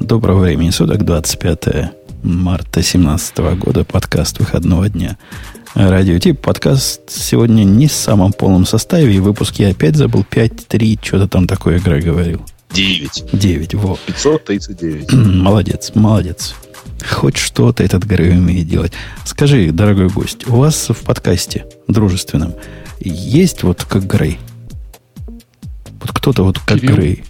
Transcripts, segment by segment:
Доброго времени суток, 25 марта 2017 года, подкаст выходного дня. Радио Тип, подкаст сегодня не в самом полном составе, и выпуск я опять забыл 5-3, что-то там такое игра говорил. 9. 9, во. 539. Молодец, молодец. Хоть что-то этот Грей умеет делать. Скажи, дорогой гость, у вас в подкасте дружественном есть вот как Грей? Вот кто-то вот как Кирилл? Грей.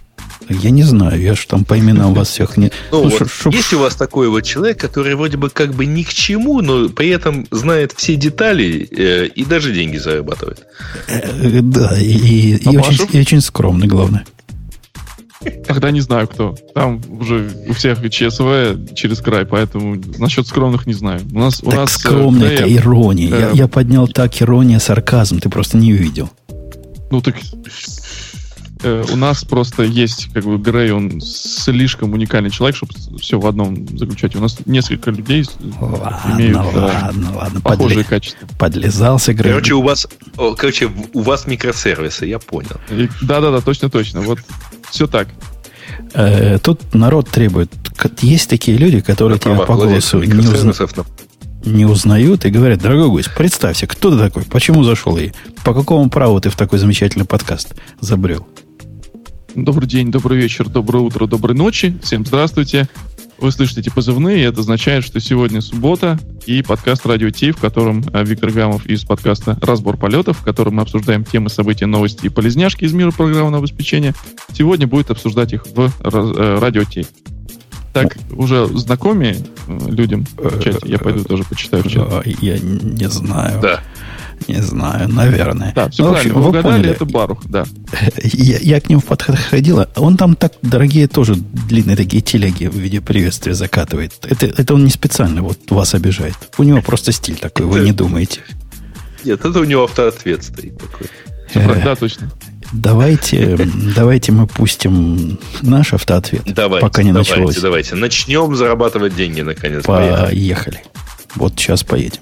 Я не знаю, я ж там по именам вас всех не... Ну, вот, шо- шо- есть у вас такой вот человек, который вроде бы как бы ни к чему, но при этом знает все детали э, и даже деньги зарабатывает. Э, Да, и, и- и очень, и очень скромный, главное. Тогда не знаю кто. Там уже у всех ЧСВ через край, поэтому насчет скромных не знаю. У нас, у так нас э, скромная это Грея- ирония. Я, э, я поднял так ирония, сарказм, ты просто не увидел. Ну так э, у нас просто есть как бы Грей, он слишком уникальный человек, чтобы все в одном заключать. У нас несколько людей Ладно, имеют да, ладно, ладно. похожие подле- качества. Подлезался Грей. Короче, у вас, о, короче, у вас микросервисы, я понял. И- Да-да-да, точно-точно. Вот все так. Э, тут народ требует. Есть такие люди, которые тебя по голосу не, узна- на- не узнают и говорят, дорогой гость, представься, кто ты такой, почему зашел и по какому праву ты в такой замечательный подкаст забрел? Добрый день, добрый вечер, доброе утро, доброй ночи. Всем здравствуйте. Вы слышите эти позывные, и это означает, что сегодня суббота и подкаст «Радио Ти», в котором э, Виктор Гамов из подкаста «Разбор полетов», в котором мы обсуждаем темы, события, новости и полезняшки из мира программного обеспечения, сегодня будет обсуждать их в э, «Радио Ти». Так, уже знакомые э, людям в чате, я пойду тоже почитаю в чат. А, Я не знаю. Да. Не знаю, наверное. Да, все Ну, в правильно, общем, вы угадали, поняли. это Барух, да. Я, я к нему подходил. Он там так дорогие тоже длинные такие телеги в виде приветствия закатывает. Это, это он не специально вот вас обижает. У него просто стиль такой, вы не думаете. Нет, это у него автоответ стоит такой. Правильно, да, точно. Давайте, давайте мы пустим наш автоответ, Давайте, пока не давайте, началось. давайте. Начнем зарабатывать деньги, наконец. Поехали. Поехали. Вот сейчас поедем.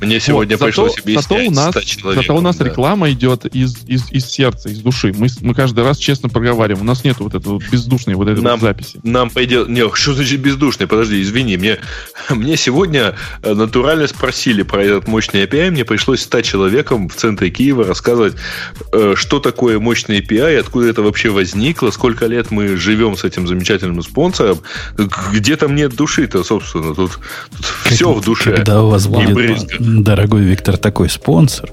Мне сегодня Вот, пришлось зато, объяснять зато у нас, 100 человеком, зато у нас да. реклама идет из, из, из сердца, из души. Мы, мы каждый раз честно проговариваем. У нас нет вот этой вот бездушной вот этой Нам, вот записи. нам пойдет... Не, что значит бездушный? Подожди, извини. Мне, мне сегодня э, натурально спросили про этот мощный API. Мне пришлось 100 человеком в центре Киева рассказывать, э, что такое мощный API, откуда это вообще возникло, сколько лет мы живем с этим замечательным спонсором. Где там нет души-то, собственно. Тут, тут все в душе. Когда у вас будет. Дорогой Виктор, такой спонсор,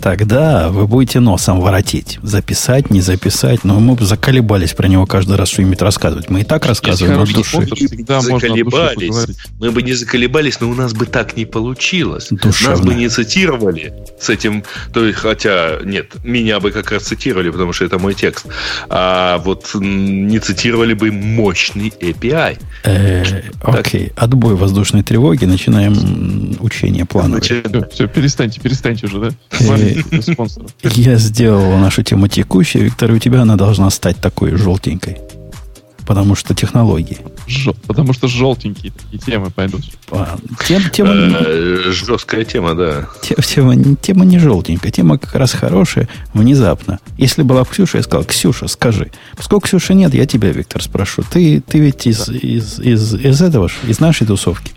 тогда вы будете носом воротить. Записать, не записать. Но мы бы заколебались про него каждый раз что-нибудь рассказывать. Мы и так рассказываем от души. всегда можно заколебались. поговорить. Мы бы не заколебались, но у нас бы так не получилось. Душевно. Нас бы не цитировали с этим, то есть, хотя, нет, меня бы как раз цитировали, потому что это мой текст. А вот не цитировали бы мощный API. Э, окей, отбой воздушной тревоги. Начинаем учение плановое. Все, перестаньте, перестаньте уже, да? Спонсора. Я сделал нашу тему текущей. Виктор, у тебя она должна стать такой желтенькой. Потому что технологии. Потому что желтенькие такие темы пойдут. А, Тем, тема, э, жесткая тема, да. те- тема, тема не желтенькая, тема как раз хорошая, внезапно. Если была бы Ксюша, я сказал, Ксюша, скажи. Поскольку Ксюши нет, я тебя, Виктор, спрошу. Ты, ты ведь из, из, из, из этого из нашей тусовки.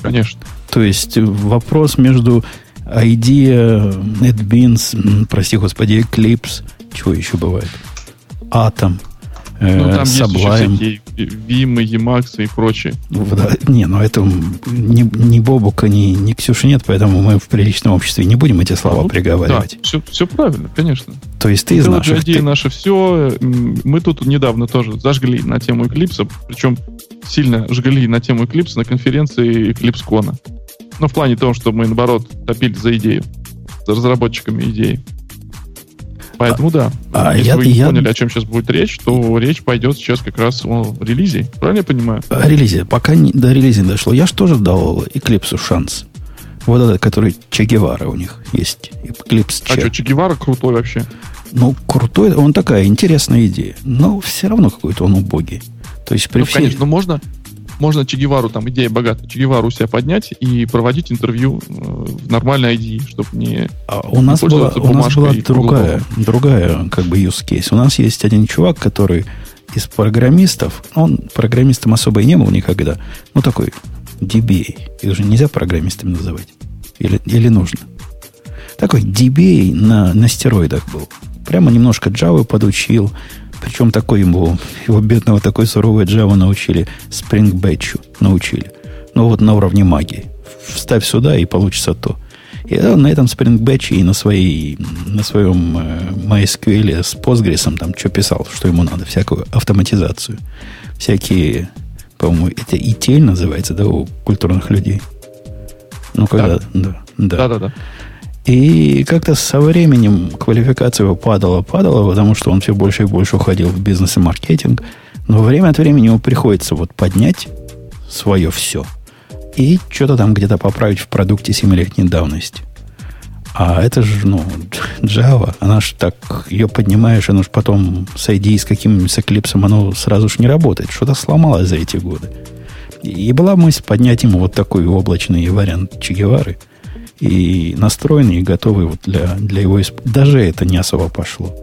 Конечно. То есть вопрос между IDEA, NetBeans, м, прости господи, Eclipse, чего еще бывает? Atom, э, ну, там Sublime. есть еще и прочее. Да, не, ну это ни, ни Бобука, ни, ни Ксюши нет, поэтому мы в приличном обществе не будем эти слова ну, приговаривать. Да, все, все правильно, конечно. То есть ты из наших... Ты... наше все. Мы тут недавно тоже зажгли на тему Eclipse, причем сильно жгли на тему Eclipse на конференции EclipseCon. Ну, в плане того, что мы, наоборот, топили за идею, за разработчиками идеи. Поэтому а, да. А Если я, вы я... поняли, о чем сейчас будет речь, то речь пойдет сейчас как раз о релизе. Правильно я понимаю? О релизе. Пока не, до релиза дошло. Я же тоже дал Eclipse шанс. Вот этот, который Че Гевара у них есть. Eclipse Че. А что, Че Гевара крутой вообще? Ну, крутой, он такая интересная идея. Но все равно какой-то он убогий. То есть при ну, всей... конечно, можно, можно Че Гевару, там идея богата, Че Гевару себя поднять и проводить интервью э, в нормальной ID, чтобы не а у нас была, у нас была другая, другая как бы use case. У нас есть один чувак, который из программистов, он программистом особо и не был никогда, ну такой DBA. Их же нельзя программистами называть. Или, или нужно. Такой DBA на, на стероидах был. Прямо немножко Java подучил, причем такой ему, его бедного такой суровой Java научили, Spring Batch научили. Ну вот на уровне магии. Вставь сюда и получится то. И он на этом Spring Batch и на, своей, на своем э, MySQL с Postgres там что писал, что ему надо, всякую автоматизацию. Всякие, по-моему, это ETL называется, да, у культурных людей. Ну, когда... Да, да. да, да. да. И как-то со временем квалификация его падала, падала, потому что он все больше и больше уходил в бизнес и маркетинг. Но время от времени ему приходится вот поднять свое все и что-то там где-то поправить в продукте 7-летней давности. А это же, ну, Java, она же так, ее поднимаешь, оно же потом с ID, с каким-нибудь с оно сразу же не работает. Что-то сломалось за эти годы. И была мысль поднять ему вот такой облачный вариант Че Гевары – и настроенный, и готовый вот для, для его исп... Даже это не особо пошло.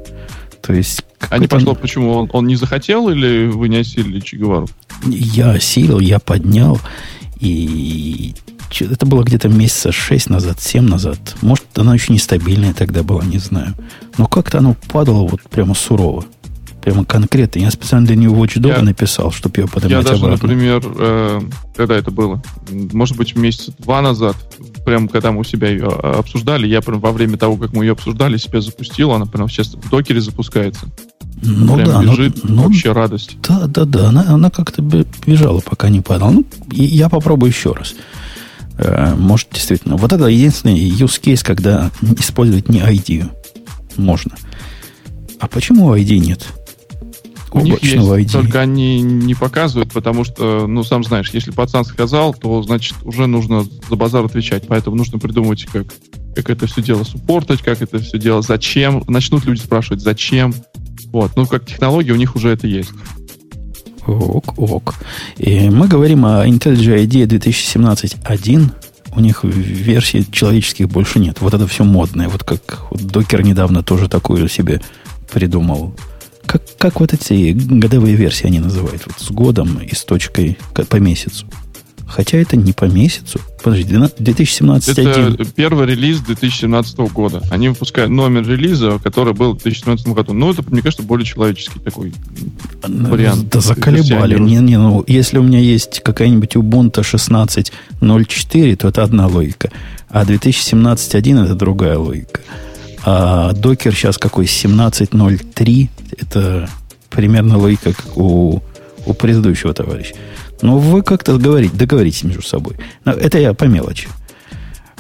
То есть... А не пошло почему? Он, он не захотел или вы не осилили Че Гевару? Я осилил, я поднял. И это было где-то месяца 6 назад, 7 назад. Может, она еще нестабильная тогда была, не знаю. Но как-то оно падало вот прямо сурово прямо конкретно. Я специально для нее Watch Dog я, написал, чтобы ее поднимать Я даже, обратно. например, э, когда это было? Может быть, месяца два назад, прям когда мы у себя ее а, обсуждали, я прям во время того, как мы ее обсуждали, себя запустил, она прям сейчас в докере запускается. Ну прям да, бежит, ну, вообще радость. Да, да, да, она, она как-то бежала, пока не падала. Ну, я попробую еще раз. Э, может, действительно. Вот это единственный use case, когда использовать не ID можно. А почему ID нет? У них есть, ID. только они не показывают, потому что, ну, сам знаешь, если пацан сказал, то, значит, уже нужно за базар отвечать. Поэтому нужно придумать, как, как это все дело суппортать, как это все дело, зачем. Начнут люди спрашивать, зачем. Вот. Ну, как технология у них уже это есть. Ок, ок. И мы говорим о IntelliJ IDEA 2017.1. У них версий человеческих больше нет. Вот это все модное. Вот как вот Докер недавно тоже такую себе придумал как, как вот эти годовые версии они называют? Вот с годом и с точкой по месяцу. Хотя это не по месяцу. Подожди, 2017 Это 1. первый релиз 2017 года. Они выпускают номер релиза, который был в 2017 году. Ну, это, мне кажется, более человеческий такой вариант. Да заколебали. Не, не, ну, если у меня есть какая-нибудь Ubuntu 16.04, то это одна логика. А 2017.1 это другая логика. А докер сейчас какой? 17.03. Это примерно логика, как у, у предыдущего товарища. Но вы как-то договорить, договоритесь между собой. Но это я по мелочи.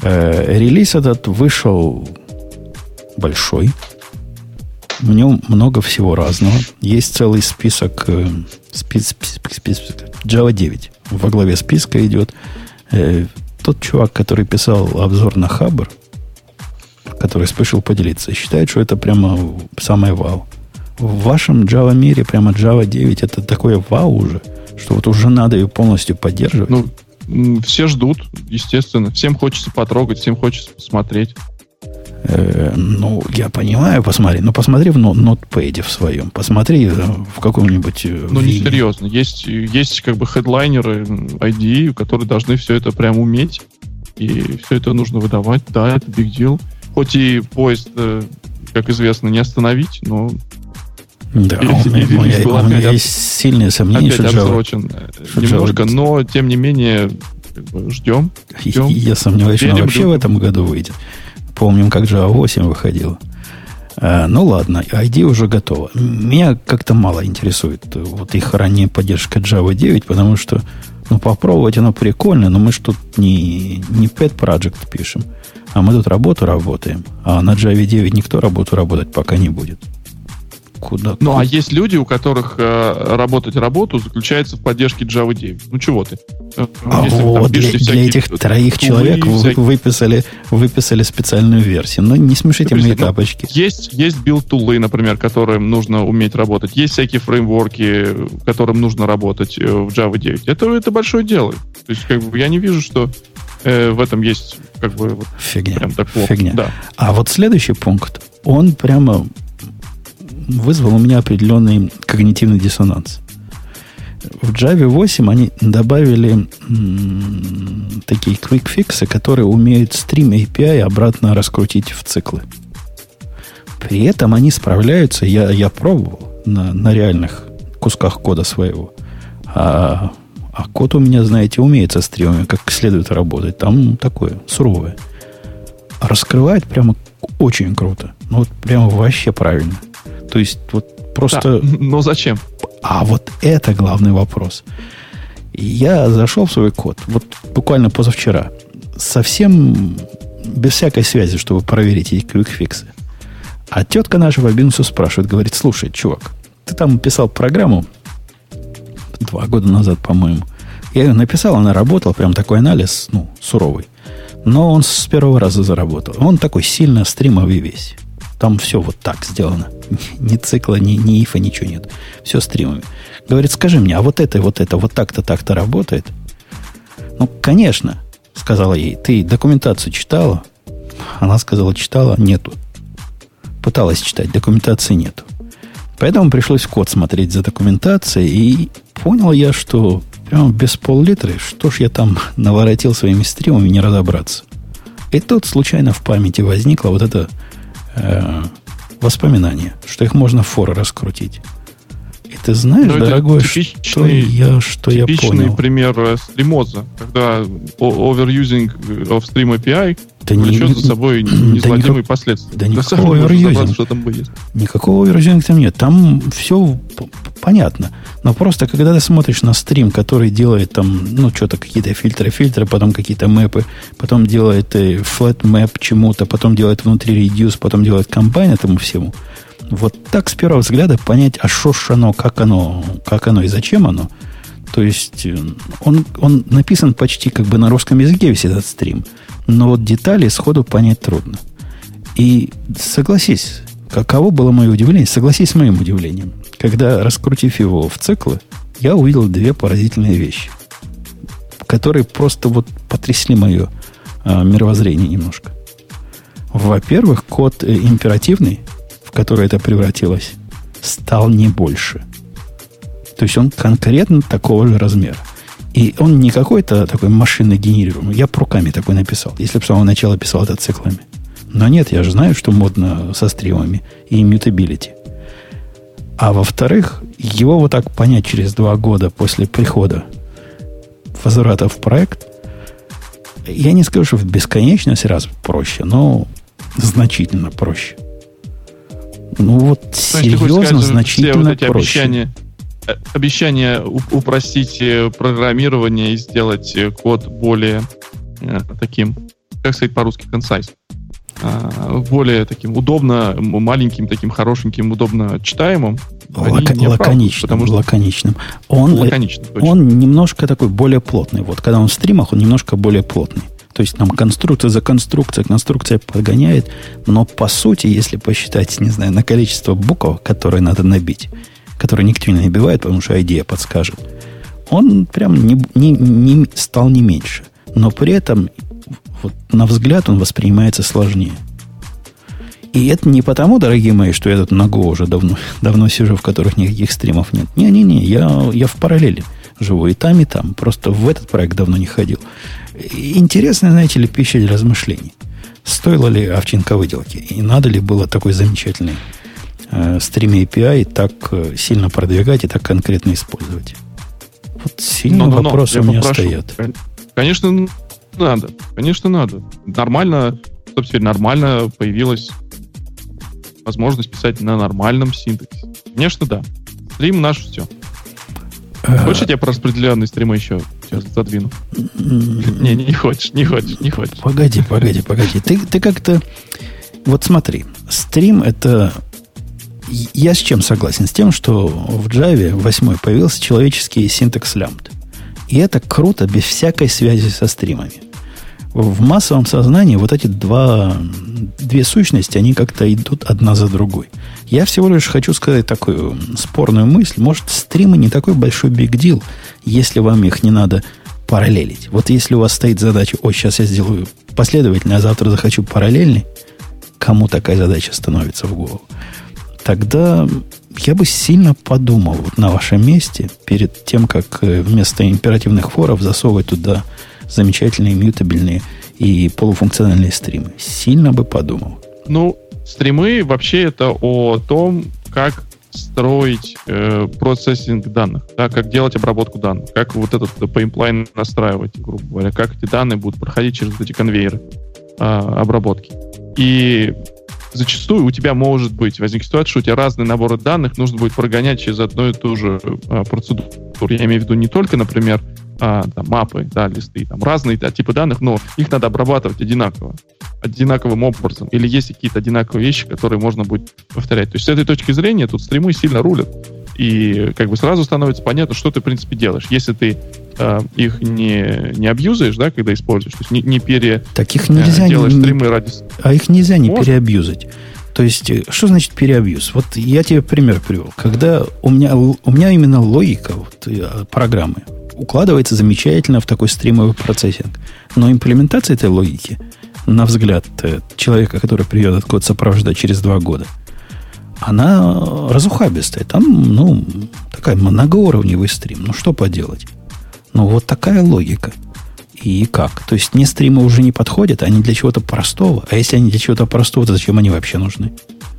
Э, релиз этот вышел большой. В нем много всего разного. Есть целый список, э, спис, спис, список Java 9. Во главе списка идет э, тот чувак, который писал обзор на Хабр, который спешил поделиться, считает, что это прямо самое вау. В вашем Java мире прямо Java 9 это такое вау уже, что вот уже надо ее полностью поддерживать. Ну, все ждут, естественно. Всем хочется потрогать, всем хочется посмотреть. Э, ну, я понимаю, посмотри. Ну, посмотри в нотпэде в своем. Посмотри э, в каком-нибудь... Э, ну, не серьезно. Есть, есть как бы хедлайнеры ID, которые должны все это прям уметь. И все это нужно выдавать. Да, это big deal. Хоть и поезд, э, как известно, не остановить, но Да, у меня, у меня, у меня есть сильные сомнения, что Java... Что немножко, Java... но, тем не менее, ждем. ждем Я сомневаюсь, что она вообще в этом году выйдет. Помним, как Java 8 выходила. А, ну ладно, ID уже готова. Меня как-то мало интересует вот их ранняя поддержка Java 9, потому что ну, попробовать оно прикольно, но мы же тут не, не pet project пишем, а мы тут работу работаем. А на Java 9 никто работу работать пока не будет. Куда? Ну, а есть люди, у которых э, работать работу заключается в поддержке Java 9. Ну, чего ты? Э, а Если вот для, для этих троих человек всякие... выписали, выписали специальную версию. Но не смешите мои ну, тапочки. Есть, есть build tool ы, например, которым нужно уметь работать. Есть всякие фреймворки, которым нужно работать э, в Java 9. Это, это большое дело. То есть, как бы, я не вижу, что э, в этом есть как бы вот, Фигня. прям так плохо. Фигня. Да. А вот следующий пункт, он прямо вызвал у меня определенный когнитивный диссонанс. В Java 8 они добавили м, такие quick fix ы, которые умеют stream API обратно раскрутить в циклы. При этом они справляются, я, я пробовал на, на реальных кусках кода своего. А, а код у меня, знаете, умеет со стримами, как следует работать. Там такое суровое. Раскрывает прямо очень круто. Ну, вот прямо вообще правильно. То есть вот просто... Да, но зачем? А вот это главный вопрос. Я зашел в свой код, вот буквально позавчера, совсем без всякой связи, чтобы проверить эти квикфиксы. А тетка наша по бизнесу спрашивает, говорит, слушай, чувак, ты там писал программу два года назад, по-моему. Я ее написал, она работала, прям такой анализ, ну, суровый. Но он с первого раза заработал. Он такой сильно стримовый весь. Там все вот так сделано. Ни цикла, ни, ни ифа, ничего нет. Все стримами. Говорит, скажи мне, а вот это, вот это, вот так-то, так-то работает? Ну, конечно, сказала ей. Ты документацию читала? Она сказала, читала, нету. Пыталась читать, документации нету. Поэтому пришлось код смотреть за документацией, и понял я, что прямо без пол-литра, что ж я там наворотил своими стримами не разобраться. И тут случайно в памяти возникла вот эта э, воспоминания, что их можно в форы раскрутить. И ты знаешь, Но ну, дорогой, типичный, что я, что я понял. пример э, стримоза, когда overusing of stream API да влечет не, за собой неизгладимые да последствия. Да никакого оверюзинга. Что там будет. Никакого оверюзинга там нет. Там все понятно. Но просто, когда ты смотришь на стрим, который делает там, ну, что-то, какие-то фильтры, фильтры, потом какие-то мэпы, потом делает э, flat map чему-то, потом делает внутри reduce, потом делает комбайн этому всему. Вот так с первого взгляда понять, а что ж оно, как оно, как оно и зачем оно. То есть э, он, он написан почти как бы на русском языке весь этот стрим но вот детали сходу понять трудно. И согласись, каково было мое удивление, согласись с моим удивлением, когда, раскрутив его в циклы, я увидел две поразительные вещи, которые просто вот потрясли мое а, мировоззрение немножко. Во-первых, код э, императивный, в который это превратилось, стал не больше. То есть он конкретно такого же размера. И он не какой-то такой машинно генерируемый. Я руками такой написал. Если бы с самого начала писал это циклами. Но нет, я же знаю, что модно со стримами и мютабилити. А во-вторых, его вот так понять через два года после прихода возврата в проект, я не скажу, что в бесконечность раз проще, но значительно проще. Ну вот Значит, серьезно, значительно вот эти проще. Обещания, обещание упростить э, программирование и сделать э, код более э, таким, как сказать по-русски, concise, а, более таким удобно, маленьким, таким хорошеньким, удобно читаемым. Лака- лаконичным, потому что лаконичным. Он, лаконичным, он немножко такой более плотный. Вот когда он в стримах, он немножко более плотный. То есть там конструкция за конструкцией, конструкция подгоняет, но по сути, если посчитать, не знаю, на количество букв, которые надо набить, который никто не набивает, потому что идея подскажет, он прям не, не, не, стал не меньше. Но при этом, вот, на взгляд, он воспринимается сложнее. И это не потому, дорогие мои, что я тут Go уже давно, давно сижу, в которых никаких стримов нет. Не-не-не, я, я в параллели живу и там, и там. Просто в этот проект давно не ходил. Интересно, знаете ли, пища для размышлений. Стоило ли овчинка выделки? И надо ли было такой замечательный э, Stream API так э, сильно продвигать и так конкретно использовать? Вот сильно но, вопросы но, у меня попрошу. стоят. Конечно, надо. Конечно, надо. Нормально, теперь нормально появилась возможность писать на нормальном синтаксе. Конечно, да. Стрим наш все. Э, хочешь, я тебе про распределенные стримы еще сейчас задвину? Не, не хочешь, не хочешь, не хочешь. Погоди, погоди, погоди. Ты, ты как-то... Вот смотри, стрим это... Я с чем согласен? С тем, что в Java 8 появился человеческий синтекс лямбд. И это круто, без всякой связи со стримами. В массовом сознании вот эти два, две сущности, они как-то идут одна за другой. Я всего лишь хочу сказать такую спорную мысль. Может, стримы не такой большой биг дил, если вам их не надо параллелить. Вот если у вас стоит задача, ой, сейчас я сделаю последовательно, а завтра захочу параллельный, кому такая задача становится в голову, тогда я бы сильно подумал на вашем месте перед тем, как э, вместо императивных форов засовывать туда замечательные мьютабельные и полуфункциональные стримы. Сильно бы подумал. Ну, стримы вообще это о том, как строить э, процессинг данных, да, как делать обработку данных, как вот этот pipeline настраивать, грубо говоря, как эти данные будут проходить через эти конвейеры э, обработки. И зачастую у тебя может быть возникнет ситуация, что у тебя разные наборы данных нужно будет прогонять через одну и ту же э, процедуру. Я имею в виду не только, например, а, там, мапы, да, листы, там разные да, типы данных, но их надо обрабатывать одинаково, одинаковым образом. Или есть какие-то одинаковые вещи, которые можно будет повторять. То есть с этой точки зрения тут стримы сильно рулят. И как бы сразу становится понятно, что ты, в принципе, делаешь. Если ты э, их не, не абьюзаешь, да, когда используешь, то есть не, не пере... Таких нельзя... Э, делаешь не, стримы ради... А их нельзя не Можно? переабьюзать. То есть, э, что значит переабьюз? Вот я тебе пример привел. Когда у меня, у меня именно логика вот, э, программы укладывается замечательно в такой стримовый процессинг. Но имплементация этой логики, на взгляд э, человека, который придет этот код сопровождать через два года, она разухабистая. Там, ну, такая многоуровневый стрим. Ну, что поделать? Ну, вот такая логика. И как? То есть, мне стримы уже не подходят, они для чего-то простого. А если они для чего-то простого, то зачем они вообще нужны?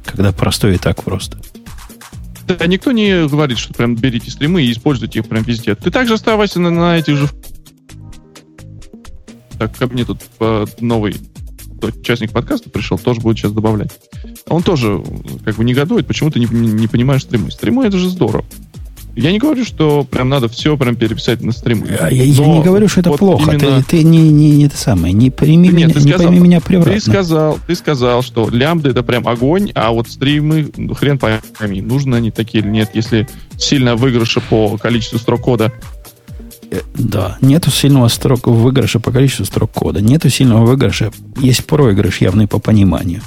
Когда простое и так просто. Да, никто не говорит, что прям берите стримы и используйте их прям везде. Ты также оставайся на, на этих же... Так, ко мне тут э, новый участник подкаста пришел, тоже будет сейчас добавлять. Он тоже как бы негодует, почему ты не, не, понимаешь стримы. Стримы это же здорово. Я не говорю, что прям надо все прям переписать на стрим. Я, я, я не говорю, что это вот плохо. Именно... Ты, ты не, не, не это самое. Не прими Нет, меня, ты сказал, не пойми меня превратно. Ты сказал, ты сказал, что лямбда это прям огонь, а вот стримы, ну, хрен пойми, нужны они такие или нет, если сильно выигрыша по количеству строк кода да, нету сильного строк выигрыша по количеству строк кода. Нету сильного выигрыша. Есть проигрыш явный по пониманию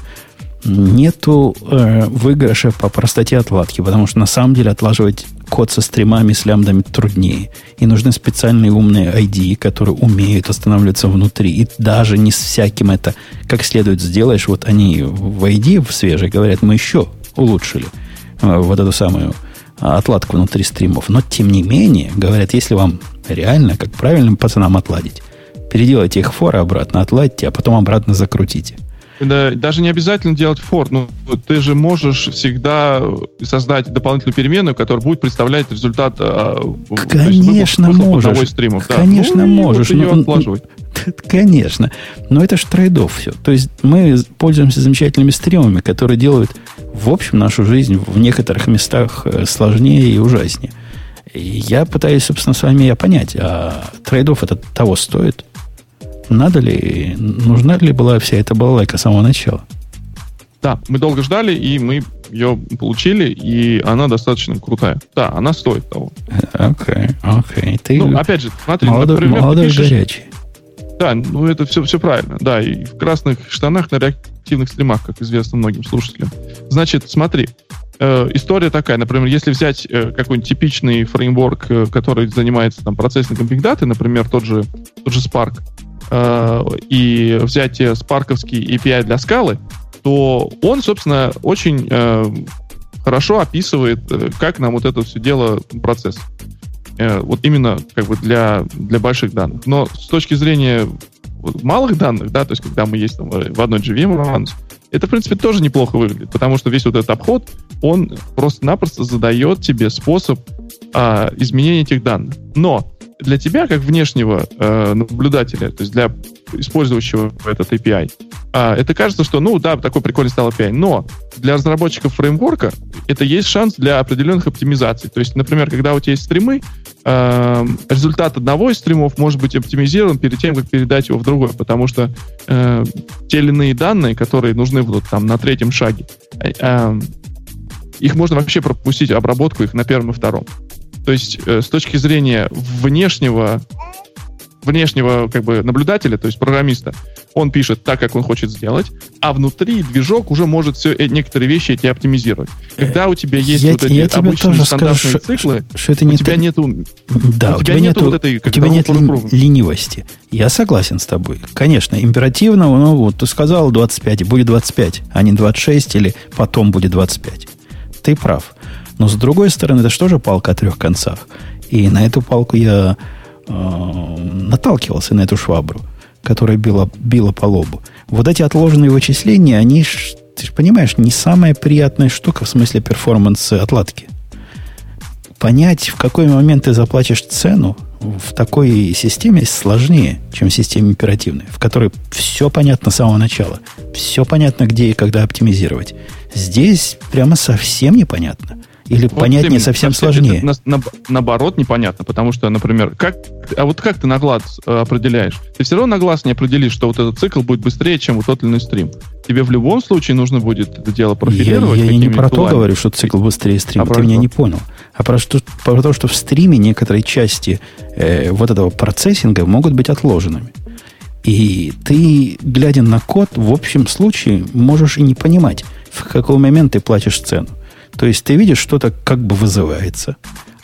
нету э, выигрыша по простоте отладки, потому что на самом деле отлаживать код со стримами, с лямбдами труднее. И нужны специальные умные ID, которые умеют останавливаться внутри. И даже не с всяким это как следует сделаешь. Вот они в ID в свежей говорят, мы еще улучшили э, вот эту самую отладку внутри стримов. Но тем не менее, говорят, если вам реально, как правильным пацанам отладить, переделайте их форы обратно, отладьте, а потом обратно закрутите. Да, даже не обязательно делать for. Ну, ты же можешь всегда создать дополнительную переменную, которая будет представлять результат а, Конечно, есть, можешь. стримов. Конечно, да. ну, можешь. Вот ее но, Конечно. Но это же трейдов все. То есть мы пользуемся замечательными стримами, которые делают, в общем, нашу жизнь в некоторых местах э, сложнее и ужаснее. И я пытаюсь, собственно, с вами я понять, а трейдов это того стоит? Надо ли, нужна ли была вся эта балалайка с самого начала? Да, мы долго ждали, и мы ее получили, и она достаточно крутая. Да, она стоит того. Окей, okay, окей. Okay. Ты ну, опять же, смотри, молодой, например, молодой пишешь, горячий. Да, ну это все, все правильно. Да, и в красных штанах на реактивных стримах, как известно многим слушателям. Значит, смотри, э, история такая, например, если взять э, какой-нибудь типичный фреймворк, э, который занимается там процессингом data, например, тот же, тот же Spark, э, и взять спарковский API для скалы, то он, собственно, очень э, хорошо описывает, э, как нам вот это все дело процесс. Э, вот именно как бы для, для больших данных. Но с точки зрения малых данных, да, то есть когда мы есть там, в одной JVM Это, в принципе, тоже неплохо выглядит, потому что весь вот этот обход, он просто-напросто задает тебе способ а, изменения этих данных. Но для тебя, как внешнего э, наблюдателя, то есть для использующего этот API, а, это кажется, что, ну да, такой прикольный стал API, но для разработчиков фреймворка это есть шанс для определенных оптимизаций. То есть, например, когда у тебя есть стримы, э, результат одного из стримов может быть оптимизирован перед тем, как передать его в другой, потому что э, те или иные данные, которые нужны будут там на третьем шаге, э, э, их можно вообще пропустить обработку их на первом и втором. То есть э, с точки зрения внешнего внешнего как бы наблюдателя, то есть программиста, он пишет так, как он хочет сделать, а внутри движок уже может все э, некоторые вещи эти оптимизировать. Когда у тебя есть я, вот эти я обычные стандартные скажу, циклы, что это у не тебя ты- нету Да, у тебя нету вот этой, у тебя нет полукруга. ленивости. Я согласен с тобой. Конечно, императивно, ну вот ты сказал 25, и будет 25, а не 26, или потом будет 25. Ты прав. Но с другой стороны, это что же палка о трех концах? И на эту палку я э, наталкивался, на эту швабру, которая била, била по лобу. Вот эти отложенные вычисления, они, ты же понимаешь, не самая приятная штука в смысле перформанса отладки понять, в какой момент ты заплатишь цену в такой системе сложнее, чем в системе оперативной, в которой все понятно с самого начала. Все понятно, где и когда оптимизировать. Здесь прямо совсем непонятно. Или Вот понятнее совсем совсем сложнее. это на- на- наоборот, непонятно, потому что, например, как, а вот как ты на глаз э, определяешь? Ты все равно на глаз не определишь, что вот этот цикл будет быстрее, чем вот тот или иной стрим. Тебе в любом случае нужно будет это дело Я, профилировать. я не какими-нибудь про то говорю, что цикл быстрее стрима. А ты меня что? не понял. А про, что, про то, что в стриме некоторые части э, вот этого процессинга могут быть отложенными. И ты, глядя на код, в общем случае можешь и не понимать, в какой момент ты платишь цену. То есть ты видишь, что-то как бы вызывается,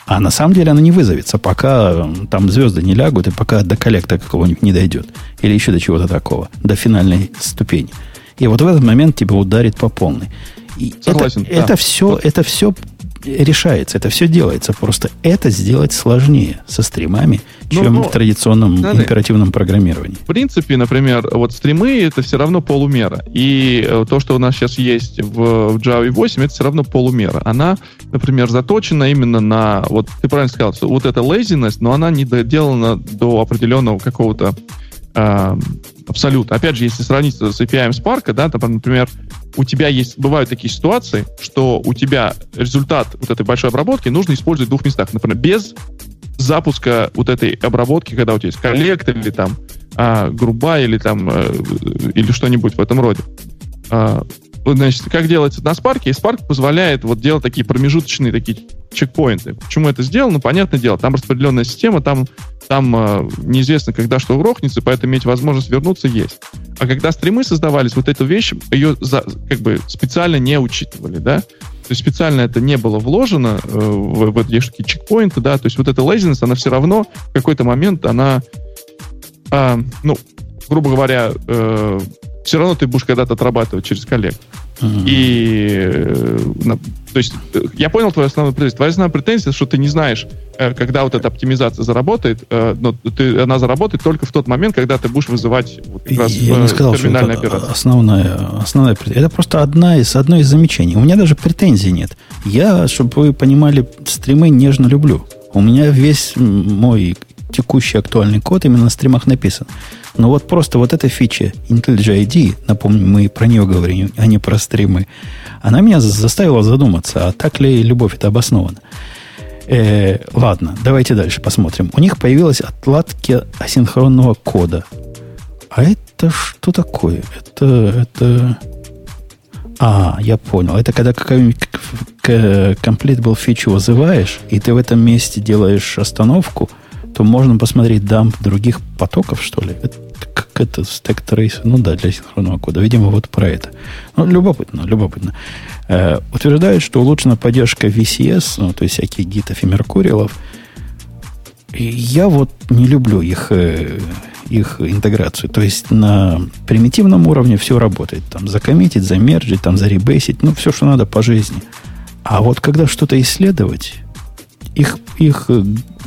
а на самом деле оно не вызовется, пока там звезды не лягут и пока до коллекта какого-нибудь не дойдет. Или еще до чего-то такого, до финальной ступени. И вот в этот момент тебя ударит по полной. И Согласен, это, да. это все, это все решается, это все делается. Просто это сделать сложнее со стримами, Ну, чем ну, в традиционном надо- императивном программировании. В принципе, например, вот стримы это все равно полумера. И э, то, что у нас сейчас есть в, в Java 8, это все равно полумера. Она, например, заточена именно на, вот ты правильно сказал, что вот эта laziness, но она не доделана до определенного какого-то а, абсолюта. Опять же, если сравнить с API Spark, да, там, например, у тебя есть, бывают такие ситуации, что у тебя результат вот этой большой обработки нужно использовать в двух местах. Например, без запуска вот этой обработки, когда у тебя есть коллектор или там а, груба или там э, или что-нибудь в этом роде. А, значит, как делается на Spark? И Spark позволяет вот делать такие промежуточные такие чекпоинты. Почему это сделано? Понятное дело, там распределенная система, там, там э, неизвестно, когда что грохнется, поэтому иметь возможность вернуться есть. А когда стримы создавались, вот эту вещь, ее за- как бы специально не учитывали, да? То есть специально это не было вложено э, в, в эти такие чекпоинты, да, то есть вот эта laziness, она все равно в какой-то момент, она, а, ну, грубо говоря, все равно ты будешь когда-то отрабатывать через коллег. Мгм. И, э, то есть, э, я понял твою основную претензию. Твоя основная претензия, что ты не знаешь, э, когда вот эта оптимизация заработает, но ты, она заработает только в тот момент, когда ты будешь вызывать вот как раз, Я не сказал, что терминальные это операции. основная, основная претензия. Это просто одна из, одно из замечаний. У меня даже претензий нет. Я, чтобы вы понимали, стримы нежно люблю. У меня весь мой текущий актуальный код именно на стримах написан. Но вот просто вот эта фича IntelliJ ID, напомню, мы про нее говорим, а не про стримы, она меня заставила задуматься, а так ли любовь это обоснована. Э, ладно, давайте дальше посмотрим. У них появилась отладки асинхронного кода. А это что такое? Это, это... А, я понял. Это когда какую-нибудь к- к- completable фичу вызываешь, и ты в этом месте делаешь остановку, то можно посмотреть дамп других потоков, что ли. Это как это стек трейс. Ну да, для синхронного кода. Видимо, вот про это. Ну, любопытно, любопытно. Э, утверждают, что улучшена поддержка VCS, ну, то есть всяких гитов и меркуриалов. И я вот не люблю их, э, их интеграцию. То есть на примитивном уровне все работает. Там закоммитить, замерджить, там заребейсить, ну, все, что надо по жизни. А вот когда что-то исследовать, их, их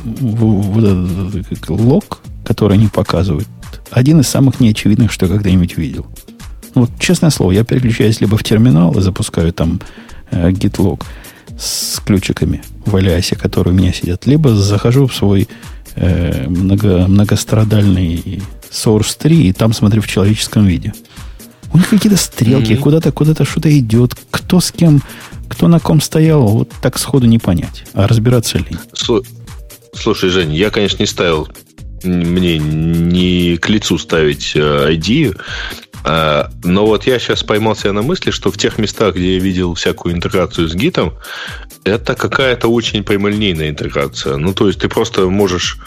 вот этот, как лог, который они показывают, один из самых неочевидных, что я когда-нибудь видел. Ну, вот, честное слово, я переключаюсь либо в терминал и запускаю там э, gitlog с ключиками в Алиасе, которые у меня сидят, либо захожу в свой э, много, многострадальный Source 3 и там смотрю в человеческом виде. У них какие-то стрелки, mm-hmm. куда-то куда-то что-то идет, кто с кем, кто на ком стоял, вот так сходу не понять. А разбираться ли? Слушай, Жень, я, конечно, не ставил мне не к лицу ставить ID, э, а, но вот я сейчас поймался на мысли, что в тех местах, где я видел всякую интеграцию с гитом, это какая-то очень прямолинейная интеграция. Ну, то есть ты просто можешь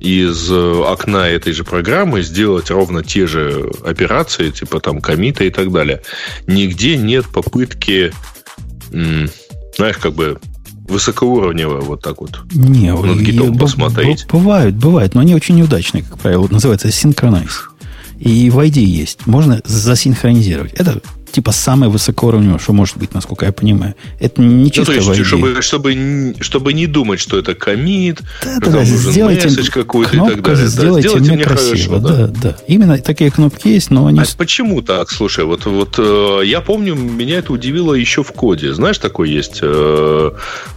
из окна этой же программы сделать ровно те же операции, типа там комита и так далее. Нигде нет попытки, знаешь, как бы высокоуровнево вот так вот Не, над гитом посмотреть. Бывают, бывают, но они очень неудачные, как правило. Вот называется синхронайз. И в ID есть. Можно засинхронизировать. Это типа самое высокоуровневое, что может быть, насколько я понимаю. Это не чисто ну, то есть, чтобы, чтобы, чтобы не думать, что это комит, да, да, да, сделайте какой-то и так далее. Сделайте, да, сделайте мне, красиво. Хорошо, да. да, да. Именно такие кнопки есть, но они... А почему так? Слушай, вот, вот э, я помню, меня это удивило еще в коде. Знаешь, такой есть э,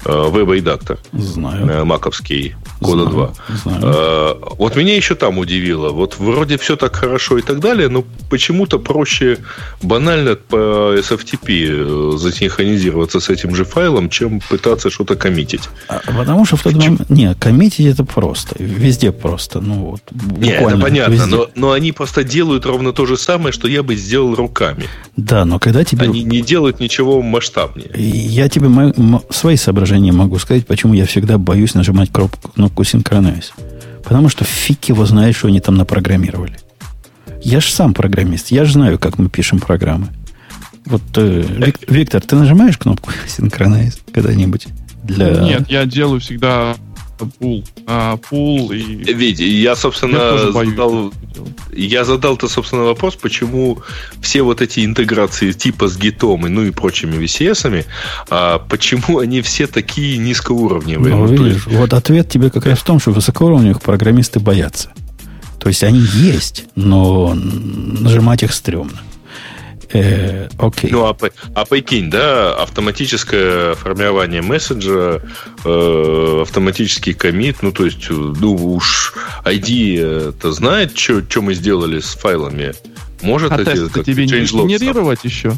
э, веб-редактор? Знаю. Э, маковский. Кода знаю, 2. Знаю. Э, вот меня еще там удивило. Вот вроде все так хорошо и так далее, но почему-то проще банально по SFTP э, засинхронизироваться с этим же файлом, чем пытаться что-то коммитить. А, потому что в тот момент... Не, коммитить это просто. Везде просто. Ну, вот, не, это понятно, но, но они просто делают ровно то же самое, что я бы сделал руками. Да, но когда тебе... Они не делают ничего масштабнее. Я тебе свои соображения могу сказать, почему я всегда боюсь нажимать кнопку Synchronize. Потому что фиг его знает, что они там напрограммировали. Я же сам программист, я же знаю, как мы пишем программы. Вот, э, Вик, Виктор, ты нажимаешь кнопку Synchronize когда-нибудь? Для... Нет, я делаю всегда пул. А, пул и... Видите, я, собственно, я задал, я задал-то, собственно, вопрос, почему все вот эти интеграции типа с гитом и ну и прочими VCS, а почему они все такие низкоуровневые? Ну, ну, видишь, есть... Вот ответ тебе как раз в том, что высокоуровневых программисты боятся. То есть они есть, но нажимать их стрёмно. Э, окей. Ну, а, а прикинь, да, автоматическое формирование месседжа, э, автоматический комит, ну, то есть, ну, уж ID это знает, что мы сделали с файлами. Может, а эти, тесты тебе не генерировать еще?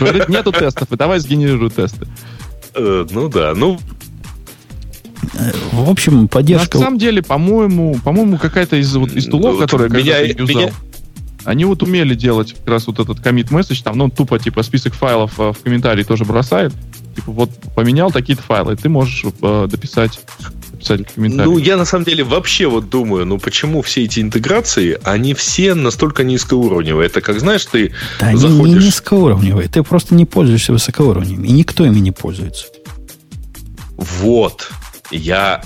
Говорит, нету тестов, и давай сгенерируй тесты. Э, ну да, ну в общем, поддержка... На самом деле, по-моему, по-моему, какая-то из, вот, из тулов, вот которые меня, меня, они вот умели делать как раз вот этот commit message, там, ну, тупо, типа, список файлов э, в комментарии тоже бросает. Типа, вот поменял такие-то файлы, ты можешь э, дописать дописать комментарий. Ну, я на самом деле вообще вот думаю, ну почему все эти интеграции, они все настолько низкоуровневые? Это как, знаешь, ты да заходишь... они не низкоуровневые, ты просто не пользуешься высокоуровневыми, и никто ими не пользуется. Вот. Я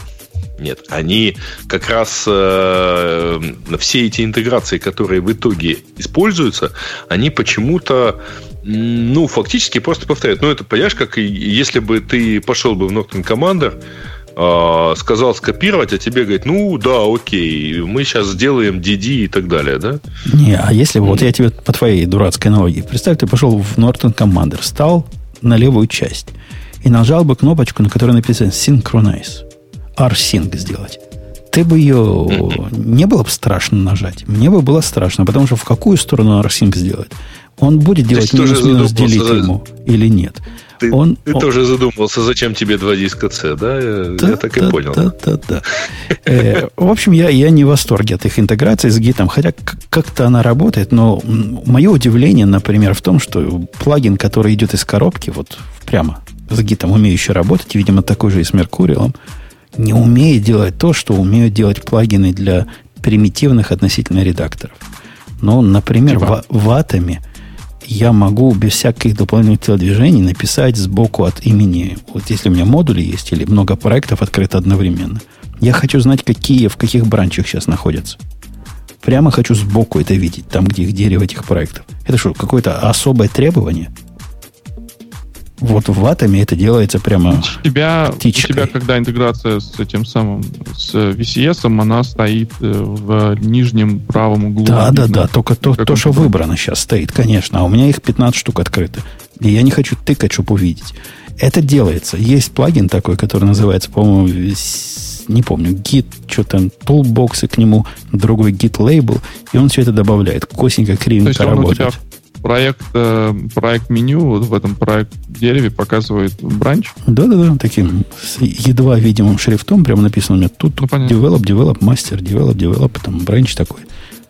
нет, они как раз э, все эти интеграции, которые в итоге используются, они почему-то ну, фактически просто повторяют. Ну, это, понимаешь, как если бы ты пошел бы в Norton Commander, э, сказал скопировать, а тебе говорит, ну, да, окей, мы сейчас сделаем DD и так далее, да? Не, а если бы, вот я тебе по твоей дурацкой аналогии, представь, ты пошел в Norton Commander, стал на левую часть и нажал бы кнопочку, на которой написано Synchronize rsync сделать, ты бы ее не было бы страшно нажать. Мне бы было страшно, потому что в какую сторону rsync сделать? Он будет делать минус-минус делить за... ему или нет? Ты, он, ты он... тоже задумался, зачем тебе два диска C, да? да я так да, и понял. Да, да, да. э, в общем, я, я не в восторге от их интеграции с гитом, хотя как-то она работает, но мое удивление, например, в том, что плагин, который идет из коробки, вот прямо с гитом, умеющий работать, видимо, такой же и с Меркурием, не умеет делать то, что умеют делать плагины для примитивных относительно редакторов. Но, например, типа? в, в Атоме я могу без всяких дополнительных телодвижений написать сбоку от имени, вот если у меня модули есть или много проектов открыто одновременно, я хочу знать, какие, в каких бранчах сейчас находятся. Прямо хочу сбоку это видеть, там, где их дерево этих проектов. Это что, какое-то особое требование? Вот в Атоме это делается прямо у тебя, у тебя, когда интеграция с этим самым, с VCS, она стоит э, в нижнем правом углу. Да, да, да, только то, то что выбрано сейчас стоит, конечно. А у меня их 15 штук открыто. И я не хочу тыкать, чтобы увидеть. Это делается. Есть плагин такой, который называется, по-моему, не помню, git, что там, toolbox к нему, другой git label, и он все это добавляет. Косенько, кривенько работает проект, э, проект меню вот в этом проект дереве показывает бранч. Да-да-да, таким едва видимым шрифтом прямо написано у меня тут ну, develop, develop, master, develop, develop, там бранч такой.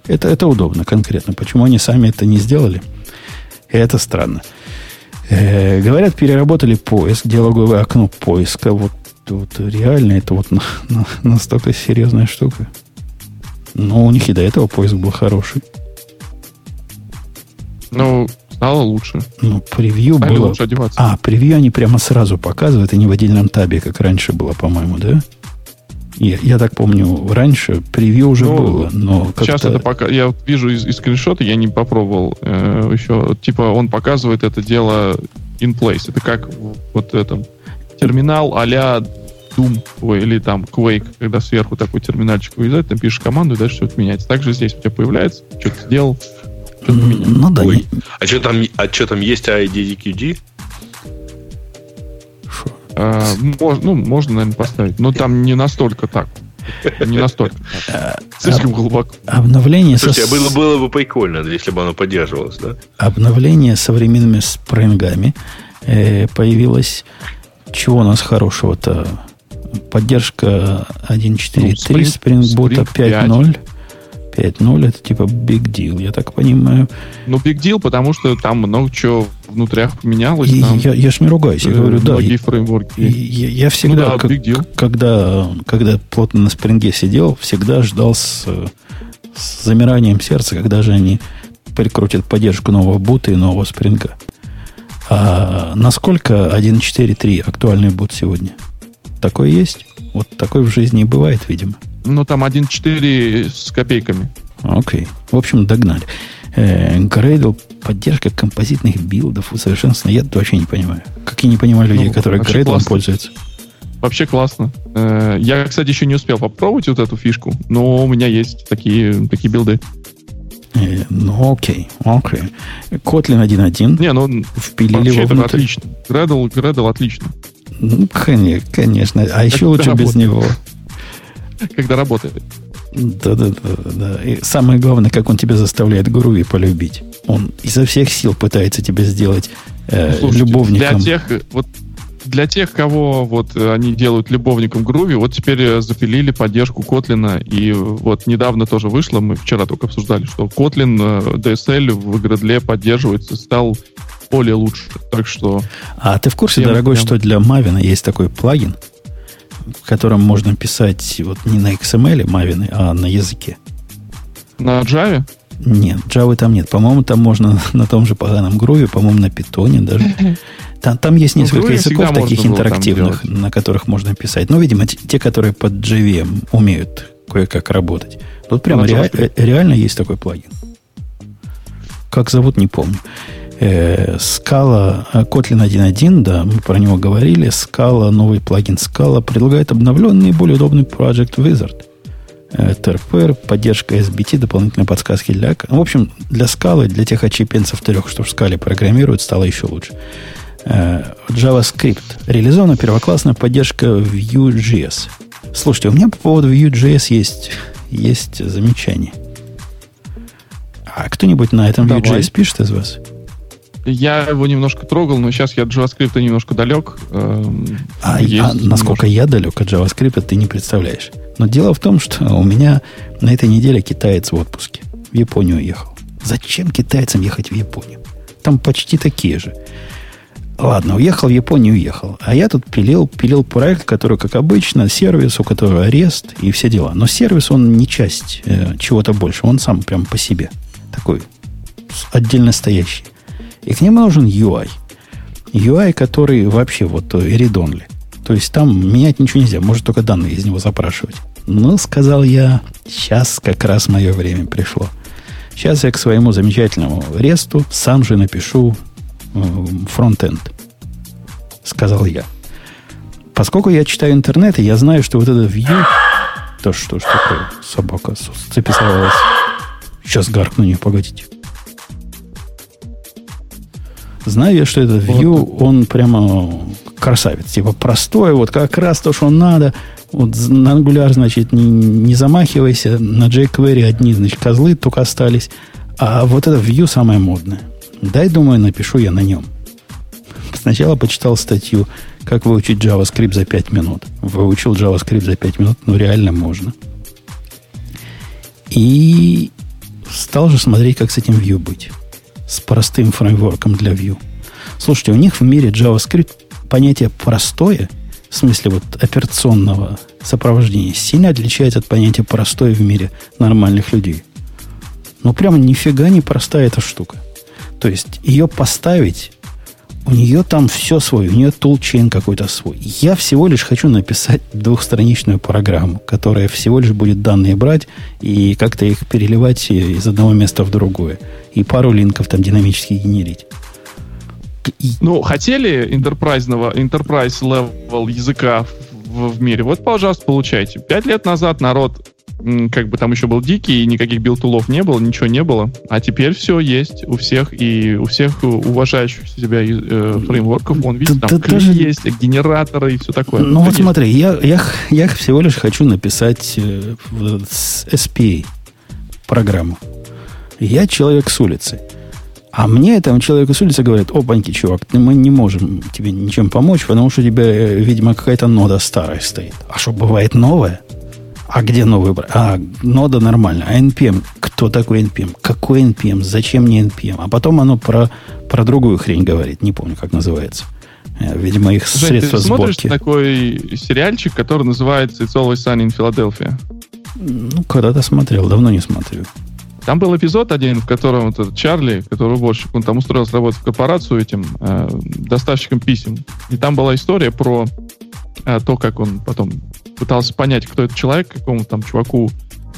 Это, это удобно конкретно. Почему они сами это не сделали? Это странно. Э, говорят, переработали поиск, диалоговое окно поиска. Вот, вот реально это вот на, на, настолько серьезная штука. Но у них и до этого поиск был хороший. Ну, стало лучше. Ну, превью Стали было... лучше одеваться. А, превью они прямо сразу показывают, и не в отдельном табе, как раньше было, по-моему, да? Я, я так помню, раньше превью уже ну, было, но сейчас это пока я вижу из, из скриншота, я не попробовал э, еще. Типа он показывает это дело in place. Это как вот этом терминал а-ля Doom, ой, или там Quake, когда сверху такой терминальчик вылезает, там пишешь команду, и дальше все это меняется. Также здесь у тебя появляется, что-то ну да. Ой. А что там, а что там есть IDDQD? А, мож, ну, можно, наверное, поставить. Но там не настолько так. Не настолько. Слишком глубоко. Обновление Слушайте, со... а было, было бы прикольно, если бы оно поддерживалось, да? Обновление современными спрингами э, появилось. Чего у нас хорошего-то? Поддержка 1.4.3 ну, Spring, Spring Boot 5.0. 5.0 это типа big deal, я так понимаю. Ну, big deal, потому что там много чего внутрях поменялось. И, я, я ж не ругаюсь, я говорю, да. Многие фреймворки. Я, я всегда, ну, да, как, когда, когда плотно на спринге сидел, всегда ждал с, с замиранием сердца, когда же они прикрутят поддержку нового бута и нового спринга. А насколько 1.4.3 актуальный бут сегодня? Такой есть? Вот такой в жизни и бывает, видимо. Ну, там 1.4 с копейками. Окей. В общем, догнали. Э, Gradle, поддержка композитных билдов, усовершенствование. Я вообще не понимаю. Как я не понимаю людей, ну, которые классно. пользуются. Вообще классно. Э, я, кстати, еще не успел попробовать вот эту фишку, но у меня есть такие, такие билды. Э, ну, окей, окей. Kotlin 1.1. Не, ну, впилили его внутрь. отлично. Gradle, Gradle отлично. Ну, конечно. А еще лучше без него. когда работает. Да, да, да, да. И самое главное, как он тебя заставляет Груви полюбить. Он изо всех сил пытается тебя сделать э, Слушайте, любовником. Для тех, вот для тех, кого вот они делают любовником Груви, вот теперь э, запилили поддержку Котлина, и вот недавно тоже вышло, мы вчера только обсуждали, что Котлин DSL э, в Градле поддерживается, стал более лучше. Так что... А ты в курсе, дорогой, прям... что для Мавина есть такой плагин, в котором можно писать вот не на XML Мавины, а на языке. На Java? Нет, Java там нет. По-моему, там можно на том же поганом груве, по-моему, на питоне даже. Там, там есть ну, несколько ну, языков таких интерактивных, на которых можно писать. Ну, видимо, те, которые под JVM умеют кое-как работать. Тут прямо ре- э, реально есть такой плагин. Как зовут, не помню. Scala э, Kotlin 1.1, да, мы про него говорили. Scala, новый плагин Scala предлагает обновленный и более удобный Project Wizard. TRPR, э, поддержка SBT, дополнительные подсказки для... В общем, для Scala, для тех очепенцев трех, что в Scala программируют, стало еще лучше. Э, JavaScript. Реализована первоклассная поддержка Vue.js. Слушайте, у меня по поводу Vue.js есть, есть замечание. А кто-нибудь на этом Vue.js пишет из вас? Я его немножко трогал, но сейчас я от JavaScript немножко далек. Эм, а, а насколько немножко... я далек от JavaScript, ты не представляешь. Но дело в том, что у меня на этой неделе китаец в отпуске. В Японию уехал. Зачем китайцам ехать в Японию? Там почти такие же. Ладно, уехал в Японию, уехал. А я тут пилил, пилил проект, который, как обычно, сервис, у которого арест и все дела. Но сервис, он не часть э, чего-то больше. Он сам прям по себе. Такой отдельно стоящий. И к нему нужен UI. UI, который вообще вот read-only. То есть там менять ничего нельзя, может только данные из него запрашивать. Ну, сказал я, сейчас как раз мое время пришло. Сейчас я к своему замечательному ресту сам же напишу э, фронтенд. сказал я. Поскольку я читаю интернет, и я знаю, что вот это view... Да что ж такое? Собака записалась. Сейчас гаркну не, погодите. Знаю я, что этот view, он прямо красавец. Типа простой, вот как раз то, что надо. Вот на Angular, значит, не, не замахивайся. На jQuery одни, значит, козлы только остались. А вот это view самое модное. Дай, думаю, напишу я на нем. Сначала почитал статью, как выучить JavaScript за 5 минут. Выучил JavaScript за 5 минут, ну реально можно. И стал же смотреть, как с этим Vue быть. С простым фреймворком для Vue. Слушайте, у них в мире JavaScript понятие простое, в смысле вот операционного сопровождения, сильно отличается от понятия простое в мире нормальных людей. Ну, прямо нифига не простая эта штука. То есть ее поставить у нее там все свое, у нее тулчейн какой-то свой. Я всего лишь хочу написать двухстраничную программу, которая всего лишь будет данные брать и как-то их переливать из одного места в другое. И пару линков там динамически генерить. Ну, хотели enterprise, enterprise level языка в, в мире? Вот, пожалуйста, получайте. Пять лет назад народ как бы там еще был дикий, и никаких билтулов не было, ничего не было. А теперь все есть у всех, и у всех уважающих себя э, фреймворков, он видит, там да, даже... есть, генераторы и все такое. Ну вот есть. смотри, я, я, я всего лишь хочу написать э, с SPA программу. Я человек с улицы. А мне этому человеку с улицы говорят, опаньки, чувак, мы не можем тебе ничем помочь, потому что у тебя, э, видимо, какая-то нода старая стоит. А что, бывает новая? А где новый брать? А, нода нормально. А NPM? Кто такой NPM? Какой NPM? Зачем мне NPM? А потом оно про, про другую хрень говорит. Не помню, как называется. Э, видимо, их Жень, средства ты смотришь сборки. такой сериальчик, который называется It's Always Sunny in Philadelphia? Ну, когда-то смотрел, давно не смотрю. Там был эпизод один, в котором вот этот Чарли, который уборщик, он там устроился работать в корпорацию этим э, доставщиком писем. И там была история про э, то, как он потом пытался понять, кто этот человек, какому там чуваку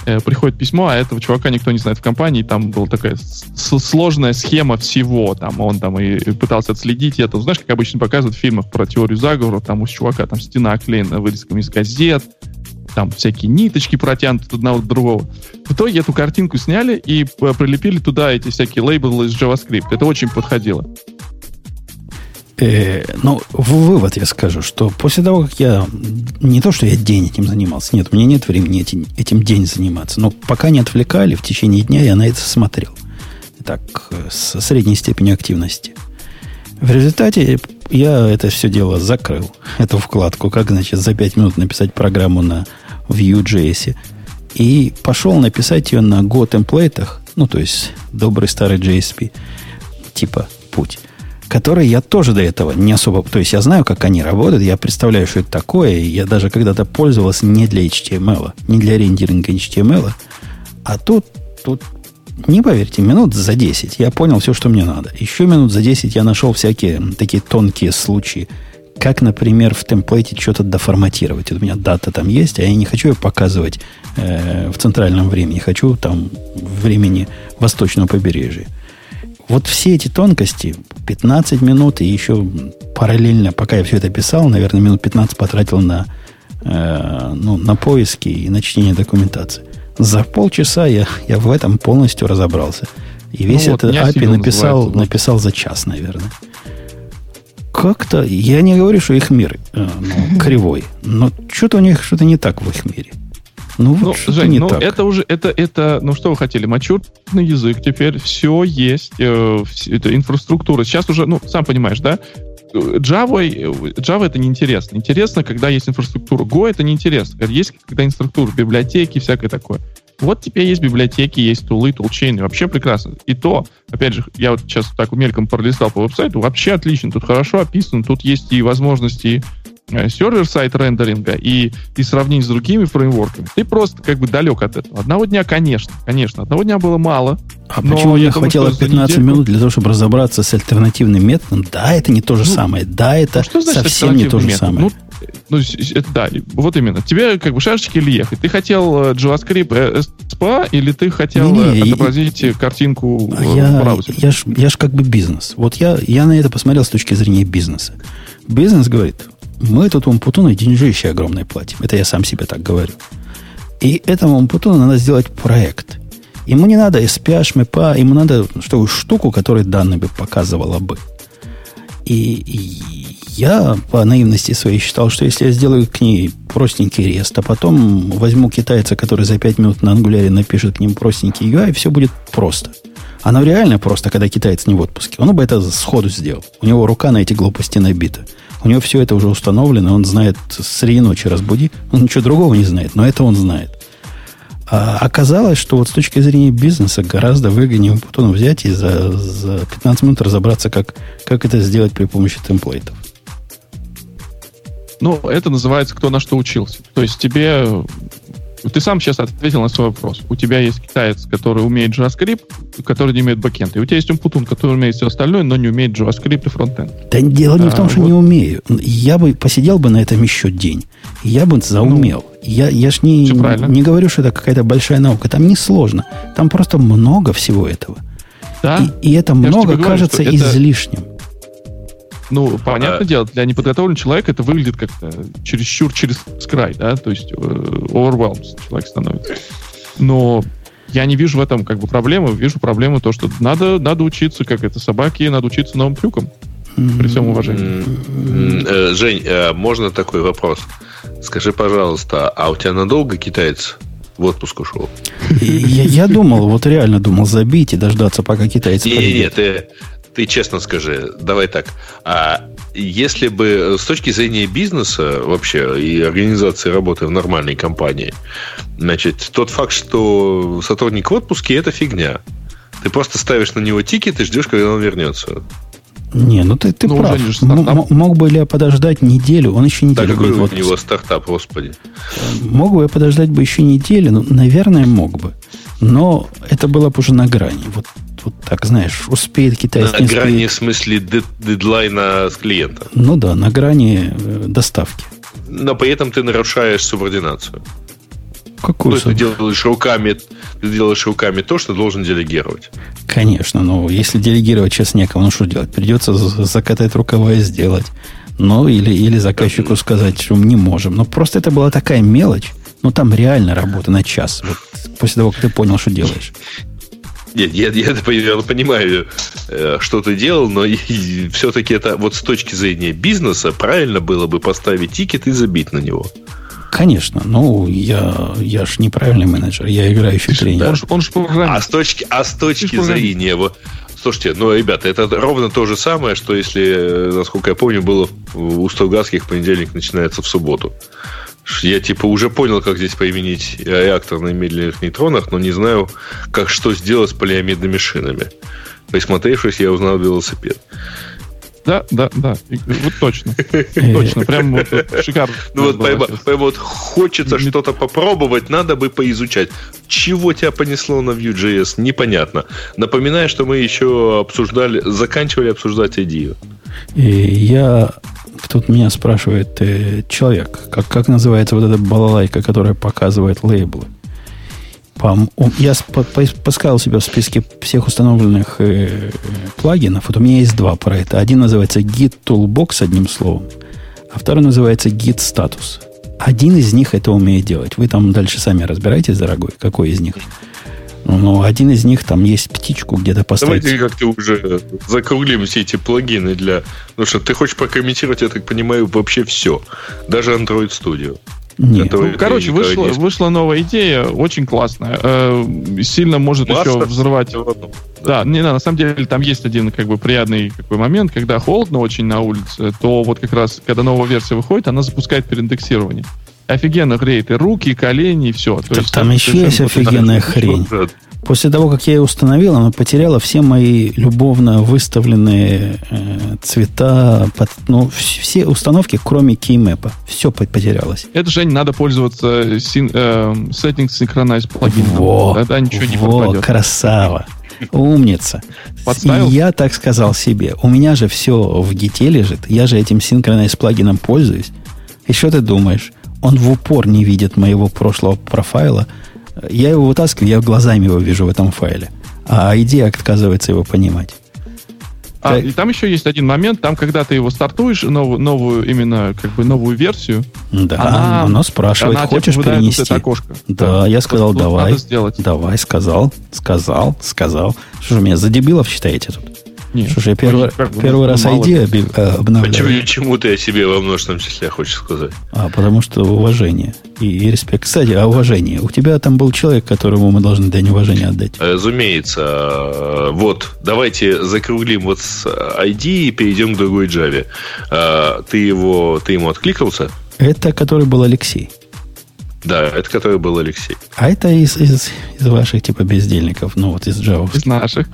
э, приходит письмо, а этого чувака никто не знает в компании, там была такая сложная схема всего, там он там и, и пытался отследить это. Знаешь, как обычно показывают в фильмах про теорию заговора, там у чувака там стена оклеена вырезками из газет, там всякие ниточки протянуты от одного до другого. В итоге эту картинку сняли и э, прилепили туда эти всякие лейблы из JavaScript. Это очень подходило. Э, ну, вывод я скажу, что после того, как я... Не то, что я день этим занимался. Нет, у меня нет времени этим, этим день заниматься. Но пока не отвлекали, в течение дня я на это смотрел. Так, со средней степенью активности. В результате я это все дело закрыл. Эту вкладку, как, значит, за 5 минут написать программу на Vue.js. И пошел написать ее на Go темплейтах, ну, то есть добрый старый JSP, типа путь которые я тоже до этого не особо... То есть я знаю, как они работают, я представляю, что это такое, я даже когда-то пользовался не для HTML, не для рендеринга HTML, а тут, тут не поверьте, минут за 10 я понял все, что мне надо. Еще минут за 10 я нашел всякие такие тонкие случаи, как, например, в темплейте что-то доформатировать. Вот у меня дата там есть, а я не хочу ее показывать э, в центральном времени. Хочу там времени восточного побережья. Вот все эти тонкости, 15 минут и еще параллельно, пока я все это писал, наверное, минут 15 потратил на, э, ну, на поиски и на чтение документации. За полчаса я, я в этом полностью разобрался. И весь ну, этот вот, API написал, написал за час, наверное. Как-то, я не говорю, что их мир э, ну, кривой, но что-то у них что-то не так в их мире. Ну, ну Жень, не ну так. это уже, это, это, ну что вы хотели, мачурный язык, теперь все есть, э, это инфраструктура. Сейчас уже, ну, сам понимаешь, да, Java, Java это неинтересно. Интересно, когда есть инфраструктура. Go это неинтересно. Есть когда инфраструктура, библиотеки, всякое такое. Вот теперь есть библиотеки, есть тулы, тулчейны. Вообще прекрасно. И то, опять же, я вот сейчас так мельком пролистал по веб-сайту, вообще отлично. Тут хорошо описано, тут есть и возможности Э, сервер-сайт рендеринга и, и сравнить с другими фреймворками, ты просто как бы далек от этого. Одного дня, конечно, конечно, одного дня было мало. А почему мне хватило 15 недельку... минут для того, чтобы разобраться с альтернативным методом? Да, это не то же ну, самое. Да, это ну, что значит совсем не то же метод? самое. Ну, ну, это, да, вот именно. Тебе как бы шашечки или ехать? Ты хотел э, JavaScript SPA или ты хотел не, не, отобразить я, картинку я, в браузере? Я ж, я ж как бы бизнес. Вот я, я на это посмотрел с точки зрения бизнеса. Бизнес говорит, мы тут Умпутуну деньжище огромное платим. Это я сам себе так говорю. И этому Умпутуну надо сделать проект. Ему не надо SPH, MEPA, ему надо что штуку, которая данные бы показывала бы. И, и я по наивности своей считал, что если я сделаю к ней простенький рест, а потом возьму китайца, который за 5 минут на ангуляре напишет к ним простенький UI, все будет просто. Оно реально просто, когда китаец не в отпуске. Он бы это сходу сделал. У него рука на эти глупости набита. У него все это уже установлено, он знает среди ночи разбуди. Он ничего другого не знает, но это он знает. А оказалось, что вот с точки зрения бизнеса гораздо выгоднее потом взять и за, за 15 минут разобраться, как, как это сделать при помощи темплейтов. Ну, это называется кто на что учился. То есть тебе ты сам сейчас ответил на свой вопрос. У тебя есть китаец, который умеет JavaScript, который не умеет бэкэнд. И у тебя есть Умпутун, который умеет все остальное, но не умеет JavaScript и фронтенд. Да дело не а, в том, что вот. не умею. Я бы посидел бы на этом еще день. Я бы заумел. Ну, я, я ж не, не говорю, что это какая-то большая наука. Там не сложно. Там просто много всего этого. Да? И, и это я много кажется говорю, излишним. Ну, понятное а, дело, для неподготовленного человека это выглядит как-то чересчур через край, да, то есть э, overwhelmed человек становится. Но я не вижу в этом как бы проблемы, вижу проблему то, что надо, надо учиться, как это собаки, надо учиться новым трюкам. При всем уважении. Э, Жень, э, можно такой вопрос? Скажи, пожалуйста, а у тебя надолго китаец в отпуск ушел? Я, я думал, вот реально думал забить и дождаться, пока китайцы не, Нет, ты, ты честно скажи, давай так. А если бы с точки зрения бизнеса вообще и организации работы в нормальной компании, значит, тот факт, что сотрудник в отпуске, это фигня. Ты просто ставишь на него тикет и ждешь, когда он вернется. Не, ну ты, ты ну, прав. М- мог бы ли я подождать неделю? Он еще неделю да, какой у него стартап, господи. Мог бы я подождать бы еще неделю? Ну, наверное, мог бы. Но это было бы уже на грани. Вот вот так, знаешь, успеет китайский... На грани, в смысле, дедлайна с клиента. Ну да, на грани э, доставки. Но при этом ты нарушаешь субординацию. Какую? Есть ты делаешь руками, ты делаешь руками то, что должен делегировать. Конечно, но если делегировать сейчас некому, ну что делать? Придется закатать рукава и сделать. Ну, или, или заказчику сказать, что мы не можем. Но просто это была такая мелочь. Ну, там реально работа на час. Вот после того, как ты понял, что делаешь. Нет, я, я, я понимаю, э, что ты делал, но все-таки это вот с точки зрения бизнеса правильно было бы поставить тикет и забить на него. Конечно, ну я, я ж неправильный менеджер, я играющий тренер. Он, он ж а с точки, а с точки зрения вот, Слушайте, ну, ребята, это ровно то же самое, что если, насколько я помню, было у Стругацких понедельник начинается в субботу. Я типа уже понял, как здесь применить реактор на медленных нейтронах, но не знаю, как что сделать с полиамидными шинами. Присмотревшись, я узнал велосипед. Да, да, да. Вот точно. Точно. Прям вот шикарно. Ну вот прямо, прямо вот хочется что-то попробовать, надо бы поизучать. Чего тебя понесло на Vue.js, непонятно. Напоминаю, что мы еще обсуждали, заканчивали обсуждать идею. И я Тут меня спрашивает э, человек, как, как называется вот эта балалайка, которая показывает лейблы. По, я поискал себя в списке всех установленных э, плагинов. Вот у меня есть два про это. Один называется Git Toolbox, одним словом, а второй называется Git Status. Один из них это умеет делать. Вы там дальше сами разбираетесь, дорогой, какой из них. Ну, один из них там есть птичку где-то поставить. Давайте как-то уже закруглим все эти плагины для... Потому что ты хочешь прокомментировать, я так понимаю, вообще все. Даже Android Studio. Нет. Ну, короче, вышла, вышла новая идея, очень классная. Э, сильно может Маста? еще взрывать. Да, не, да, на самом деле там есть один как бы приятный какой момент, когда холодно очень на улице, то вот как раз, когда новая версия выходит, она запускает переиндексирование офигенно греет и руки, и колени, и все. То есть, там еще есть офигенная хрень. После того, как я ее установил, она потеряла все мои любовно выставленные э, цвета, под, ну, все установки, кроме кеймэпа. Все потерялось. Это, Жень, надо пользоваться син, э, Settings Synchronize плагином. Во, Тогда ничего не во, пропадет. красава. Умница. Подставил? И я так сказал себе. У меня же все в гите лежит. Я же этим Synchronize плагином пользуюсь. И что ты думаешь? Он в упор не видит моего прошлого профайла. Я его вытаскиваю, я глазами его вижу в этом файле. А идея отказывается его понимать. А, и там еще есть один момент, там, когда ты его стартуешь, новую, новую именно, как бы новую версию, Да, она, оно спрашивает, она хочешь выдает вот перенести? это окошко. Да, я сказал, Тут давай. надо сделать. Давай, сказал, сказал, сказал. Что же меня за дебилов считаете тут? Нет, я первый, как бы, первый раз ID ли. э, обновляю? Почему, чему ты о себе во множественном числе хочешь сказать? А, потому что уважение и, и респект. Кстати, о уважении. У тебя там был человек, которому мы должны дань уважения отдать. Разумеется. Э, Вот, давайте закруглим вот с ID и перейдем к другой Java. Э, Ты, его, ты ему откликнулся? Это который был Алексей. Да, это который был Алексей. А это из, из, из ваших типа бездельников, ну вот из Java. Из наших.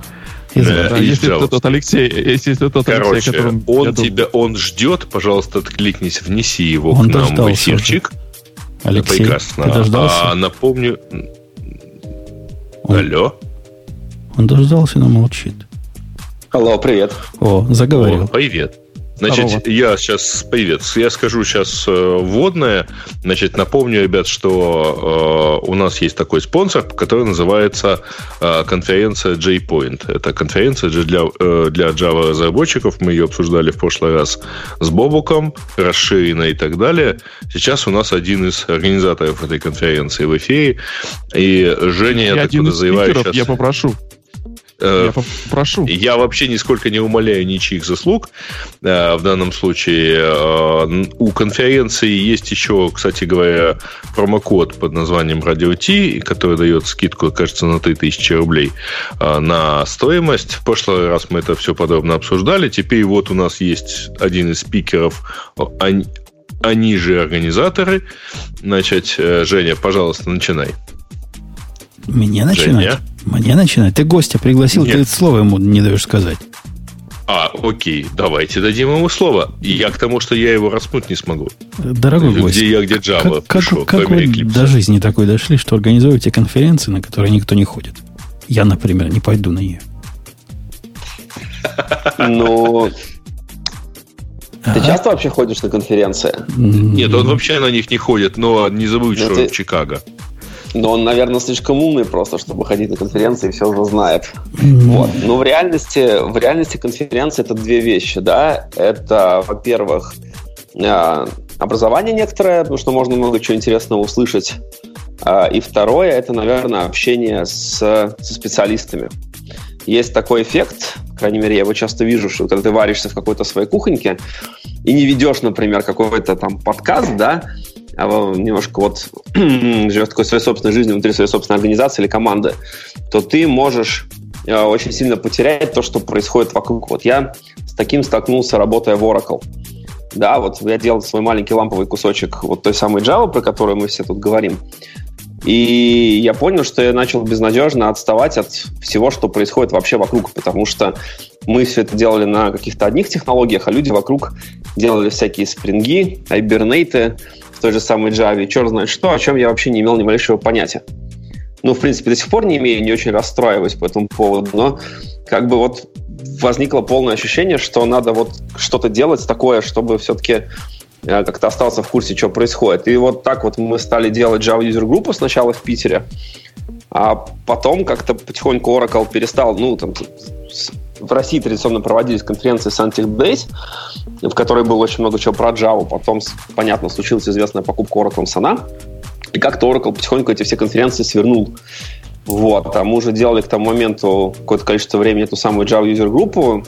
Да. Да, из если тот Алексей, если это тот Алексей, Короче, которым я он думал. тебя, он ждет, пожалуйста, откликнись, внеси его Он к нам в эфирчик. Алексей, Прекрасно. ты дождался? А напомню... Он- Алло? Он дождался, но молчит. Алло, привет. О, О, заговорил. привет. Значит, Здорово. я сейчас, привет, я скажу сейчас э, вводное. Значит, напомню, ребят, что э, у нас есть такой спонсор, который называется э, конференция JPoint. Это конференция для, э, для Java разработчиков. Мы ее обсуждали в прошлый раз с Бобуком, расширенно и так далее. Сейчас у нас один из организаторов этой конференции в эфире. И Женя, я, я так подозреваю, сейчас... я попрошу. Э, Я попрошу. я вообще нисколько не умоляю ничьих заслуг. Э, В данном случае э, у конференции есть еще, кстати говоря, промокод под названием Radio T, который дает скидку, кажется, на 3000 рублей на стоимость. В прошлый раз мы это все подробно обсуждали. Теперь вот у нас есть один из спикеров, они, же организаторы. Значит, Женя, пожалуйста, начинай. Мне начинать? Женя? Мне начинать? Ты гостя пригласил, Нет. ты слова ему не даешь сказать. А, окей, давайте дадим ему слово. Я к тому, что я его распнуть не смогу. Дорогой гость, Где я, где Java как, как, пришел, как кроме вы Eclipse. до жизни такой дошли, что организуете конференции, на которые никто не ходит? Я, например, не пойду на нее. Ну, ты Ага. часто вообще ходишь на конференции? Нет, он вообще на них не ходит, но не забудь, Ну, что ты- в Чикаго. Но он, наверное, слишком умный просто, чтобы ходить на конференции и все уже знает. М, Вот. Но в реальности, в реальности конференции это две вещи, да. Это, во-первых, а, образование некоторое, потому что можно много чего интересного услышать. А, И второе, это, наверное, общение с, со специалистами. Есть такой эффект, по крайней мере, я его часто вижу, что когда ты варишься в какой-то своей кухоньке и не ведешь, например, какой-то там подкаст, да, немножко вот живешь такой своей собственной жизнью внутри своей собственной организации или команды, то ты можешь э, очень сильно потерять то, что происходит вокруг. Вот я с таким столкнулся, работая в Oracle. Да, вот я делал свой маленький ламповый кусочек вот той самой Java, про которую мы все тут говорим. И я понял, что я начал безнадежно отставать от всего, что происходит вообще вокруг, потому что мы все это делали на каких-то одних технологиях, а люди вокруг делали всякие спринги, айбернейты той же самой Java, черт знает что, о чем я вообще не имел ни малейшего понятия. Ну, в принципе, до сих пор не имею, не очень расстраиваюсь по этому поводу, но как бы вот возникло полное ощущение, что надо вот что-то делать такое, чтобы все-таки э, как-то остался в курсе, что происходит. И вот так вот мы стали делать Java User группу сначала в Питере, а потом как-то потихоньку Oracle перестал, ну, там, в России традиционно проводились конференции Scientific Days, в которой было очень много чего про Java. Потом, понятно, случилась известная покупка Oracle Sana. И как-то Oracle потихоньку эти все конференции свернул. Вот. А мы уже делали к тому моменту какое-то количество времени эту самую Java User группу.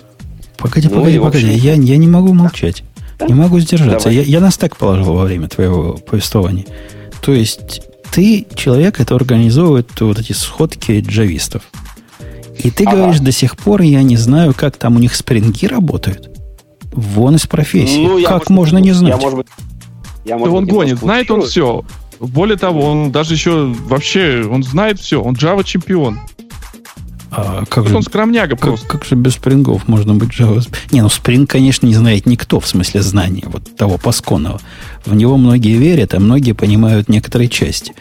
Погоди, Ну погоди, и, в общем- погоди. Я, я не могу молчать. Да? Не могу сдержаться. Давай. Я, я нас так положил во время твоего повествования. То есть ты человек, который организовывает вот эти сходки джавистов. И ты Ага. говоришь, до сих пор я не знаю, как там у них спринги работают. Вон из профессии. Ну, я, как может, можно не Я, знать? может быть, я, Да может он быть, гонит, знает он все. Более того, он даже еще вообще, он знает все. Он Java чемпион. А как, же, он скромняга как, просто. как же без спрингов можно быть Java? Не, ну спринг, конечно, не знает никто в смысле знания вот того пасконного. В него многие верят, а многие понимают некоторые части.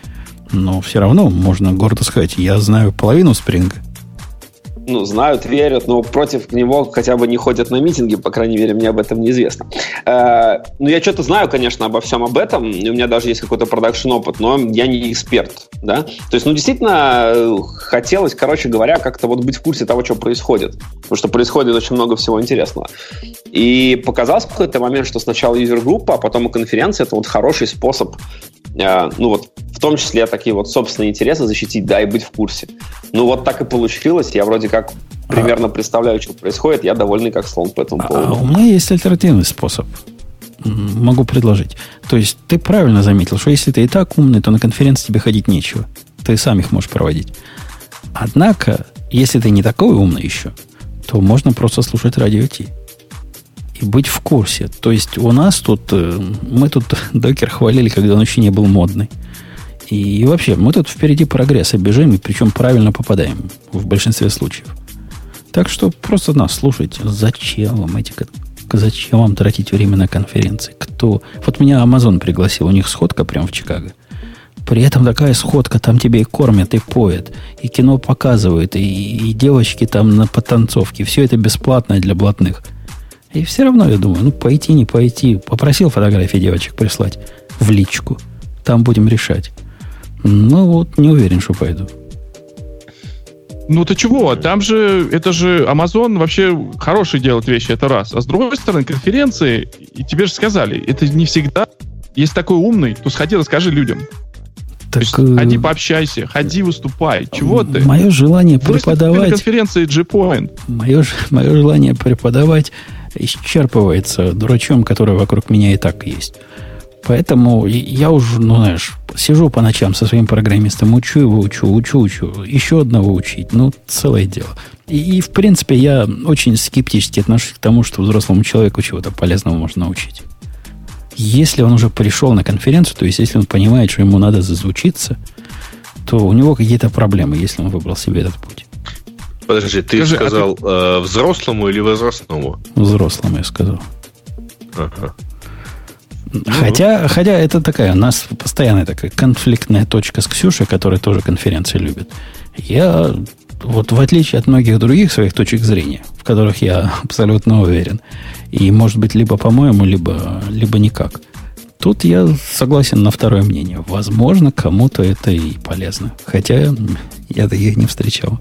Но все равно можно гордо сказать, я знаю половину спринга. Ну, знают, верят, но против него хотя бы не ходят на митинги, по крайней мере, мне об этом неизвестно. Э, ну, я что-то знаю, конечно, обо всем об этом, у меня даже есть какой-то продакшн-опыт, но я не эксперт, да. То есть, ну, действительно, хотелось, короче говоря, как-то вот быть в курсе того, что происходит, потому что происходит очень много всего интересного. И показалось в какой-то момент, что сначала юзер-группа, а потом и конференция — это вот хороший способ э, ну вот в том числе такие вот собственные интересы защитить, да, и быть в курсе. Ну вот так и получилось. Я вроде как примерно а... представляю, что происходит. Я довольный как слон по этому поводу. А у меня есть альтернативный способ. Могу предложить. То есть ты правильно заметил, что если ты и так умный, то на конференции тебе ходить нечего. Ты сам их можешь проводить. Однако, если ты не такой умный еще, то можно просто слушать радио Ти и быть в курсе. То есть у нас тут, э, мы тут докер хвалили, когда он еще не был модный. И, вообще, мы тут впереди прогресса бежим, и причем правильно попадаем в большинстве случаев. Так что просто нас слушайте. Зачем вам эти... Зачем вам тратить время на конференции? Кто? Вот меня Amazon пригласил, у них сходка прямо в Чикаго. При этом такая сходка, там тебе и кормят, и поят, и кино показывают, и, и девочки там на потанцовке. Все это бесплатно для блатных. И все равно я думаю, ну пойти, не пойти. Попросил фотографии девочек прислать в личку. Там будем решать. Ну, вот не уверен, что пойду. Ну ты чего? Там же, это же Amazon вообще хороший делает вещи, это раз. А с другой стороны, конференции, и тебе же сказали, это не всегда, если такой умный, то сходи, расскажи людям. Так, есть, э, ходи пообщайся, ходи выступай. Чего ты? Мое желание преподавать... На конференции G-Point. Мое, мое желание преподавать исчерпывается дурачом, который вокруг меня и так есть. Поэтому я уже, ну, знаешь, сижу по ночам со своим программистом, учу его, учу, учу, учу, еще одного учить. Ну, целое дело. И, и в принципе, я очень скептически отношусь к тому, что взрослому человеку чего-то полезного можно научить. Если он уже пришел на конференцию, то есть если он понимает, что ему надо зазвучиться, то у него какие-то проблемы, если он выбрал себе этот путь. Подожди, ты Скажи, сказал а ты... Э, взрослому или возрастному? Взрослому я сказал. Ага. Хотя, хотя это такая, у нас постоянная такая конфликтная точка с Ксюшей, которая тоже конференции любит. Я, вот в отличие от многих других своих точек зрения, в которых я абсолютно уверен, и может быть либо по-моему, либо, либо никак, тут я согласен на второе мнение. Возможно, кому-то это и полезно. Хотя я таких не встречал.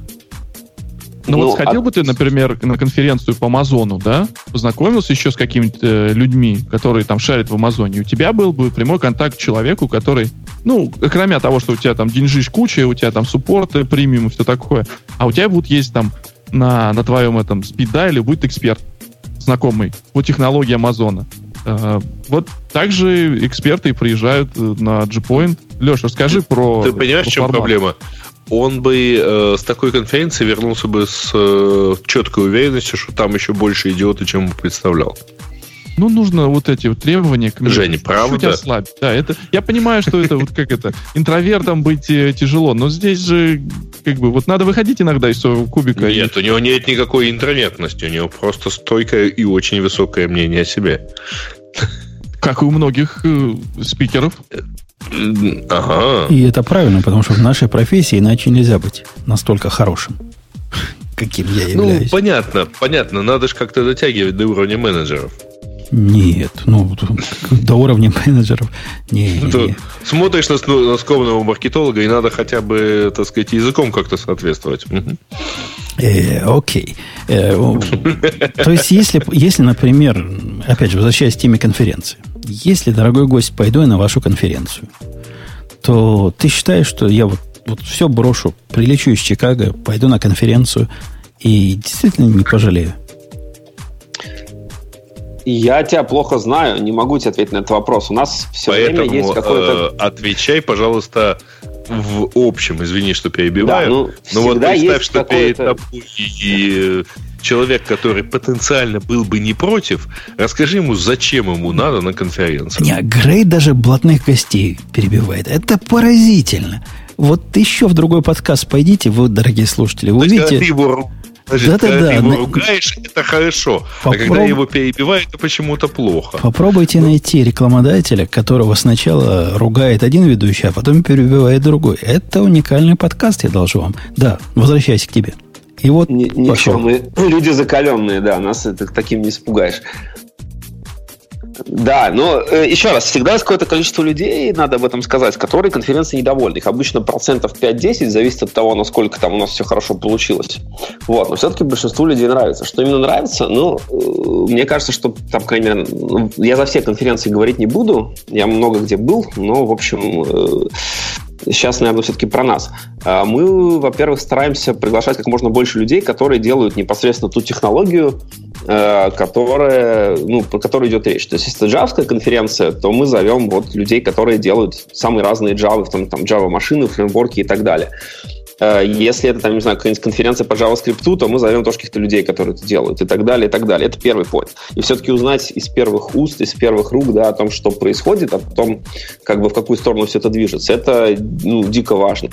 Ну, ну вот сходил а... бы ты, например, на конференцию по Амазону, да? Познакомился еще с какими-то э, людьми, которые там шарят в Амазоне. У тебя был бы прямой контакт к человеку, который, ну, кроме того, что у тебя там деньжищ куча, у тебя там суппорт, э, премиум и все такое, а у тебя будет есть там на, на твоем этом спиддайле будет эксперт знакомый по технологии Амазона. Uh, вот также эксперты приезжают э, на G-Point. Леша, расскажи про... Ты понимаешь, в чем проблема? Он бы э, с такой конференции вернулся бы с э, четкой уверенностью, что там еще больше идиоты, чем он представлял. Ну, нужно вот эти вот требования к Женя, правда? Чуть ослабить. Да, это, я понимаю, что это вот как это, интровертом быть э, тяжело, но здесь же как бы вот надо выходить иногда из своего кубика. Нет, и... у него нет никакой интровертности, у него просто стойкое и очень высокое мнение о себе. Как и у многих э, спикеров. Ага. И это правильно, потому что в нашей профессии иначе нельзя быть настолько хорошим, каким я ну, являюсь. Ну, понятно, понятно. Надо же как-то дотягивать до уровня менеджеров. Нет, ну, до уровня менеджеров. Не, не, не. Смотришь на, на скромного маркетолога, и надо хотя бы, так сказать, языком как-то соответствовать. Э, окей. Э, то есть, если, если, например, опять же, возвращаясь к теме конференции, если, дорогой гость, пойду я на вашу конференцию, то ты считаешь, что я вот, вот все брошу, прилечу из Чикаго, пойду на конференцию и действительно не пожалею? Я тебя плохо знаю, не могу тебе ответить на этот вопрос. У нас все Поэтому, время есть какой-то... Э, отвечай, пожалуйста, в общем, извини, что перебиваю. Да, ну, но вот представь, что перед тобой и человек, который потенциально был бы не против, расскажи ему, зачем ему надо на конференцию. Не, Грей даже блатных гостей перебивает. Это поразительно. Вот еще в другой подкаст пойдите, вы, дорогие слушатели, вы увидите... Ты его Значит, да, когда да, ты его на... ругаешь, это хорошо. Попроб... А когда его перебивают, это почему-то плохо. Попробуйте ну... найти рекламодателя, которого сначала ругает один ведущий, а потом перебивает другой. Это уникальный подкаст, я должен вам. Да, возвращайся к тебе. И вот не, ничего, мы люди закаленные, да, нас это таким не испугаешь. Да, но э, еще раз, всегда есть какое-то количество людей, надо об этом сказать, которые конференции недовольны. Их обычно процентов 5-10 зависит от того, насколько там у нас все хорошо получилось. Вот, но все-таки большинству людей нравится. Что именно нравится? Ну, э, мне кажется, что там, мере, ну, я за все конференции говорить не буду. Я много где был, но, в общем, э, сейчас, наверное, все-таки про нас. А мы, во-первых, стараемся приглашать как можно больше людей, которые делают непосредственно ту технологию, э, которая, ну, про которую идет речь. То есть, если это джавская конференция, то мы зовем вот людей, которые делают самые разные Java, там, там Java машины, фреймворки и так далее. Э, если это, там, не знаю, какая-нибудь конференция по JavaScript, то мы зовем тоже каких-то людей, которые это делают, и так далее, и так далее. Это первый point. И все-таки узнать из первых уст, из первых рук, да, о том, что происходит, о том, как бы в какую сторону все это движется, это ну, дико важно.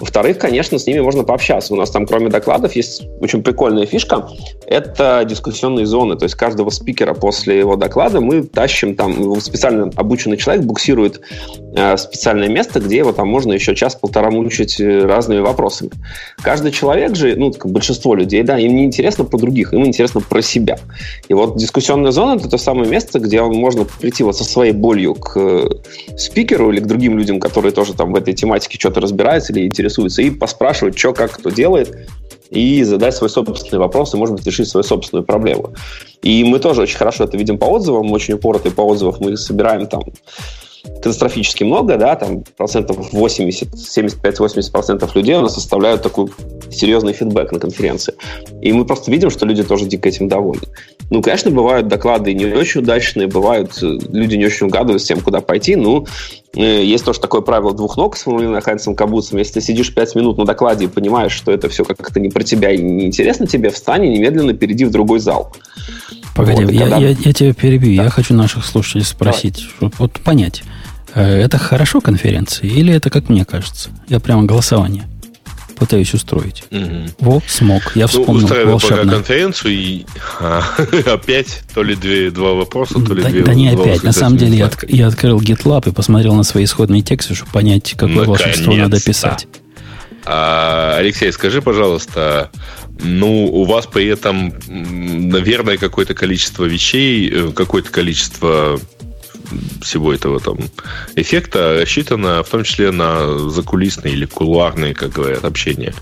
Во-вторых, конечно, с ними можно пообщаться. У нас там, кроме докладов, есть очень прикольная фишка. Это дискуссионные зоны. То есть каждого спикера после его доклада мы тащим там, специально обученный человек буксирует э, специальное место, где его там можно еще час-полтора мучить э, разными вопросами. Каждый человек же, ну, большинство людей, да, им не интересно про других, им интересно про себя. И вот дискуссионная зона — это то самое место, где он можно прийти вот со своей болью к э, спикеру или к другим людям, которые тоже там в этой тематике что-то разбираются или интересуются интересуется, и поспрашивать, что, как, кто делает, и задать свой собственный вопрос, и, может быть, решить свою собственную проблему. И мы тоже очень хорошо это видим по отзывам, очень упоротые по отзывам мы собираем там катастрофически много, да, там процентов 80, 75-80 процентов людей у нас составляют такой серьезный фидбэк на конференции. И мы просто видим, что люди тоже дико этим довольны. Ну, конечно, бывают доклады не очень удачные, бывают э, люди не очень угадывают с тем, куда пойти, ну, э, есть тоже такое правило двух ног, сформулированное Хайнсом Кабуцем. Если ты сидишь пять минут на докладе и понимаешь, что это все как-то не про тебя и не интересно тебе, встань и немедленно перейди в другой зал. Погоди, вот, я, когда... я, я тебя перебью. Да. Я хочу наших слушателей спросить, вот, вот понять. Э, это хорошо конференции или это как мне кажется? Я прямо голосование пытаюсь устроить. Угу. Во, смог. Я ну, вспомнил. Ну, устраиваю пока конференцию и а, опять то ли две, два вопроса, то ли да, две Да не опять. На самом деле я, от, я открыл GitLab и посмотрел на свои исходные тексты, чтобы понять, какое Наконец-то. волшебство надо писать. А, Алексей, скажи, пожалуйста, ну, у вас при этом, наверное, какое-то количество вещей, э, какое-то количество всего этого там эффекта рассчитано в том числе на закулисные или кулуарные, как говорят, общения.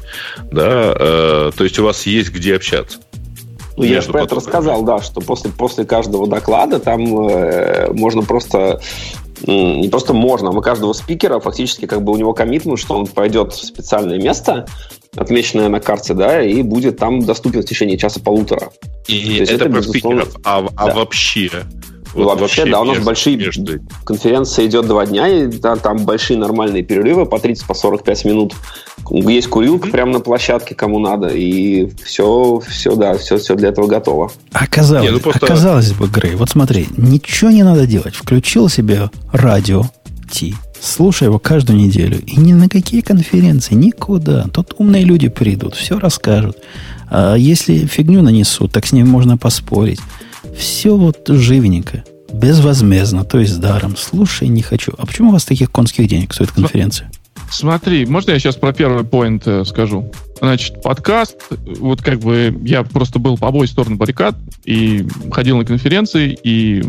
Да? Э, то есть у вас есть где общаться. Ну, я же про это рассказал, да, что после, после каждого доклада там э, можно просто не просто можно, а мы каждого спикера фактически как бы у него коммитмент, что он пойдет в специальное место, отмеченное на карте, да, и будет там доступен в течение часа-полутора. И это, это про безусловно... спикеров, а, а вообще вот вообще, да, у нас большие между... конференция идет два дня, и да, там большие нормальные перерывы по 30-45 по минут. Есть курилка mm-hmm. прямо на площадке, кому надо, и все, все, да, все, все для этого готово. Оказалось, не, ну просто... оказалось бы, Грей, вот смотри, ничего не надо делать. Включил себе радио Ти, слушай его каждую неделю, и ни на какие конференции, никуда. Тут умные люди придут, все расскажут. А если фигню нанесут, так с ними можно поспорить. Все вот живенько, безвозмездно, то есть даром. Слушай, не хочу. А почему у вас таких конских денег стоит конференция? Смотри, можно я сейчас про первый поинт э, скажу? Значит, подкаст, вот как бы я просто был по обоих сторонам баррикад и ходил на конференции, и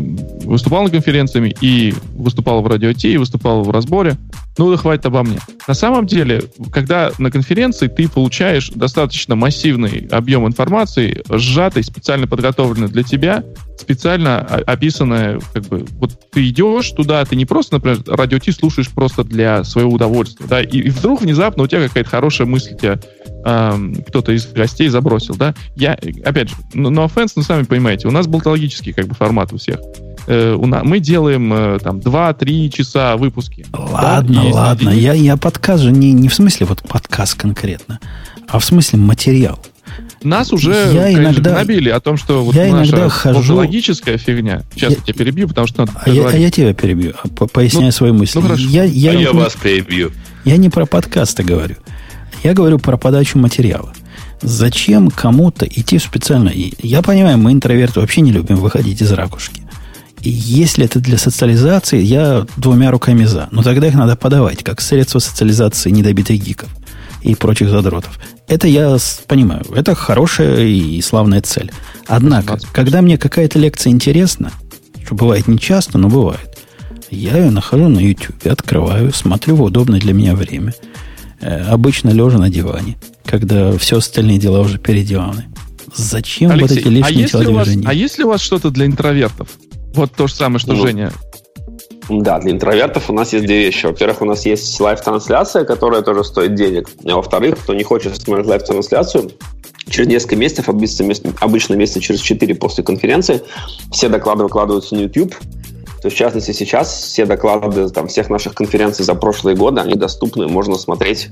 выступал на конференциями, и выступал в радио Ти, и выступал в разборе. Ну, да хватит обо мне. На самом деле, когда на конференции ты получаешь достаточно массивный объем информации, сжатый, специально подготовленный для тебя, специально описанная, как бы, вот ты идешь туда, ты не просто, например, радио Ти слушаешь просто для своего удовольствия, да, и, и вдруг внезапно у тебя какая-то хорошая мысль тебя эм, кто-то из гостей забросил, да. Я, опять же, no, no offense, но сами понимаете, у нас болтологический как бы формат у всех. Э, у нас, мы делаем э, там 2-3 часа выпуски. Ладно, да, ладно, я, я подкаст же не, не в смысле вот подкаст конкретно, а в смысле материал. Нас уже я конечно, иногда, набили о том, что вот я наша иногда хожу... логическая фигня. Сейчас я, я тебя перебью, потому что надо а я, а я тебя перебью, а поясняю ну, свои мысли. Ну, Я, я, а я вас перебью. Я не про подкасты говорю. Я говорю про подачу материала. Зачем кому-то идти специально? Я понимаю, мы интроверты вообще не любим выходить из ракушки. И если это для социализации, я двумя руками за. Но тогда их надо подавать, как средство социализации недобитых гиков. и прочих задротов. Это я понимаю. Это хорошая и славная цель. Однако, когда мне какая-то лекция интересна, что бывает не часто, но бывает, я ее нахожу на YouTube, открываю, смотрю в удобное для меня время. Э, обычно лежа на диване, когда все остальные дела уже переделаны. Зачем Алексей, вот эти лишние а телодвижения? Вас, а есть ли у вас что-то для интровертов? Вот то же самое, что ну, Женя да, для интровертов у нас есть две вещи. Во-первых, у нас есть live-трансляция, которая тоже стоит денег. А во-вторых, кто не хочет смотреть live-трансляцию, через несколько месяцев, обычно, месяца через 4 после конференции, все доклады выкладываются на YouTube. То есть, в частности, сейчас все доклады там, всех наших конференций за прошлые годы, они доступны, можно смотреть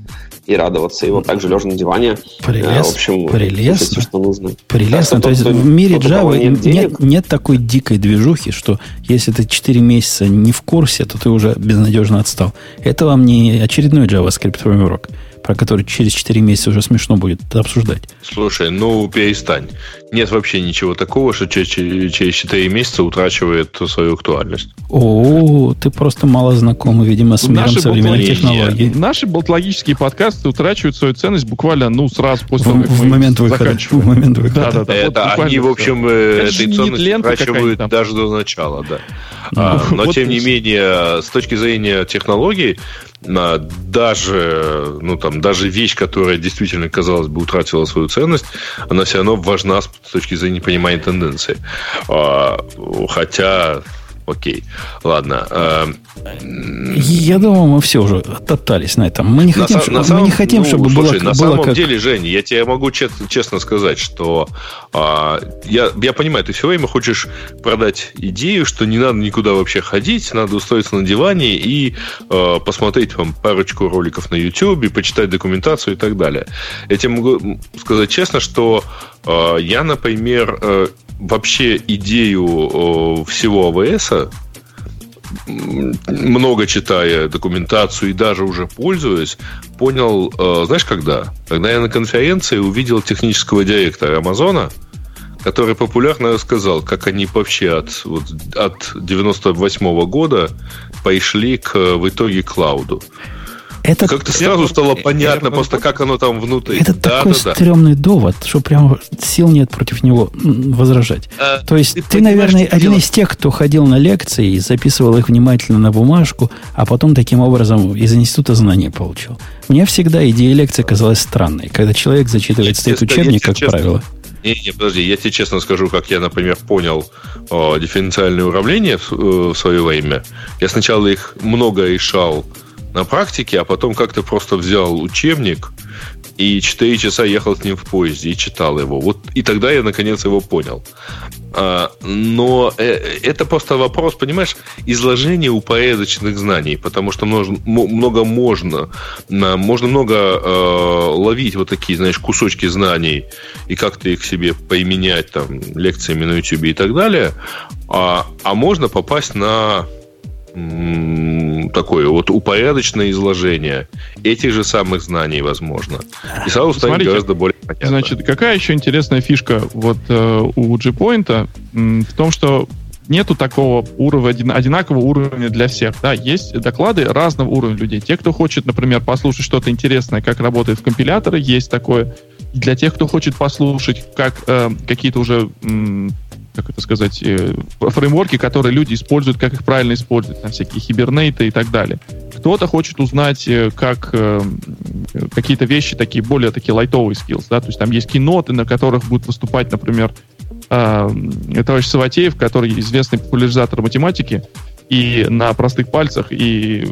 и радоваться. И вот также лежа на диване. Прелест, э, в общем, прелестно. Все, что нужно. Прелестно. То есть в мире Java нет, нет, нет такой дикой движухи, что если ты 4 месяца не в курсе, то ты уже безнадежно отстал. Это вам не очередной JavaScript урок про который через 4 месяца уже смешно будет обсуждать. Слушай, ну перестань. Нет вообще ничего такого, что через, через 4 месяца утрачивает свою актуальность. О, ты просто мало знаком, видимо, с миром современных технологий. Наши болтологические подкасты утрачивают свою ценность буквально, ну, сразу после того, как в момент выхода. В момент выхода. Да, да, да. Это вот они, в общем, э, этой ценности утрачивают даже до начала, да. А, но, вот тем не менее, с точки зрения технологий, даже, ну, там, даже вещь, которая действительно, казалось бы, утратила свою ценность, она все равно важна с точки зрения понимания тенденции. А, хотя Окей, ладно. Эм, я думаю, мы все уже оттоптались на этом. Мы не хотим, на, чтобы, на самом, мы не хотим ну, чтобы слушай, было, на было самом как... деле, Женя, я тебе могу честно, честно сказать, что а, я, я понимаю, ты все время хочешь продать идею, что не надо никуда вообще ходить, надо устроиться на диване и а, посмотреть вам парочку роликов на YouTube, почитать документацию и так далее. Я тебе могу сказать честно, что а, я, например, э, вообще идею всего АВС, много читая документацию и даже уже пользуясь, понял, э, знаешь, когда? Когда я на конференции увидел технического директора Амазона, который популярно рассказал, как они вообще от, вот, от 98 -го года пошли к, в итоге к клауду. Это, Как-то сразу стало понятно просто, как оно там внутри. Это да, такой да, стрёмный да. довод, что прям сил нет против него возражать. А, То есть ты, ты наверное, один дело? из тех, кто ходил на лекции и записывал их внимательно на бумажку, а потом таким образом из института знания получил. Мне всегда идея лекции казалась странной, когда человек зачитывает стоит учебник, как честно, правило. Не, не, подожди, я тебе честно скажу, как я, например, понял о, дифференциальные уравнения в, э, в свое время. Я сначала их много решал на практике, а потом как-то просто взял учебник и 4 часа ехал с ним в поезде и читал его. Вот и тогда я наконец его понял. А, но э, это просто вопрос, понимаешь, изложения упорядоченных знаний, потому что много, много можно, можно много э, ловить вот такие, знаешь, кусочки знаний и как-то их себе поименять там лекциями на YouTube и так далее, а, а можно попасть на такое вот упорядоченное изложение этих же самых знаний, возможно. И сразу станет Смотрите, гораздо более понятно. Значит, какая еще интересная фишка вот э, у G-Point в том, что нету такого уровня, одинакового уровня для всех. Да, есть доклады разного уровня людей. Те, кто хочет, например, послушать что-то интересное, как работает в компиляторе, есть такое. Для тех, кто хочет послушать, как э, какие-то уже как это сказать, э, фреймворки, которые люди используют, как их правильно использовать, там всякие хибернейты и так далее. Кто-то хочет узнать, э, как э, какие-то вещи такие, более такие лайтовые skills, да, то есть там есть киноты, на которых будет выступать, например, э, товарищ Саватеев, который известный популяризатор математики, и на простых пальцах, и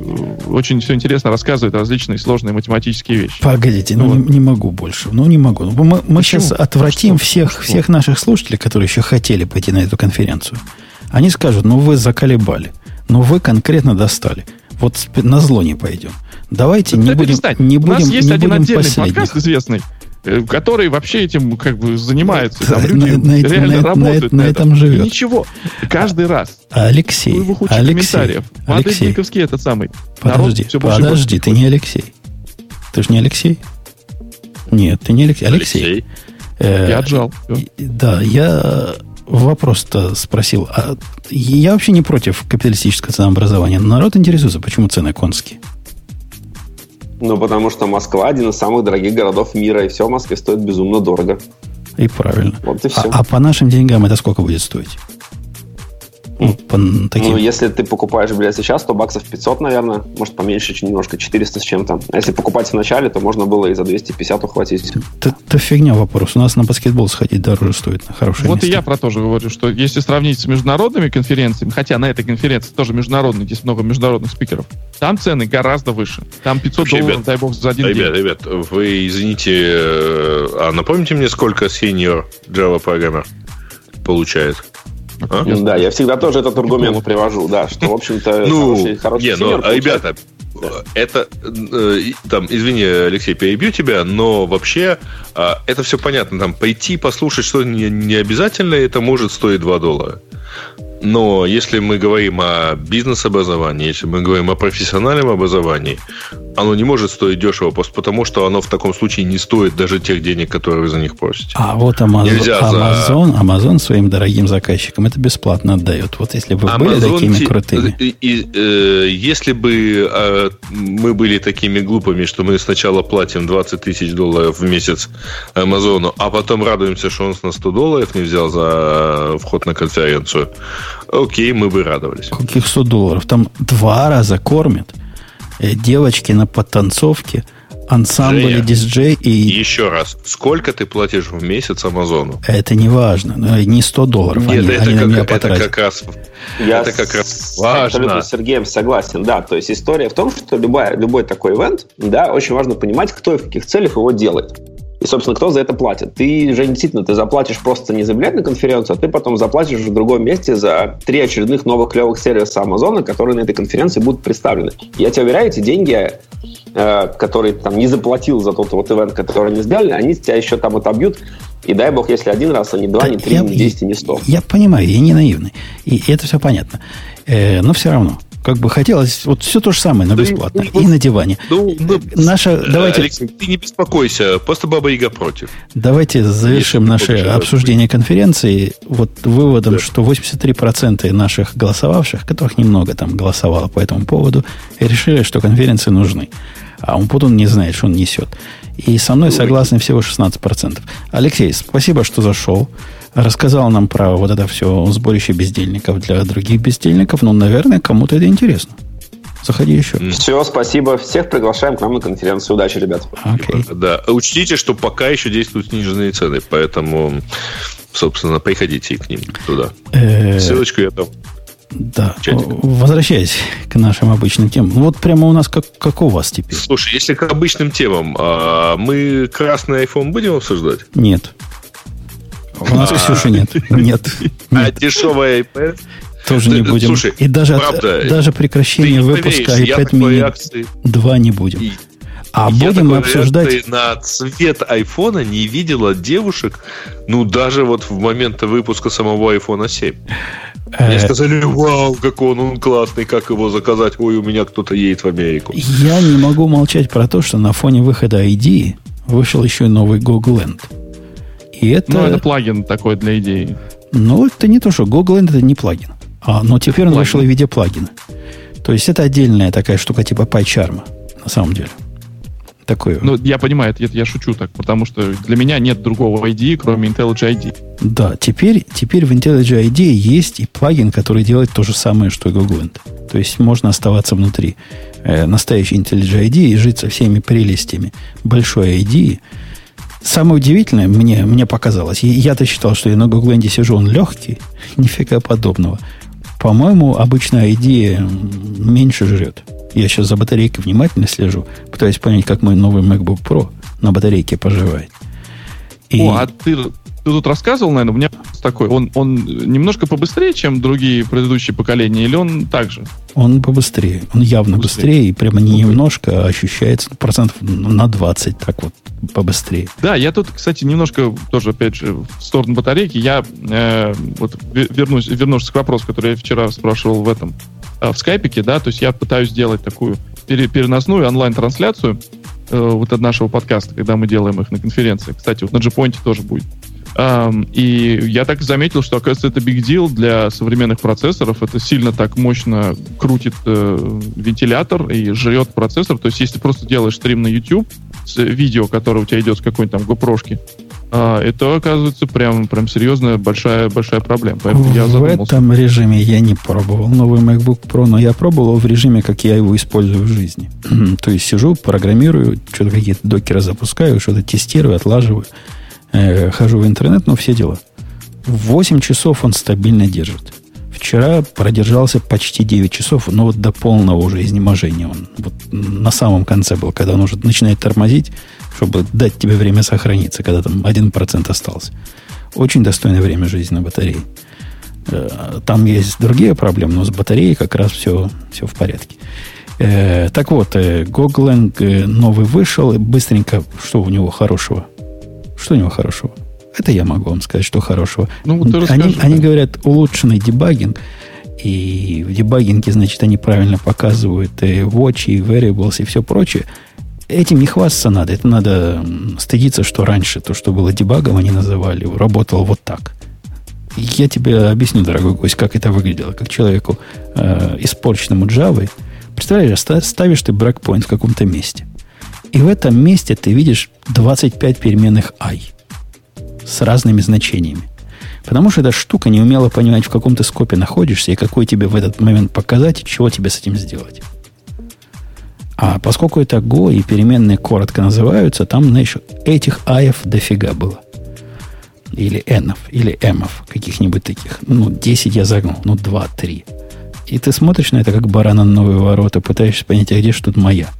очень все интересно рассказывает различные сложные математические вещи. Погодите, ну, ну не, не могу больше. Ну, не могу. Ну, мы, мы сейчас отвратим что? всех, что? всех наших слушателей, которые еще хотели пойти на эту конференцию. Они скажут, ну вы заколебали, ну вы конкретно достали. Вот на зло не пойдем. Давайте не будем, не будем, У нас есть не один будем отдельный последних. подкаст известный, который вообще этим как бы занимается. Там люди на, на, реально на, работают на, на, на этом живет. И ничего. Каждый раз. Алексей. Алексей. комментариев. Алексей. Никовский этот самый. Подожди, все подожди, ты не Алексей. Ты же не Алексей? Нет, ты не Алексей. Алексей. Алексей. Э, я отжал. Да, я вопрос-то спросил. А я вообще не против капиталистического ценообразования. Народ интересуется, почему цены конские. Ну, потому что Москва один из самых дорогих городов мира, и все в Москве стоит безумно дорого. И правильно. Вот и все. А, а по нашим деньгам это сколько будет стоить? Ну, по таким... Ну, если ты покупаешь билет сейчас, то баксов 500, наверное. Может, поменьше, немножко, 400 с чем-то. А если покупать в начале, то можно было и за 250 ухватить. Это, это фигня вопрос. У нас на баскетбол сходить дороже стоит на хорошее Вот место. и я про то же говорю, что если сравнить с международными конференциями, хотя на этой конференции тоже международная, здесь много международных спикеров, там цены гораздо выше. Там 500 Вообще, долларов, ребят, дай бог, за один ребят, день. Ребят, вы извините, э, а напомните мне, сколько senior Java программер получает? А? Да, я всегда тоже этот аргумент привожу, да, что, в общем-то, ну, хороший, хороший не, ну, ребята, да. это, э, там, извини, Алексей, перебью тебя, но вообще э, это все понятно. Там пойти послушать что не, не обязательно, это может стоить 2 доллара. Но если мы говорим о бизнес-образовании, если мы говорим о профессиональном образовании, оно не может стоить дешево, просто потому что оно в таком случае не стоит даже тех денег, которые вы за них просите. А вот Amazon, Amazon, за... Amazon своим дорогим заказчикам это бесплатно отдает. Вот если бы Amazon были такими те... крутыми. И, и, э, если бы э, мы были такими глупыми, что мы сначала платим 20 тысяч долларов в месяц Амазону, а потом радуемся, что он с нас 100 долларов не взял за вход на конференцию, окей, мы бы радовались. Каких 100 долларов? Там два раза кормят. Э, девочки на подтанцовке, ансамбль диджей и... Еще раз, сколько ты платишь в месяц Амазону? Это не важно, не 100 долларов. Нет, они, это, они как, на меня это как раз Я это как раз важно. абсолютно с Сергеем согласен, да. То есть история в том, что любой, любой такой ивент, да, очень важно понимать, кто и в каких целях его делает. И, собственно, кто за это платит? Ты же действительно, ты заплатишь просто не за билет на конференцию, а ты потом заплатишь в другом месте за три очередных новых клевых сервиса Амазона, которые на этой конференции будут представлены. Я тебе уверяю, эти деньги, э, которые там не заплатил за тот вот ивент, который они сделали, они тебя еще там отобьют и дай бог, если один раз, а не два, да, не три, я, не десять, не сто. Я понимаю, я не наивный. И это все понятно. Э, но все равно. Как бы хотелось, вот все то же самое, но бесплатно. Ну, и на диване. Ну, ну, Наша, э, давайте... Алексей, ты не беспокойся, просто Баба Яга против. Давайте завершим наше обсуждение конференции вот выводом, да. что 83% наших голосовавших, которых немного там голосовало по этому поводу, решили, что конференции нужны. А он Умпутун не знает, что он несет. И со мной согласны всего 16%. Алексей, спасибо, что зашел рассказал нам про вот это все сборище бездельников для других бездельников. Ну, наверное, кому-то это интересно. Заходи еще. Все, спасибо. Всех приглашаем к нам на конференцию. Удачи, ребят. Okay. Да. Учтите, что пока еще действуют сниженные цены, поэтому, собственно, приходите к ним туда. Э, Ссылочку я дам. Да. Чатик. Возвращаясь к нашим обычным темам. Вот прямо у нас как, как у вас теперь? Слушай, если к обычным темам, а мы красный iPhone будем обсуждать? Нет. У нас Ксюши нет. Нет. А дешевая iPad? Тоже не будем. Слушай, и даже, правда, даже прекращение выпуска iPad mini 2 не будем. А я будем обсуждать... на цвет айфона не видела девушек, ну, даже вот в момент выпуска самого айфона 7. Мне э, сказали, вау, какой он, он классный, как его заказать? Ой, у меня кто-то едет в Америку. Я не могу молчать про то, что на фоне выхода ID вышел еще и новый Google End. И это... Ну, это плагин такой для идеи. Ну, это не то, что Google это не плагин. А, но теперь он вышел в виде плагина. То есть это отдельная такая штука типа PyCharm, на самом деле. Такое. Ну, я понимаю, это, я шучу так, потому что для меня нет другого ID, кроме IntelliJ ID. Да, теперь, теперь в IntelliJ ID есть и плагин, который делает то же самое, что и Google То есть можно оставаться внутри э, настоящей IntelliJ ID и жить со всеми прелестями большой ID, Самое удивительное, мне, мне показалось, я-то считал, что я на Гугленде сижу, он легкий, нифига подобного. По-моему, обычная идея меньше жрет. Я сейчас за батарейкой внимательно слежу, пытаюсь понять, как мой новый MacBook Pro на батарейке поживает. И... О, а ты ты тут рассказывал, наверное, у меня такой, он, он немножко побыстрее, чем другие предыдущие поколения, или он так же? Он побыстрее. Он явно быстрее, быстрее и прямо не немножко, а ощущается процентов на 20, так вот, побыстрее. Да, я тут, кстати, немножко тоже, опять же, в сторону батарейки. Я э, вот вернусь, вернусь к вопросу, который я вчера спрашивал в этом, э, в скайпике, да, то есть я пытаюсь сделать такую переносную онлайн-трансляцию э, вот от нашего подкаста, когда мы делаем их на конференции. Кстати, вот на Джипонте тоже будет. И я так заметил, что, оказывается, это big deal для современных процессоров. Это сильно так мощно крутит э, вентилятор и жрет процессор. То есть, если просто делаешь стрим на YouTube с видео, которое у тебя идет с какой-нибудь там GoPro, а, это оказывается прям, прям серьезная большая, большая проблема. Поэтому в я задумался. этом режиме я не пробовал новый MacBook Pro, но я пробовал в режиме, как я его использую в жизни. То есть сижу, программирую, что-то какие-то докеры запускаю, что-то тестирую, отлаживаю, э, хожу в интернет, ну, все дела. 8 часов он стабильно держит. Вчера продержался почти 9 часов, но вот до полного уже изнеможения он вот на самом конце был, когда он уже начинает тормозить, чтобы дать тебе время сохраниться, когда там 1% остался. Очень достойное время жизни на батарее. Э, там есть другие проблемы, но с батареей как раз все, все в порядке. Э, так вот, э, Goglang новый вышел. Быстренько, что у него хорошего? Что у него хорошего? Это я могу вам сказать, что хорошего. Ну, вот они, да. они говорят, улучшенный дебагинг. И в дебагинге, значит, они правильно показывают и watch, и variables, и все прочее этим не хвастаться надо. Это надо стыдиться, что раньше то, что было дебагом, они называли, работало вот так. Я тебе объясню, дорогой гость, как это выглядело. Как человеку, э, испорченному Java, представляешь, ставишь ты брейкпоинт в каком-то месте. И в этом месте ты видишь 25 переменных i с разными значениями. Потому что эта штука не умела понимать, в каком ты скопе находишься и какой тебе в этот момент показать, и чего тебе с этим сделать. А поскольку это Go и переменные коротко называются, там, знаешь, этих аев дофига было. Или энов, или эмов, каких-нибудь таких. Ну, 10 я загнул, ну, 2, 3. И ты смотришь на это, как барана на новые ворота, пытаешься понять, а где же тут моя.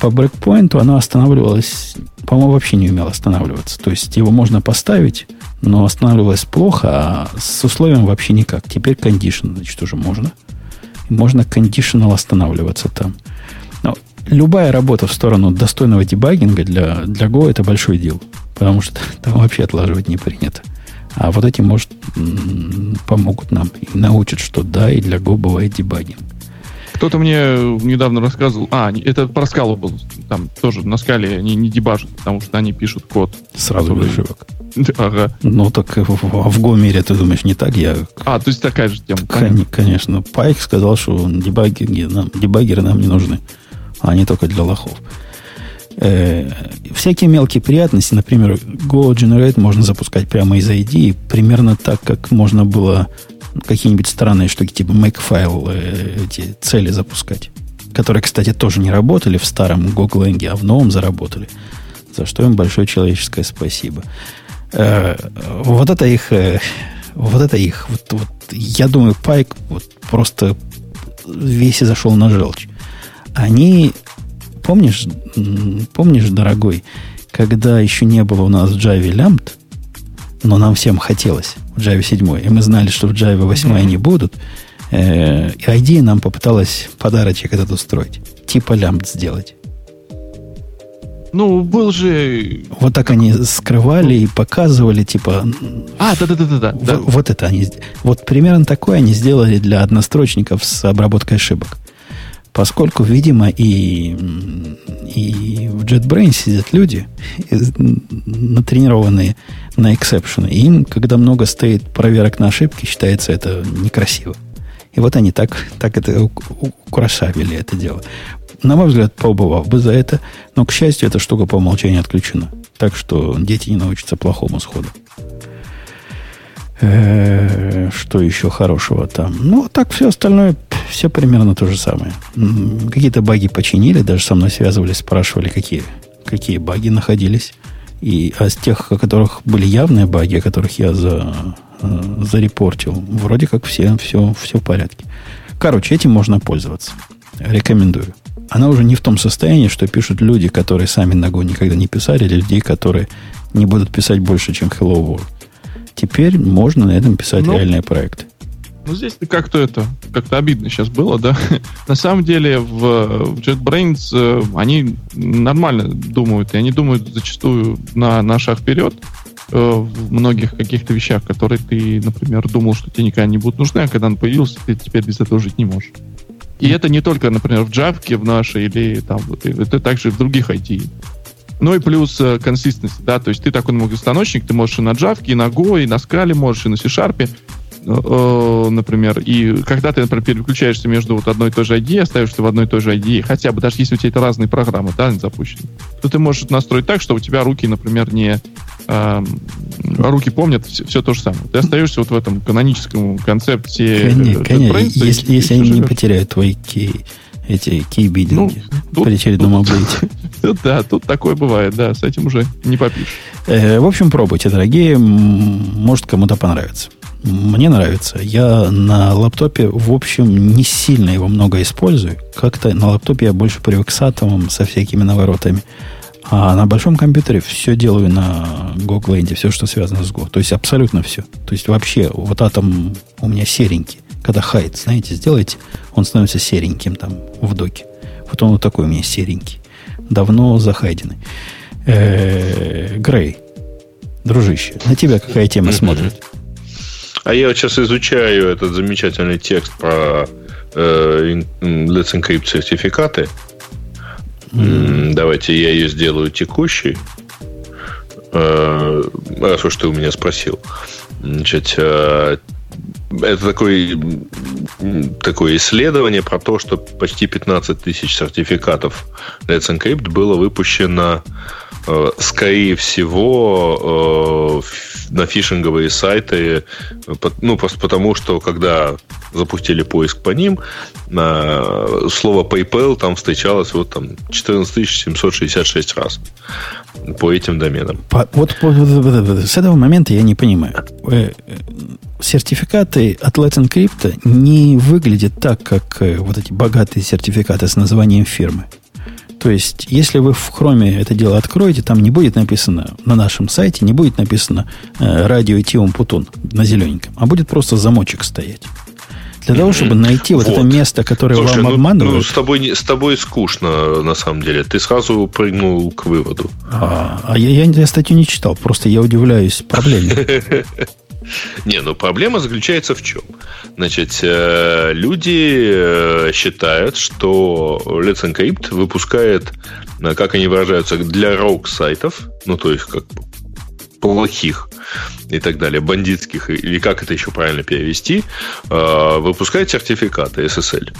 По брейкпоинту оно останавливалось, по-моему, вообще не умело останавливаться. То есть его можно поставить, но останавливалось плохо, а с условием вообще никак. Теперь кондишн, значит, уже можно. Можно кондишнал останавливаться там любая работа в сторону достойного дебагинга для, для Go это большой дел. Потому что там вообще отлаживать не принято. А вот эти, может, помогут нам и научат, что да, и для Go бывает дебагинг. Кто-то мне недавно рассказывал, а, это про скалу был, там тоже на скале они не дебажат, потому что они пишут код. Сразу который... ошибок. Ага. Ну, так в, в Go-мире, ты думаешь, не так? Я... А, то есть такая же тема. Кон- конечно. Пайк сказал, что дебагеры нам, дебагеры нам не нужны а не только для лохов. Э, всякие мелкие приятности, например, Go Generate можно запускать прямо из ID, примерно так, как можно было какие-нибудь странные штуки, типа Makefile, э, эти цели запускать, которые, кстати, тоже не работали в старом Golang, а в новом заработали, за что им большое человеческое спасибо. Э, вот это их, э, вот это их, вот, вот, я думаю, Пайк вот просто весь и зашел на желчь они, помнишь, помнишь, дорогой, когда еще не было у нас Java Lambda, но нам всем хотелось в Java 7, и мы знали, что в Java 8 mm-hmm. они будут, э, и ID нам попыталась подарочек этот устроить. Типа лямбд сделать. Ну, был же... Вот так они скрывали и показывали, типа... А, да-да-да-да. да. Вот это они... Вот примерно такое они сделали для однострочников с обработкой ошибок. Поскольку, видимо, и, и в JetBrains сидят люди, натренированные на эксепшены. Им, когда много стоит проверок на ошибки, считается это некрасиво. И вот они так, так это украшавили это дело. На мой взгляд, побывав бы за это, но, к счастью, эта штука по умолчанию отключена. Так что дети не научатся плохому сходу. Э, что еще хорошего там? Ну, так все остальное, все примерно то же самое. Какие-то баги починили, даже со мной связывались, спрашивали, какие, какие баги находились. И а с тех, о которых были явные баги, о которых я за, э, зарепортил, вроде как все, все, все в порядке. Короче, этим можно пользоваться. Рекомендую. Она уже не в том состоянии, что пишут люди, которые сами ногу никогда не писали, или людей, которые не будут писать больше, чем Hello World. Теперь можно на этом писать ну, реальные проекты. Ну, здесь как-то это, как-то обидно сейчас было, да. на самом деле в, в JetBrains э, они нормально думают, и они думают зачастую на, на шаг вперед э, в многих каких-то вещах, которые ты, например, думал, что тебе никогда не будут нужны, а когда он появился, ты теперь без этого жить не можешь. И это не только, например, в Java, в нашей, или там, это также в других IT Ну и плюс консистенция, да, то есть ты такой многостаночник, ты можешь и на Java, и на Go, и на Scala, можешь и на C-Sharp, Э, например, и когда ты, например, переключаешься между вот одной и той же IDE, остаешься в одной и той же IDE, хотя бы даже если у тебя это разные программы, да, запущены, то ты можешь настроить так, что у тебя руки, например, не э, руки помнят все, все то же самое. Ты остаешься вот в этом каноническом концепте. Конечно, конечно. Если, если они не потеряют твои кей, эти кейбидинги ну, при очередном апдейте. Да, тут такое бывает, да, с этим уже не попишешь. Э, в общем, пробуйте, дорогие, может кому-то понравится. Мне нравится. Я на лаптопе, в общем, не сильно его много использую. Как-то на лаптопе я больше привык с атомом, со всякими наворотами. А на большом компьютере все делаю на GoGland, все, что связано с Go. То есть абсолютно все. То есть вообще, вот атом у меня серенький. Когда хайт, знаете, сделаете, он становится сереньким там в доке. Вот он вот такой у меня серенький. Давно захайденный. Грей, дружище, на тебя какая тема смотрит? А я вот сейчас изучаю этот замечательный текст про э, Let's Encrypt сертификаты. Mm. Давайте я ее сделаю текущей. Э, раз уж ты у меня спросил. Значит, э, это такой, такое исследование про то, что почти 15 тысяч сертификатов Let's Encrypt было выпущено Э, скорее всего, э, на фишинговые сайты, ну, просто потому, что когда запустили поиск по ним, слово PayPal там встречалось вот там 14 766 раз по этим доменам. По, вот, вот с этого момента я не понимаю. Э, сертификаты от Let's Encrypt не выглядят так, как вот эти богатые сертификаты с названием фирмы. То есть, если вы в хроме это дело откроете, там не будет написано на нашем сайте, не будет написано э, радио Тиум Путун на зелененьком, а будет просто замочек стоять. Для того, чтобы найти вот, вот это место, которое Слушай, вам обманывает. Ну, с, тобой, с тобой скучно, на самом деле. Ты сразу прыгнул к выводу. А, а я, я, я статью не читал, просто я удивляюсь проблеме. Не, ну проблема заключается в чем? Значит, э, люди э, считают, что Let's Encrypt выпускает, э, как они выражаются, для рок-сайтов, ну, то есть как плохих и так далее, бандитских, или как это еще правильно перевести, выпускает сертификаты SSL.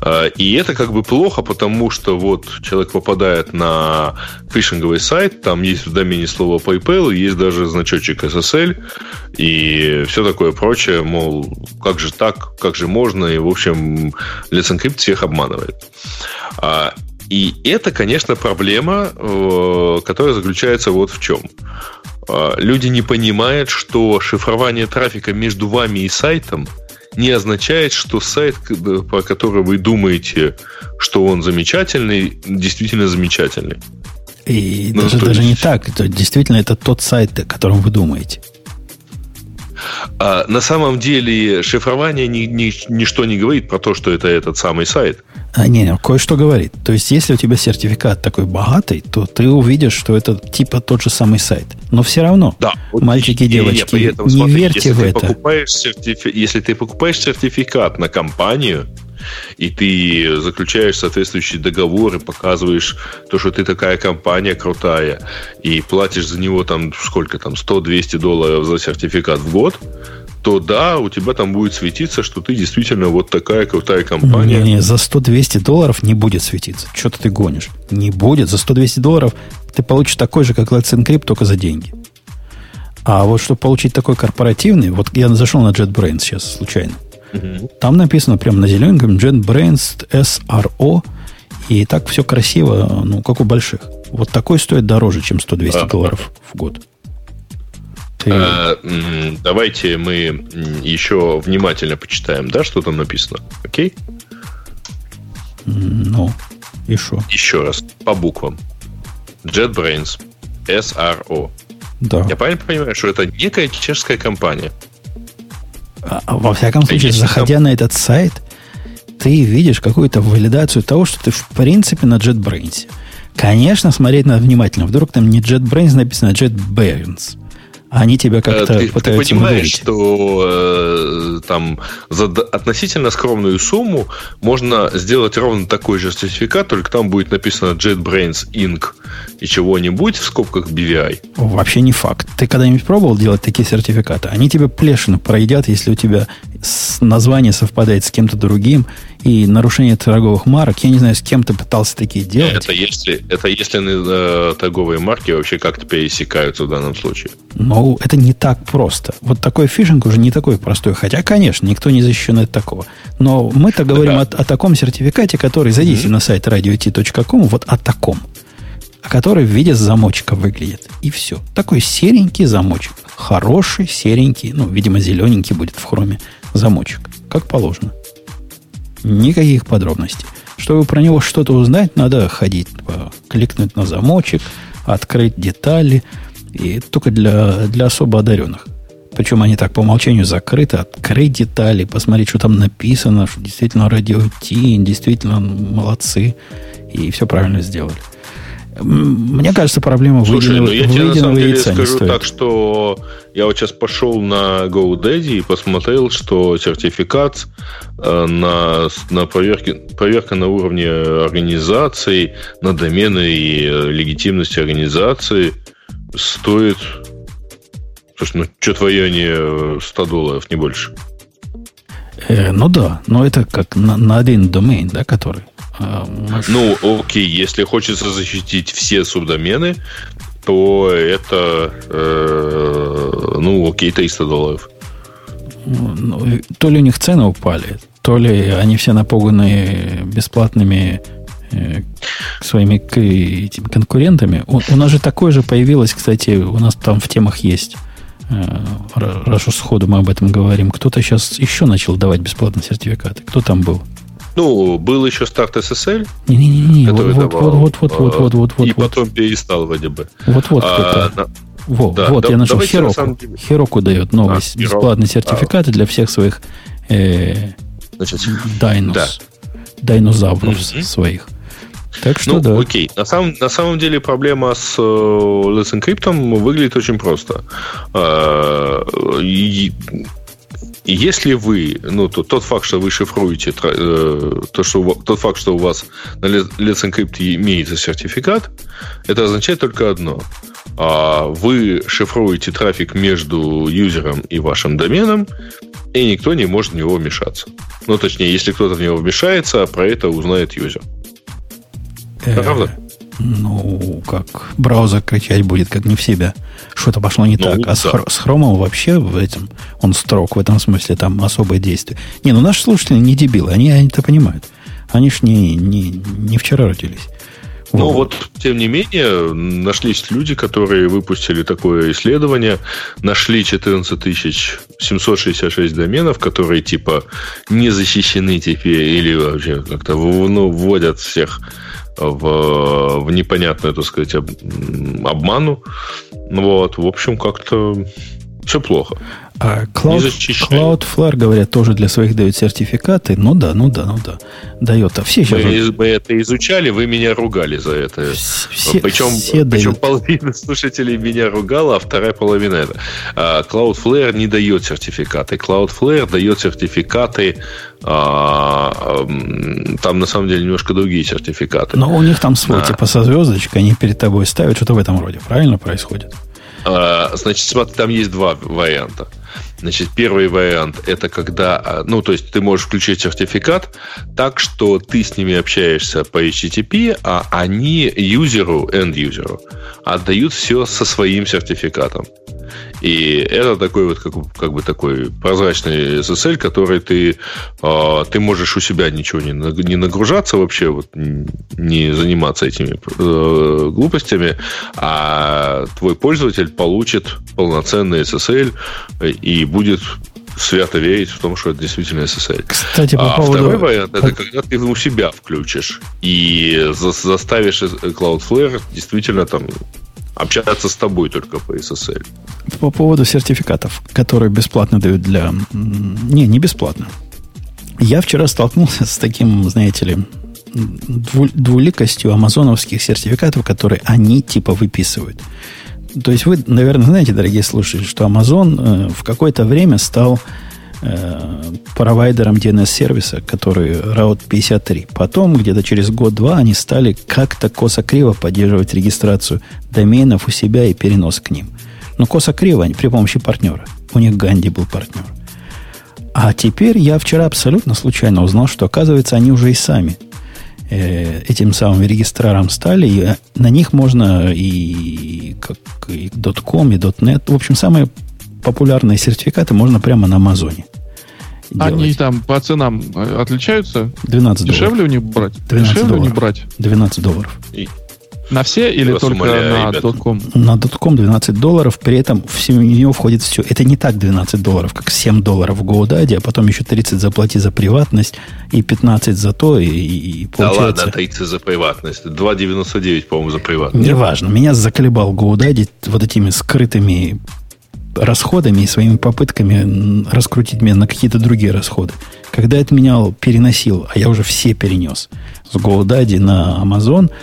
А, и это как бы плохо, потому что вот человек попадает на фишинговый сайт, там есть в домене слово PayPal, есть даже значочек SSL и все такое прочее, мол, как же так, как же можно, и, в общем, Let's Encrypt всех обманывает. И это, конечно, проблема, э, которая заключается вот в чем. А, люди не понимают, что шифрование трафика между вами и сайтом – не означает, что сайт, по которому вы думаете, что он замечательный, действительно замечательный. И ну, даже, даже не так. Это действительно это тот сайт, о котором вы думаете. А на самом деле шифрование ни, ни, ничто не говорит про то, что это этот самый сайт. А, не, не, кое-что говорит. То есть, если у тебя сертификат такой богатый, то ты увидишь, что это типа тот же самый сайт. Но все равно, да, мальчики и девочки, не, этом, не смотри, верьте в это. Сертифи... Если ты покупаешь сертификат на компанию, и ты заключаешь соответствующий договор и показываешь то, что ты такая компания крутая, и платишь за него там сколько там, 100-200 долларов за сертификат в год, то да, у тебя там будет светиться, что ты действительно вот такая крутая компания. Не, не, за 100-200 долларов не будет светиться. Что-то ты гонишь. Не будет. За 100-200 долларов ты получишь такой же, как Let's Encrypt, только за деньги. А вот чтобы получить такой корпоративный, вот я зашел на JetBrains сейчас случайно. Угу. Там написано прямо на зелененьком JetBrains SRO, и так все красиво, ну, как у больших. Вот такой стоит дороже, чем 100-200 а, долларов в год. Ты... А, давайте мы еще внимательно почитаем, да, что там написано. Окей? Ну, и что? Еще раз, по буквам. JetBrains, SRO. Да. Я правильно понимаю, что это некая чешская компания? А, а во всяком случае, а заходя там... на этот сайт, ты видишь какую-то валидацию того, что ты в принципе на JetBrains. Конечно, смотреть надо внимательно. Вдруг там не JetBrains написано, а JetBrains. Они тебя как-то ты, пытаются ты понимаешь, надурить. что э, там за относительно скромную сумму можно сделать ровно такой же сертификат, только там будет написано JetBrains Inc. и чего-нибудь в скобках BVI. Вообще не факт. Ты когда-нибудь пробовал делать такие сертификаты? Они тебе плешину проедят, если у тебя название совпадает с кем-то другим, и нарушение торговых марок. Я не знаю, с кем ты пытался такие делать. Это если, это если э, торговые марки вообще как-то пересекаются в данном случае. Но это не так просто. Вот такой фишинг уже не такой простой. Хотя, конечно, никто не защищен от такого. Но мы-то говорим да. о, о таком сертификате, который, зайдите mm-hmm. на сайт radio.t.com, вот о таком. Который в виде замочка выглядит. И все. Такой серенький замочек. Хороший, серенький, ну, видимо, зелененький будет в хроме замочек. Как положено. Никаких подробностей. Чтобы про него что-то узнать, надо ходить, кликнуть на замочек, открыть детали. И только для, для особо одаренных. Причем они так по умолчанию закрыты. Открыть детали, посмотреть, что там написано, что действительно радио Ти, действительно молодцы. И все правильно сделали. Мне кажется, проблема Слушай, выеденного, ну я тебе на самом деле скажу так, что я вот сейчас пошел на GoDaddy и посмотрел, что сертификат э, на, на проверке, проверка на уровне организации, на домены и э, легитимности организации стоит, слушай, ну что-то в районе 100 долларов, не больше. Э, ну да, но это как на, на один домен, да, который а, ну, окей, если хочется защитить все субдомены, то это, э, ну, окей, 300 долларов. Ну, то ли у них цены упали, то ли они все напуганы бесплатными э, своими этими конкурентами. У, у нас же такое же появилось, кстати, у нас там в темах есть. Э, раз уж сходу мы об этом говорим. Кто-то сейчас еще начал давать бесплатные сертификаты. Кто там был? Ну, был еще старт SSL. Не-не-не, вот, вот, вот, вот, вот, вот, вот, вот. И потом перестал вроде бы. Вот-вот а, на... Во, да, вот, да, я нашел Хироку. Деле... Хироку дает новость. А, бесплатные сертификаты а. для всех своих э, Значит, дайнос, да. дайнозавров mm-hmm. своих. Так что ну, да. окей. На самом, на самом деле проблема с э, Let's Encrypt выглядит очень просто. Э, если вы, ну, то, тот факт, что вы шифруете, э, то, что, тот факт, что у вас на Let's Encrypt имеется сертификат, это означает только одно. А вы шифруете трафик между юзером и вашим доменом, и никто не может в него вмешаться. Ну, точнее, если кто-то в него вмешается, про это узнает юзер. Правда? Ну, как браузер кричать будет, как не в себя. Что-то пошло не ну, так. А да. с, с Хромом вообще в этом, он строг, в этом смысле там особое действие. Не, ну наши слушатели не дебилы, они, они это понимают. Они ж не, не, не вчера родились. Ну вот. вот, тем не менее, нашлись люди, которые выпустили такое исследование, нашли 14 766 доменов, которые типа не защищены теперь или вообще как-то ну, вводят всех в, в непонятную, так сказать, об, обману. Вот, в общем, как-то все плохо. А Cloud, Cloudflare, говорят, тоже для своих дают сертификаты. Ну да, ну да, ну да. Дает. А все сейчас... Мы, мы это изучали, вы меня ругали за это. Все, причем все причем дают. половина слушателей меня ругала, а вторая половина это. А Cloudflare не дает сертификаты. Cloudflare дает сертификаты а, там на самом деле немножко другие сертификаты. Но у них там свой, а. типа со звездочкой, они перед тобой ставят, что-то в этом роде. Правильно происходит? А, значит, смотри, там есть два варианта. Значит, первый вариант это когда, а, ну, то есть ты можешь включить сертификат так, что ты с ними общаешься по HTTP, а они юзеру, end-юзеру, отдают все со своим сертификатом. И это такой вот как, как бы такой прозрачный SSL, который ты, э, ты можешь у себя ничего не, не нагружаться вообще, вот, не заниматься этими э, глупостями, а твой пользователь получит полноценный SSL и будет свято верить в том, что это действительно SSL. Кстати, по а поводу... второй вариант это когда ты у себя включишь и заставишь Cloudflare действительно там общаться с тобой только по SSL. По поводу сертификатов, которые бесплатно дают для... Не, не бесплатно. Я вчера столкнулся с таким, знаете ли, двуликостью амазоновских сертификатов, которые они типа выписывают. То есть вы, наверное, знаете, дорогие слушатели, что Amazon э, в какое-то время стал э, провайдером DNS-сервиса, который Route 53. Потом, где-то через год-два, они стали как-то косо-криво поддерживать регистрацию доменов у себя и перенос к ним. Но косо-криво они при помощи партнера. У них Ганди был партнер. А теперь я вчера абсолютно случайно узнал, что, оказывается, они уже и сами этим самым регистраром стали. И э, на них можно и, как, и .com, и .net. В общем, самые популярные сертификаты можно прямо на Амазоне. Делать. Они там по ценам э, отличаются? 12 Дешевле долларов. у них брать? 12 Дешевле долларов. у них брать? 12 долларов. И, на все или Вас только умоляю, на .com? На .com 12 долларов, при этом в него входит все. Это не так 12 долларов, как 7 долларов в GoDaddy, а потом еще 30 заплати за приватность и 15 за то, и, и получается... Да ладно, 30 за приватность. 2,99, по-моему, за приватность. Неважно. Меня заколебал GoDaddy вот этими скрытыми расходами и своими попытками раскрутить меня на какие-то другие расходы. Когда я отменял, переносил, а я уже все перенес с GoDaddy на Amazon –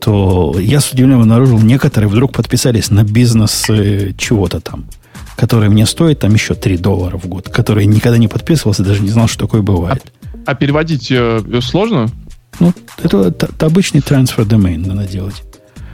то я с удивлением обнаружил, некоторые вдруг подписались на бизнес э, чего-то там, который мне стоит там еще 3 доллара в год, который никогда не подписывался, даже не знал, что такое бывает. А, а переводить э, сложно? Ну, это, это, это обычный трансфер домен надо делать.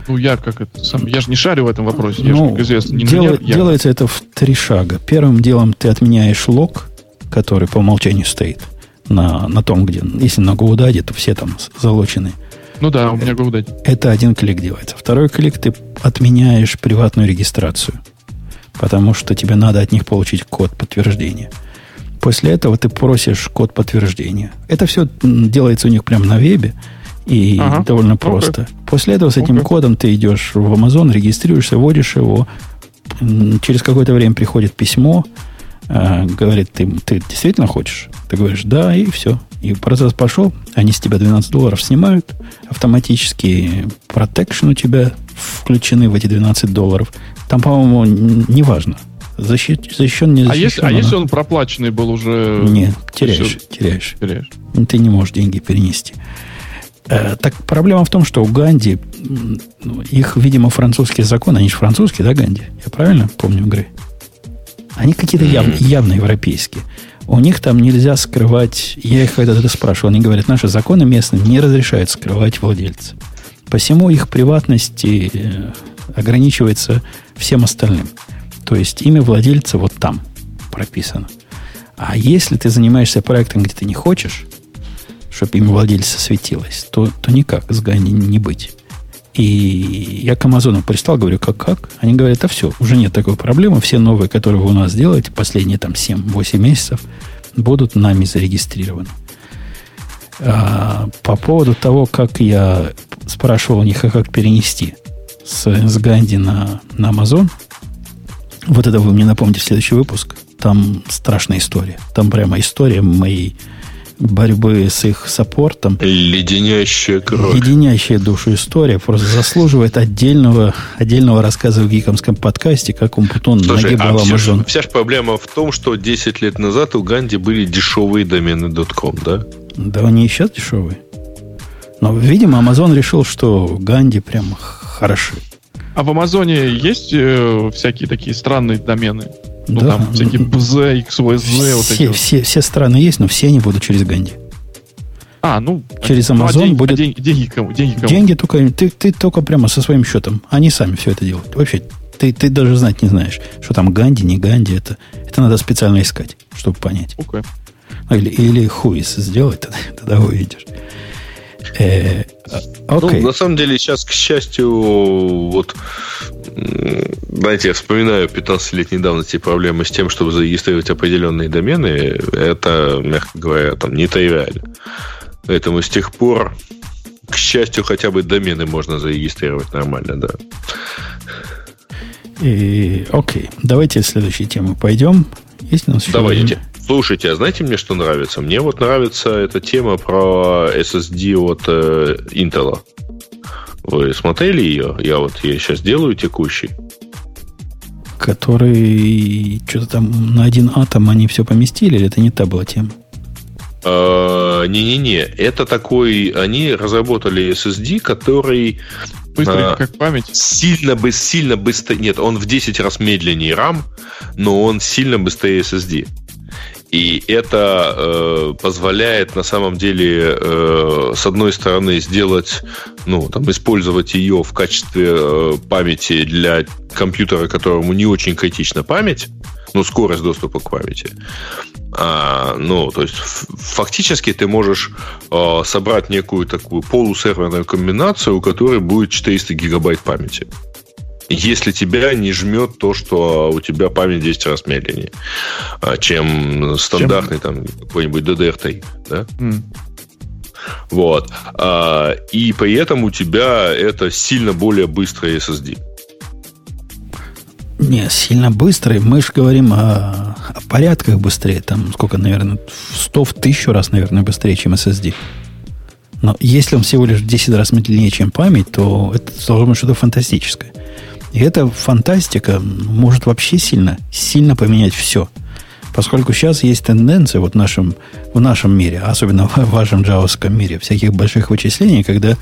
Ну, я как это сам, я же не шарю в этом вопросе, я ну, же, как известно, не дел, инженер, Делается это в три шага. Первым делом ты отменяешь лог, который по умолчанию стоит на, на том, где, если на GoDaddy, то все там залочены. Ну да, у меня GoDaddy. Это один клик делается. Второй клик ты отменяешь приватную регистрацию, потому что тебе надо от них получить код подтверждения. После этого ты просишь код подтверждения. Это все делается у них прямо на вебе. И ага. довольно просто. Okay. После этого с этим okay. кодом ты идешь в Amazon, регистрируешься, вводишь его. Через какое-то время приходит письмо, э, говорит, ты, ты действительно хочешь? Ты говоришь, да, и все. И процесс пошел, они с тебя 12 долларов снимают, автоматически протекшн у тебя включены в эти 12 долларов. Там, по-моему, неважно. Защит, защищен, не защищен. А если, а если он проплаченный был уже... Нет, теряешь, все, теряешь. теряешь. Ты не можешь деньги перенести. Э, так проблема в том, что у Ганди, ну, их, видимо, французские законы, они же французские, да, Ганди? Я правильно помню, Грей? Они какие-то явно, явно европейские. У них там нельзя скрывать... Я их когда-то спрашивал, они говорят, наши законы местные не разрешают скрывать владельца. Посему их приватность э, ограничивается всем остальным. То есть имя владельца вот там прописано. А если ты занимаешься проектом, где ты не хочешь, чтобы имя владельца светилось, то, то никак с Гани не быть. И я к Амазону пристал, говорю, как, как? Они говорят, да все, уже нет такой проблемы. Все новые, которые вы у нас делаете, последние там 7-8 месяцев, будут нами зарегистрированы. А, по поводу того, как я спрашивал у них, а как перенести с, с Ганди на, на Amazon, вот это вы мне напомните в следующий выпуск. Там страшная история. Там прямо история моей борьбы с их саппортом. Леденящая кровь. Леденящая душу история просто заслуживает отдельного, отдельного рассказа в гикомском подкасте, как Умпутон Слушай, нагибал а Amazon. Вся же проблема в том, что 10 лет назад у Ганди были дешевые домены .com, да? Да они и сейчас дешевые. Но, видимо, Amazon решил, что Ганди прям хороши. А в Амазоне есть э, всякие такие странные домены? Ну, да. там всякие BZ, XYZ. Все, вот эти все, все страны есть, но все они будут через Ганди. А, ну, через Amazon ну, а деньги, будет... А деньги, деньги кому? Деньги, кому? деньги только... Ты, ты только прямо со своим счетом. Они сами все это делают. Вообще, ты, ты даже знать не знаешь, что там Ганди, не Ганди. Это, это надо специально искать, чтобы понять. Okay. Или, или хуис сделать, тогда, тогда увидишь. Э, okay. ну, на самом деле, сейчас, к счастью, вот, знаете, я вспоминаю 15-летней давности проблемы с тем, чтобы зарегистрировать определенные домены. Это, мягко говоря, там не тривиально. Поэтому с тех пор, к счастью, хотя бы домены можно зарегистрировать нормально, да. И, окей, давайте в следующую тему пойдем. Есть у нас еще Давайте. Время? Слушайте, а знаете, мне что нравится? Мне вот нравится эта тема про SSD от э, Intel. Вы смотрели ее? Я вот я сейчас делаю текущий. Который что-то там на один атом они все поместили, или это не та была тема? А, не-не-не, это такой, они разработали SSD, который Быстрый а, как память? Сильно, сильно быстрее. Нет, он в 10 раз медленнее RAM, но он сильно быстрее SSD. И это э, позволяет на самом деле, э, с одной стороны, сделать, ну, там, использовать ее в качестве э, памяти для компьютера, которому не очень критична память, ну, скорость доступа к памяти. А, ну, то есть фактически ты можешь э, собрать некую такую полусерверную комбинацию, у которой будет 400 гигабайт памяти. Если тебя не жмет то, что у тебя память 10 раз медленнее, а, чем стандартный чем? там какой-нибудь DDR3, да? Mm. Вот. А, и при этом у тебя это сильно более быстрый SSD. Не, сильно быстрый. Мы же говорим о, о порядках быстрее. Там сколько, наверное, в 100, в 1000 раз, наверное, быстрее, чем SSD. Но если он всего лишь в 10 раз медленнее, чем память, то это должно быть что-то фантастическое. И эта фантастика может вообще сильно, сильно поменять все. Поскольку сейчас есть тенденция вот в нашем, в нашем мире, особенно в вашем джавовском мире, всяких больших вычислений, когда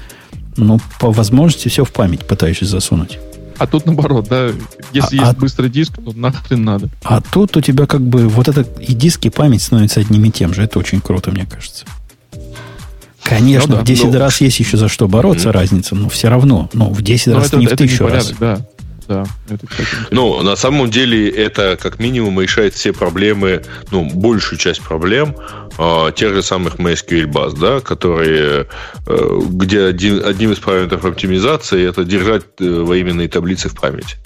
ну, по возможности все в память пытаешься засунуть. А тут наоборот, да, если а, есть а, быстрый диск, то нахрен надо. А тут у тебя как бы вот это и диск, и память становятся одним и тем же. Это очень круто, мне кажется. Конечно, ну, да, в 10 но... раз есть еще за что бороться, mm-hmm. разница, но все равно. Ну, в 10 но раз это, не в тысячу раз. Да. Да, это, кстати, ну, на самом деле, это как минимум решает все проблемы, ну, большую часть проблем э, тех же самых MySQL баз, да, которые, э, где один, одним из параметров оптимизации это держать э, временные таблицы в памяти.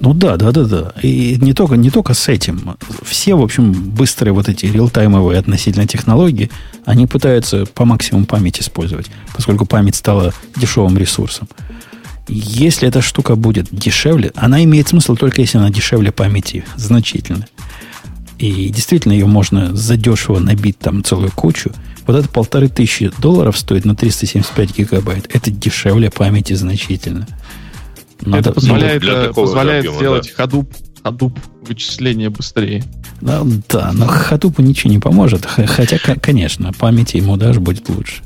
Ну да, да, да, да. И не только, не только с этим. Все, в общем, быстрые вот эти реалтаймовые относительно технологии, они пытаются по максимуму память использовать, поскольку память стала дешевым ресурсом. Если эта штука будет дешевле, она имеет смысл только если она дешевле памяти значительно. И действительно ее можно задешево набить там целую кучу. Вот это полторы тысячи долларов стоит на 375 гигабайт. Это дешевле памяти значительно. Надо, это позволяет, ну, позволяет объема, сделать да. Hadoop, Hadoop вычисление быстрее. Да, да, но Hadoop ничего не поможет. Хотя, конечно, памяти ему даже будет лучше.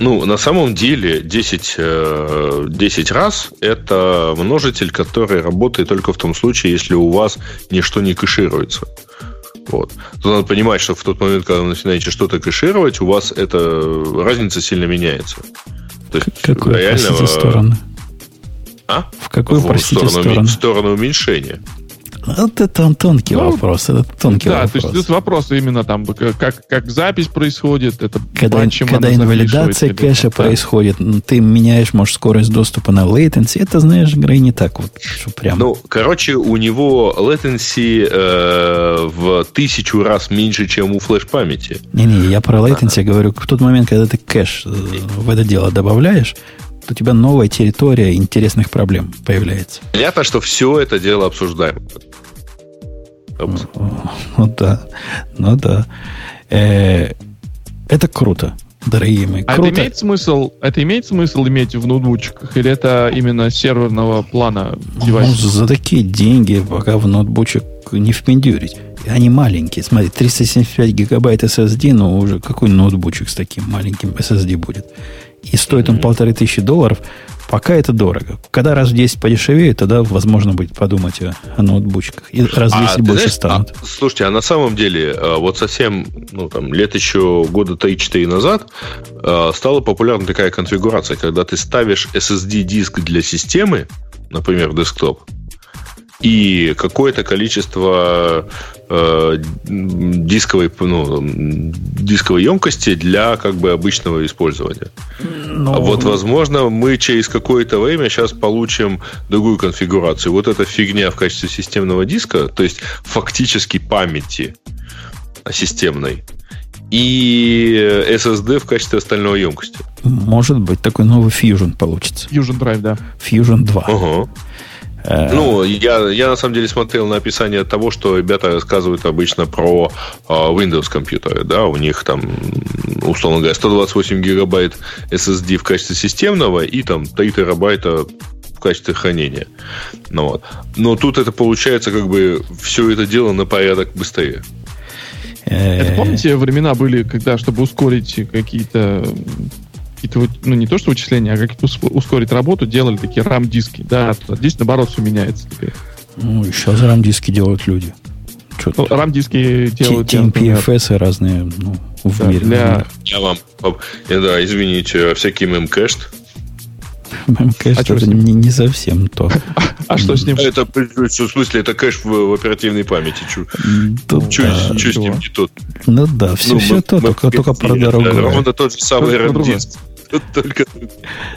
Ну, на самом деле 10, 10 э, раз – это множитель, который работает только в том случае, если у вас ничто не кэшируется. Вот. Тут надо понимать, что в тот момент, когда вы начинаете что-то кэшировать, у вас эта разница сильно меняется. То есть, Какой, реально... простите, стороны? А? В какую, в простите, сторону? сторону? В сторону уменьшения. Вот это он тонкий ну, вопрос. Это тонкий да, вопрос. то есть тут вопрос именно там, как, как запись происходит, это когда, когда инвалидация кэша да. происходит, ты меняешь, может, скорость доступа на latency, это, знаешь, Грей, не так вот, что прям. Ну, короче, у него latency э, в тысячу раз меньше, чем у флеш-памяти. Не-не, я про latency ага. говорю, в тот момент, когда ты кэш э, в это дело добавляешь, у тебя новая территория интересных проблем появляется. Понятно, что все это дело обсуждаем. Ну да, ну да. Э, это круто, дорогие мои. А это имеет смысл? Это имеет смысл иметь в ноутбучках или это именно серверного плана девайс? Ну, за такие деньги пока в ноутбучек не впендюрить. Они маленькие. Смотри, 375 гигабайт SSD, но уже какой ноутбучек с таким маленьким SSD будет? И стоит он полторы тысячи долларов. Пока это дорого. Когда раз в 10 подешевеет, тогда возможно будет подумать о, о ноутбучках. И раз в 10 а, больше знаешь, станут. А, слушайте, а на самом деле, э, вот совсем, ну, там, лет еще года 3-4 назад э, стала популярна такая конфигурация, когда ты ставишь SSD-диск для системы, например, десктоп, и какое-то количество э, дисковой, ну, дисковой емкости для как бы обычного использования. Но... Ну, вот, возможно, мы через какое-то время сейчас получим другую конфигурацию. Вот эта фигня в качестве системного диска, то есть фактически памяти системной, и SSD в качестве остальной емкости. Может быть, такой новый Fusion получится. Fusion Drive, да. Fusion 2. Ага. Э, ну, я, я на самом деле смотрел на описание того, что ребята рассказывают обычно про э, Windows компьютеры, да, у них там, условно говоря, 128 гигабайт SSD в качестве системного и там 3 терабайта в качестве хранения. Ну, вот. Но тут это получается как бы все это дело на порядок быстрее. Это помните, времена были, когда, чтобы ускорить какие-то какие-то, ну, не то что вычисления, а как-то ускорить работу, делали такие RAM-диски. Да, здесь, наоборот, все меняется теперь. Ну, сейчас RAM-диски делают люди. Ну, RAM-диски делают... TMPFS и разные, ну, в да, мире. Для... Я вам... Да, извините, всякий мемкэшт Мемкэш а это не, не совсем то. А что с ним? Это, в смысле, это кэш в, в оперативной памяти. Чуть с ним не тот. Ну да, все, ну, все то, только, только про дорогое. Ровно тот же самый RAM Только...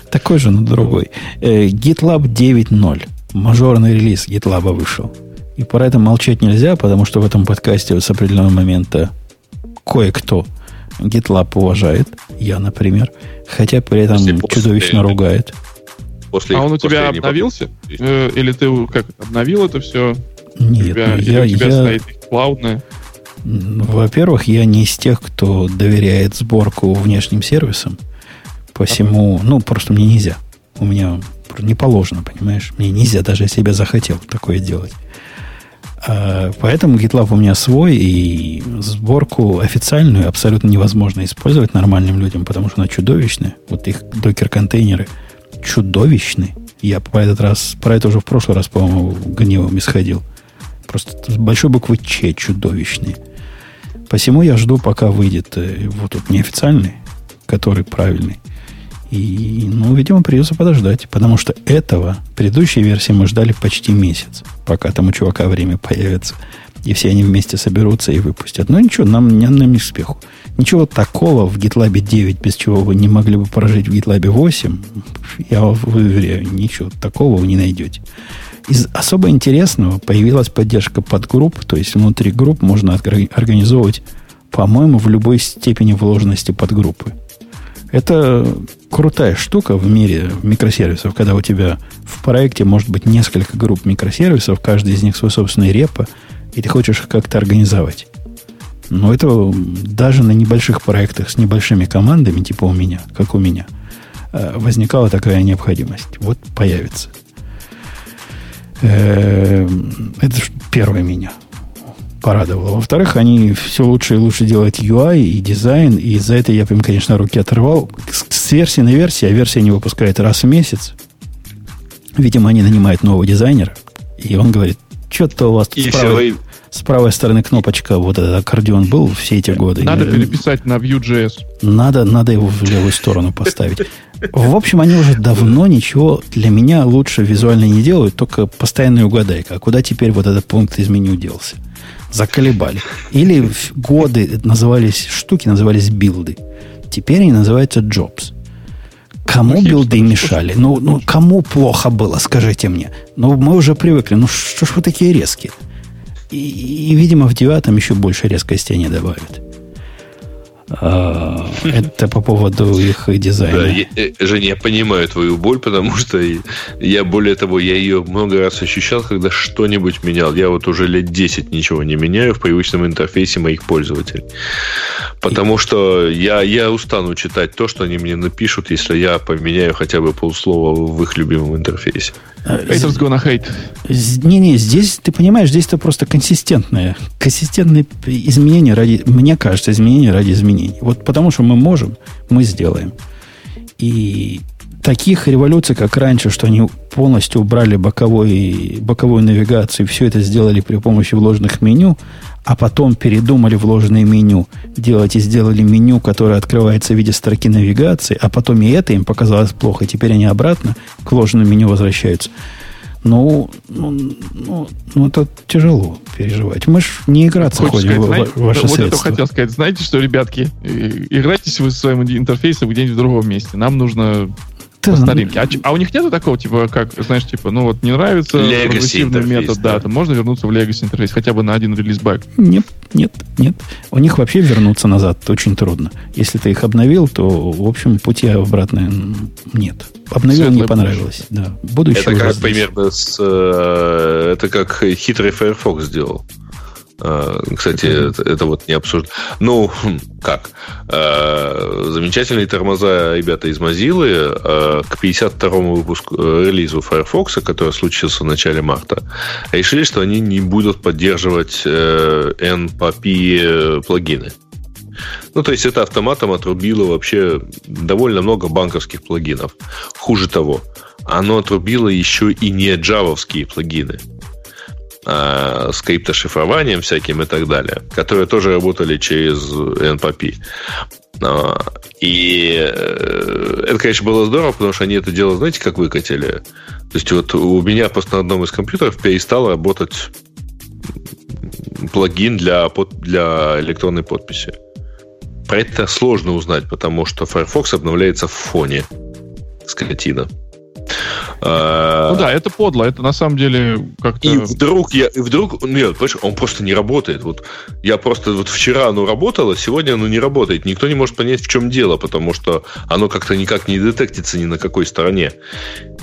Такой же, но другой. Э, GitLab 9.0. Мажорный релиз GitLab вышел. И про это молчать нельзя, потому что в этом подкасте с определенного момента кое-кто GitLab уважает, я, например, хотя при этом после, чудовищно после, ругает. После, а он у тебя обновился? Э, или ты как обновил это все? Нет, тебя, я, у тебя я, стоит клаудное? Во-первых, я не из тех, кто доверяет сборку внешним сервисам. Посему, ну, просто мне нельзя. У меня не положено, понимаешь? Мне нельзя, даже если я захотел такое делать. А, поэтому GitLab у меня свой, и сборку официальную абсолютно невозможно использовать нормальным людям, потому что она чудовищная. Вот их докер-контейнеры чудовищны. Я по этот раз, про это уже в прошлый раз, по-моему, гневом исходил. Просто с большой буквы Ч чудовищные. Посему я жду, пока выйдет э, вот тут неофициальный, который правильный. И, ну, видимо, придется подождать, потому что этого, предыдущей версии мы ждали почти месяц, пока там у чувака время появится, и все они вместе соберутся и выпустят. Но ничего, нам, не, нам не успеху. Ничего такого в GitLab 9, без чего вы не могли бы прожить в GitLab 8, я уверяю, ничего такого вы не найдете. Из особо интересного появилась поддержка подгрупп, то есть внутри групп можно организовывать, по-моему, в любой степени вложенности подгруппы. Это крутая штука в мире микросервисов, когда у тебя в проекте может быть несколько групп микросервисов, каждый из них свой собственный репо, и ты хочешь их как-то организовать. Но это даже на небольших проектах с небольшими командами, типа у меня, как у меня, э, возникала такая необходимость. Вот появится. Э, это первое меня порадовало. Во-вторых, они все лучше и лучше делают UI и дизайн, и за это я им, конечно, руки оторвал. С версии на версии, а версия не выпускает раз в месяц. Видимо, они нанимают нового дизайнера, и он говорит, что-то у вас и с правой, с правой стороны кнопочка, вот этот аккордеон был все эти годы. Надо переписать на Vue.js. Надо, надо его в левую сторону поставить. В общем, они уже давно ничего для меня лучше визуально не делают, только постоянная угадайка. А куда теперь вот этот пункт из меню делся? Заколебали. Или в годы назывались, штуки назывались билды. Теперь они называются jobs. Кому ну, билды мешали? Ну, ну, кому плохо было, скажите мне. Ну, мы уже привыкли. Ну, что ж вы такие резкие? И, и видимо, в девятом еще больше резкости они добавят. А, это по поводу их дизайна. Да, я, э, Женя, я понимаю твою боль, потому что я, более того, я ее много раз ощущал, когда что-нибудь менял. Я вот уже лет 10 ничего не меняю в привычном интерфейсе моих пользователей. Потому что я, я устану читать то, что они мне напишут, если я поменяю хотя бы полслова в их любимом интерфейсе. Haters gonna hate. Не-не, здесь, ты понимаешь, здесь это просто консистентное. Консистентное изменение ради, мне кажется, изменение ради изменений. Вот потому что мы можем, мы сделаем. И таких революций, как раньше, что они полностью убрали боковой, боковую навигацию, все это сделали при помощи вложенных меню, а потом передумали вложенное меню делать и сделали меню, которое открывается в виде строки навигации, а потом и это им показалось плохо, теперь они обратно к вложенному меню возвращаются. Ну, ну, ну, ну это тяжело переживать. Мы же не играться Хочешь ходим сказать, в, в ваши вот средства. это хотел сказать. Знаете что, ребятки, играйтесь вы своим интерфейсом где-нибудь в другом месте. Нам нужно. По старинке. А, а у них нету такого, типа, как, знаешь, типа, ну вот не нравится прогрессивный метод, да, то можно вернуться в Legacy интерфейс, хотя бы на один релиз бэк. Нет, нет, нет. У них вообще вернуться назад очень трудно. Если ты их обновил, то, в общем, пути обратно нет. Обновил, Светлое не понравилось. Да. Будущее это как примерно с... Э, это как хитрый Firefox сделал. А, кстати, это, это вот не обсуждено. Ну, хм, как? А, замечательные тормоза ребята из Mozilla а, к 52-му выпуску э, релизу Firefox, который случился в начале марта, решили, что они не будут поддерживать NPP э, плагины. Ну, то есть это автоматом отрубило вообще довольно много банковских плагинов. Хуже того, оно отрубило еще и не джавовские плагины а, с криптошифрованием всяким и так далее, которые тоже работали через NPP. А, и э, это, конечно, было здорово, потому что они это дело, знаете, как выкатили? То есть вот у меня просто на одном из компьютеров перестал работать плагин для, для электронной подписи. Про это сложно узнать, потому что Firefox обновляется в фоне. Скотина. А, ну да, это подло, это на самом деле как-то... И вдруг я, и вдруг, нет, понимаешь, он просто не работает. Вот я просто, вот вчера оно работало, сегодня оно не работает. Никто не может понять, в чем дело, потому что оно как-то никак не детектится ни на какой стороне.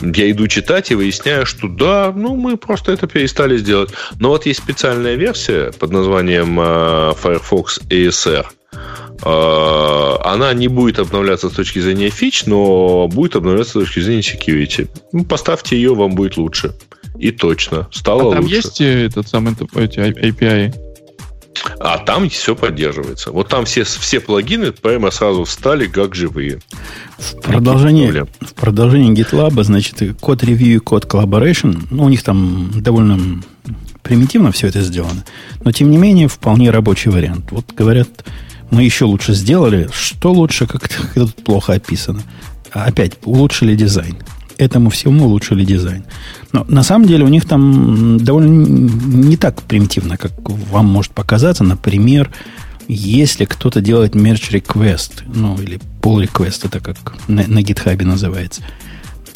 Я иду читать и выясняю, что да, ну мы просто это перестали сделать. Но вот есть специальная версия под названием а, Firefox ASR – Э, она не будет обновляться с точки зрения фич, но будет обновляться с точки зрения security. Ну, поставьте ее, вам будет лучше. И точно, стало а там лучше. есть этот самый эти API? А там все поддерживается. Вот там все, все плагины прямо сразу встали как живые. В продолжении, в продолжении GitLab, значит, код ревью и код collaboration, ну, у них там довольно примитивно все это сделано, но тем не менее вполне рабочий вариант. Вот говорят, мы еще лучше сделали. Что лучше, как тут плохо описано. Опять, улучшили дизайн. Этому всему улучшили дизайн. Но на самом деле у них там довольно не так примитивно, как вам может показаться. Например, если кто-то делает merge request, ну или pull request, это как на, на GitHub называется,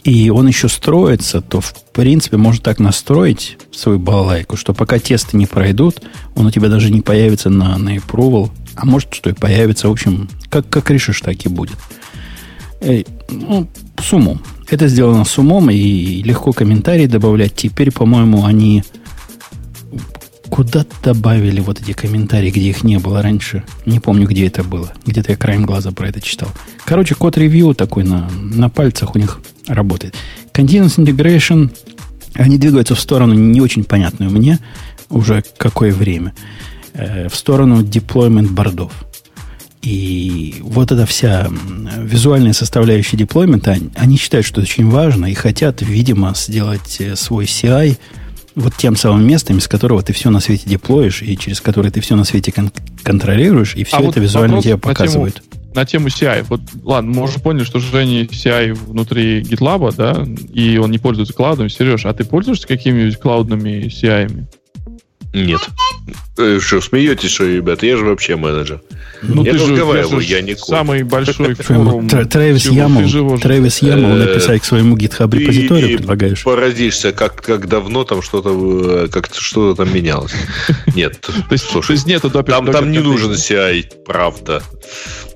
и он еще строится, то в принципе можно так настроить свою балалайку, что пока тесты не пройдут, он у тебя даже не появится на, на approval, а может, что и появится. В общем, как, как решишь, так и будет. Эй, ну, с умом. Это сделано с умом, и легко комментарии добавлять. Теперь, по-моему, они куда-то добавили вот эти комментарии, где их не было раньше. Не помню, где это было. Где-то я краем глаза про это читал. Короче, код ревью такой на, на пальцах у них работает. Continuous Integration, они двигаются в сторону не очень понятную мне уже какое время. Э, в сторону deployment бордов. И вот эта вся визуальная составляющая деплоймента, они считают, что это очень важно и хотят, видимо, сделать э, свой CI вот тем самым местом, из которого ты все на свете деплоишь и через которое ты все на свете кон- контролируешь, и все а это вот визуально тебе показывает. На тему, на тему CI. Вот, ладно, мы уже поняли, что Женя CI внутри GitLab, да, и он не пользуется клаудом. Сереж, а ты пользуешься какими-нибудь клаудными CI-ами? Нет. Э, что, смеетесь, что, ребята? Я же вообще менеджер. Ну, я ты разговариваю, же, я не код. Самый большой форум. Трэвис Ямл, Трэвис Ямл написать к своему GitHub репозиторию предлагаешь? поразишься, как, как давно там что-то как что-то там менялось. Нет, то есть, слушай, нету там, там не нужен CI, правда.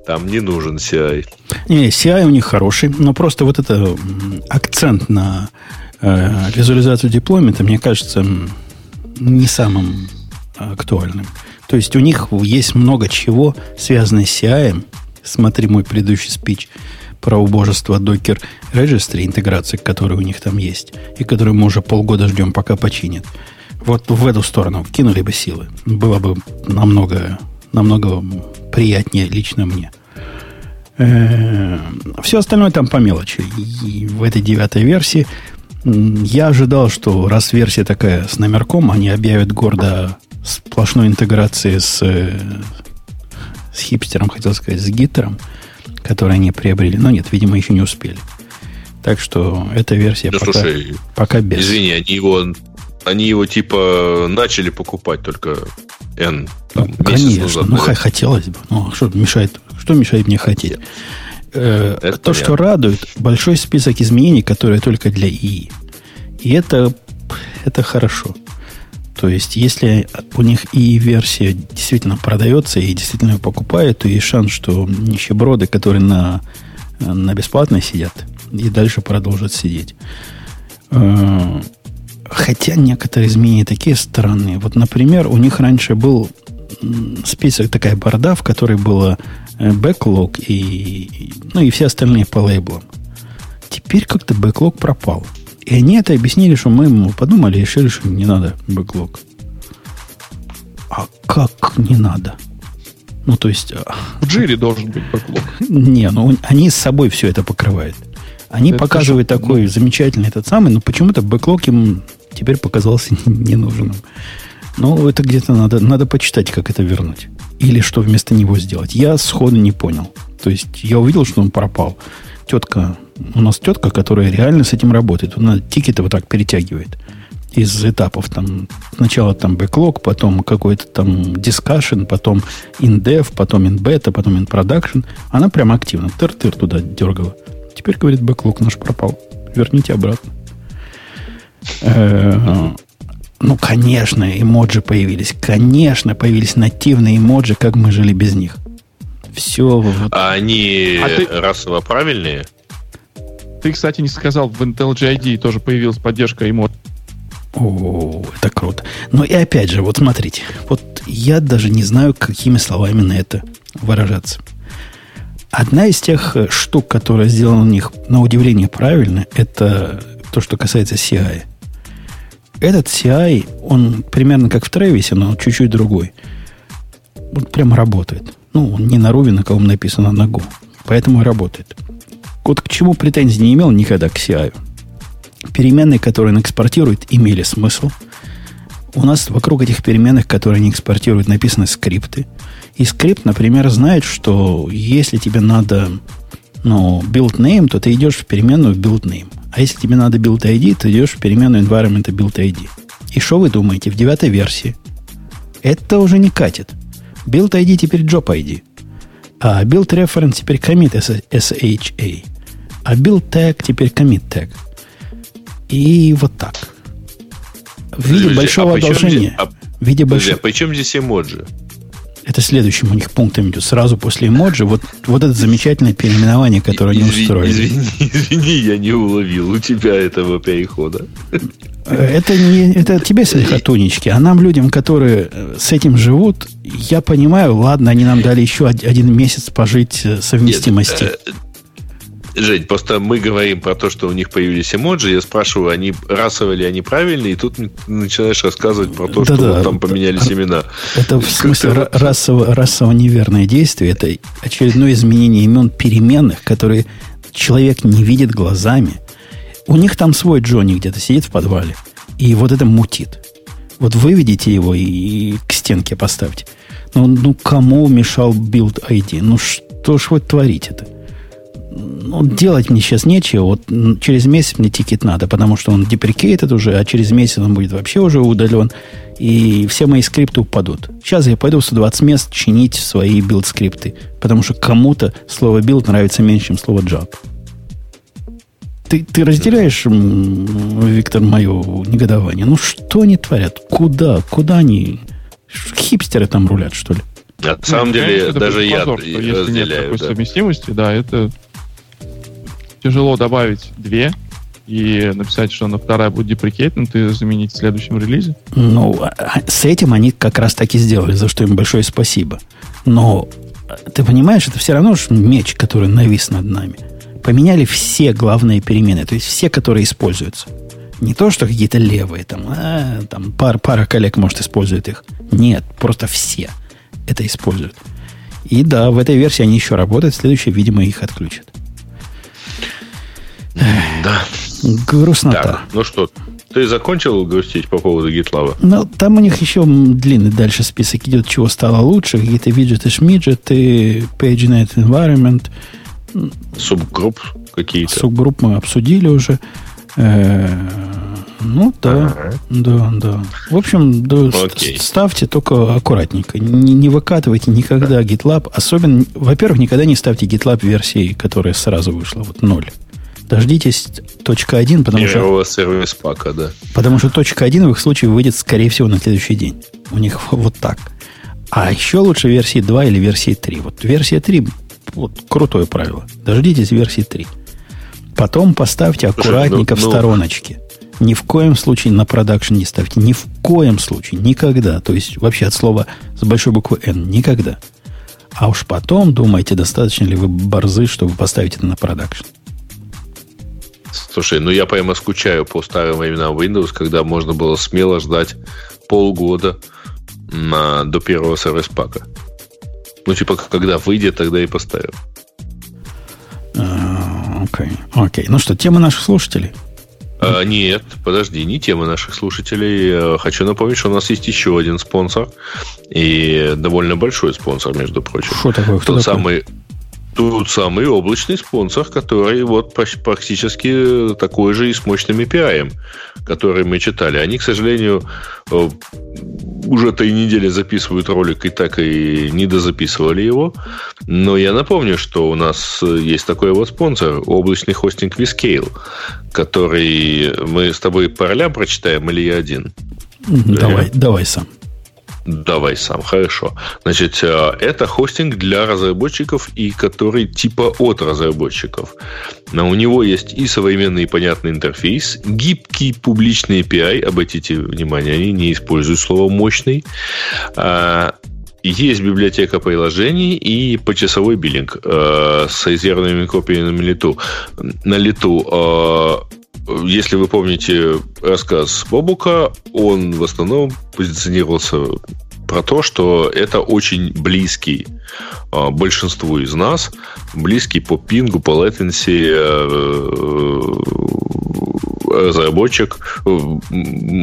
Там не нужен CI. Не, CI у них хороший, но просто вот это акцент на э, визуализацию деплоймента, мне кажется, не самым актуальным. То есть у них есть много чего, связанное с CI. Смотри мой предыдущий спич про убожество Docker Registry, интеграции, которая у них там есть, и которую мы уже полгода ждем, пока починят. Вот в эту сторону кинули бы силы. Было бы намного, намного приятнее лично мне. Э, Все остальное там по мелочи. И в этой девятой версии я ожидал, что раз версия такая с номерком, они объявят гордо сплошной интеграции с, с хипстером, хотел сказать, с гиттером, который они приобрели. Но нет, видимо, еще не успели. Так что эта версия да, пока, слушай, пока без. Извини, они его, они его типа начали покупать только N. Там, ну, конечно, назад, ну хотелось бы. Ну, что мешает, что мешает мне хотеть? Нет. Э, это то, понятно. что радует, большой список изменений, которые только для ИИ. И это, это хорошо. То есть, если у них ИИ-версия действительно продается и действительно ее покупают, то есть шанс, что нищеброды, которые на, на бесплатной сидят, и дальше продолжат сидеть. Э, хотя некоторые изменения такие странные. Вот, например, у них раньше был список, такая борда, в которой было бэклог и, ну, и все остальные по лейблам. Теперь как-то бэклог пропал. И они это объяснили, что мы ему подумали и решили, что не надо бэклог. А как не надо? Ну, то есть... А, в джире должен быть бэклог. Не, ну они с собой все это покрывают. Они это показывают что? такой ну... замечательный этот самый, но почему-то бэклог им теперь показался ненужным. Ну, это где-то надо, надо почитать, как это вернуть. Или что вместо него сделать. Я сходу не понял. То есть я увидел, что он пропал. Тетка, у нас тетка, которая реально с этим работает. Она тикеты вот так перетягивает из этапов. Там, сначала там бэклог, потом какой-то там дискашн, потом in-dev, потом in-beta, потом in-production. Она прям активно тыр-тыр туда дергала. Теперь, говорит, бэклог наш пропал. Верните обратно. Ну, конечно, эмоджи появились. Конечно, появились нативные эмоджи, как мы жили без них. Все. А они а ты... расово правильные? Ты, кстати, не сказал, в IntelliJ IDE тоже появилась поддержка эмоджи. О, это круто. Но и опять же, вот смотрите, вот я даже не знаю, какими словами на это выражаться. Одна из тех э, штук, которая сделана у них на удивление правильно, это то, что касается CI. Этот CI, он примерно как в Тревисе, но чуть-чуть другой. Вот прямо работает. Ну, не на Ruby, на ком написано на Go. Поэтому и работает. Вот к чему претензий не имел никогда к CI. Переменные, которые он экспортирует, имели смысл. У нас вокруг этих переменных, которые они экспортируют, написаны скрипты. И скрипт, например, знает, что если тебе надо ну, build name, то ты идешь в переменную build name. А если тебе надо build ID, ты идешь в переменную environment build ID. И что вы думаете, в девятой версии? Это уже не катит. Build ID теперь job ID. А build reference теперь commit SHA. А build tag теперь commit tag. И вот так. В виде Подожди, большого а одолжения. Здесь, а, в виде большого... а при чем здесь эмоджи? Это следующим у них пунктом идет. Сразу после эмоджи. Вот, вот это замечательное переименование, которое они устроили. Извини, извини, я не уловил у тебя этого перехода. Это не это тебе смехотунечки, а нам, людям, которые э, с этим живут, я понимаю, ладно, они нам дали еще один месяц пожить э, совместимости. Нет, э, Жень, просто мы говорим про то, что у них появились эмоджи. Я спрашиваю, они расовые ли они правильные, и тут начинаешь рассказывать про то, да, что да, там поменялись имена. Это в смысле расово, расово неверное действие. Это очередное изменение имен переменных, которые человек не видит глазами. У них там свой Джонни где-то сидит в подвале. И вот это мутит. Вот выведите его и, и к стенке поставьте. Ну, ну, кому мешал build ID? Ну, что ж вы творите-то? Ну, делать мне сейчас нечего. Вот через месяц мне ticket надо, потому что он deprecated уже, а через месяц он будет вообще уже удален. И все мои скрипты упадут. Сейчас я пойду в 120 мест чинить свои build-скрипты, потому что кому-то слово build нравится меньше, чем слово job. Ты, ты разделяешь, Виктор, мое негодование? Ну, что они творят? Куда? Куда они? Хипстеры там рулят, что ли? На самом ну, деле, даже я позор, если разделяю. Нет такой да. совместимости, да, это тяжело добавить две и написать, что на вторая будет деприкейтнут и заменить в следующем релизе? Ну, а, а, с этим они как раз таки сделали, за что им большое спасибо. Но ты понимаешь, это все равно же меч, который навис над нами. Поменяли все главные перемены, то есть все, которые используются. Не то, что какие-то левые, там, а, там пар, пара коллег, может, использует их. Нет, просто все это используют. И да, в этой версии они еще работают, в видимо, их отключат. Да. Грустнота. Так, ну что, ты закончил грустить по поводу GitLab? Ну, там у них еще длинный дальше список идет, чего стало лучше. Какие-то виджеты, шмиджеты, PageNet Environment. Субгрупп какие-то. Субгрупп мы обсудили уже. Э, ну да, ага. да, да. В общем, да, ставьте только аккуратненько. Не, не выкатывайте никогда GitLab. Особенно, во-первых, никогда не ставьте GitLab версии, которая сразу вышла, вот ноль. Дождитесь точка 1, потому Первого что... сервис пака, да. Потому что точка 1 в их случае выйдет, скорее всего, на следующий день. У них вот так. А еще лучше версии 2 или версии 3. Вот версия 3 вот, крутое правило. Дождитесь версии 3. Потом поставьте аккуратненько Слушай, ну, в ну, стороночке. Ни в коем случае на продакшн не ставьте. Ни в коем случае. Никогда. То есть вообще от слова с большой буквы N. Никогда. А уж потом думайте, достаточно ли вы борзы, чтобы поставить это на продакшн. Слушай, ну я прямо скучаю по старым временам Windows, когда можно было смело ждать полгода на, до первого сервис-пака. Ну, типа, когда выйдет, тогда и поставим. А, окей, окей. Ну что, тема наших слушателей? А, нет, подожди, не тема наших слушателей. Хочу напомнить, что у нас есть еще один спонсор. И довольно большой спонсор, между прочим. Что такое? Кто Тот такой? самый Тут самый облачный спонсор, который вот практически такой же и с мощным API, который мы читали. Они, к сожалению, э, уже три недели записывают ролик и так и не дозаписывали его. Но я напомню, что у нас есть такой вот спонсор, облачный хостинг Vscale, который мы с тобой по ролям прочитаем или я один? Давай, давай сам. Давай сам, хорошо. Значит, э, это хостинг для разработчиков и который типа от разработчиков. Но у него есть и современный и понятный интерфейс, гибкий публичный API, обратите внимание, они не используют слово мощный, а, есть библиотека приложений и почасовой биллинг э, с резервными копиями на лету. На лету э, если вы помните рассказ Бобука, он в основном позиционировался про то, что это очень близкий э, большинству из нас, близкий по пингу, по latency разработчик,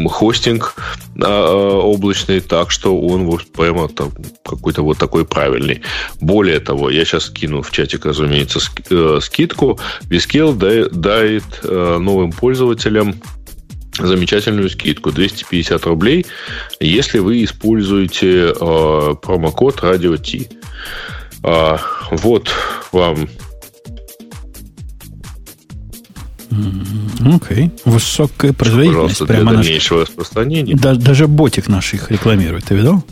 хостинг облачный, так что он вот прямо там какой-то вот такой правильный. Более того, я сейчас кину в чатик, разумеется, скидку. Viscale дает новым пользователям замечательную скидку 250 рублей, если вы используете э, промокод Radio T. Э, вот вам Окей. Okay. Высокая производительность. Пожалуйста, прямо для дальнейшего наш... распространения. Да, даже ботик наш их рекламирует. Ты видел?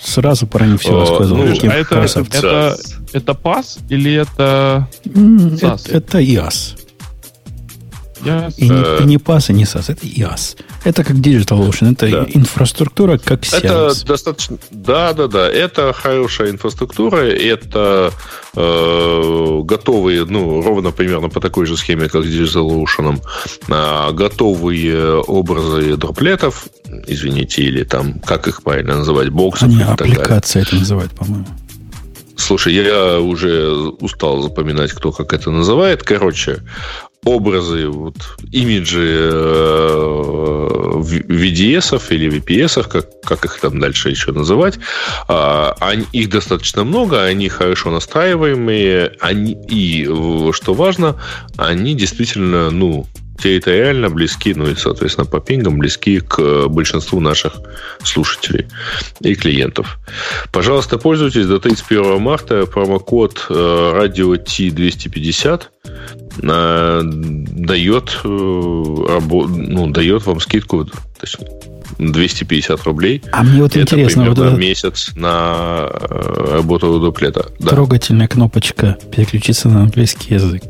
Сразу про них все рассказывал. Ну, а это, это, это пас или это SAS? Это, это IaaS. И, не, и не PAS, и не SAS, это IaaS. Это как DigitalOcean, это да. инфраструктура как сервис. Это достаточно... Да, да, да. Это хорошая инфраструктура, это э, готовые, ну, ровно примерно по такой же схеме, как с DigitalOcean, э, готовые образы дроплетов, извините, или там, как их правильно называть, боксов. Они аппликация это называют, по-моему. Слушай, я уже устал запоминать, кто как это называет. Короче, образы, вот, имиджи э, VDS или VPS, как, как их там дальше еще называть, э, они, их достаточно много, они хорошо настраиваемые, они, и, что важно, они действительно, ну, территориально близки, ну и, соответственно, по пингам близки к большинству наших слушателей и клиентов. Пожалуйста, пользуйтесь до 31 марта. Промокод радио T250 дает, ну, дает вам скидку, точнее, 250 рублей. А мне вот это интересно, вот этот... месяц на работу дуплета. Да. Трогательная кнопочка переключиться на английский язык.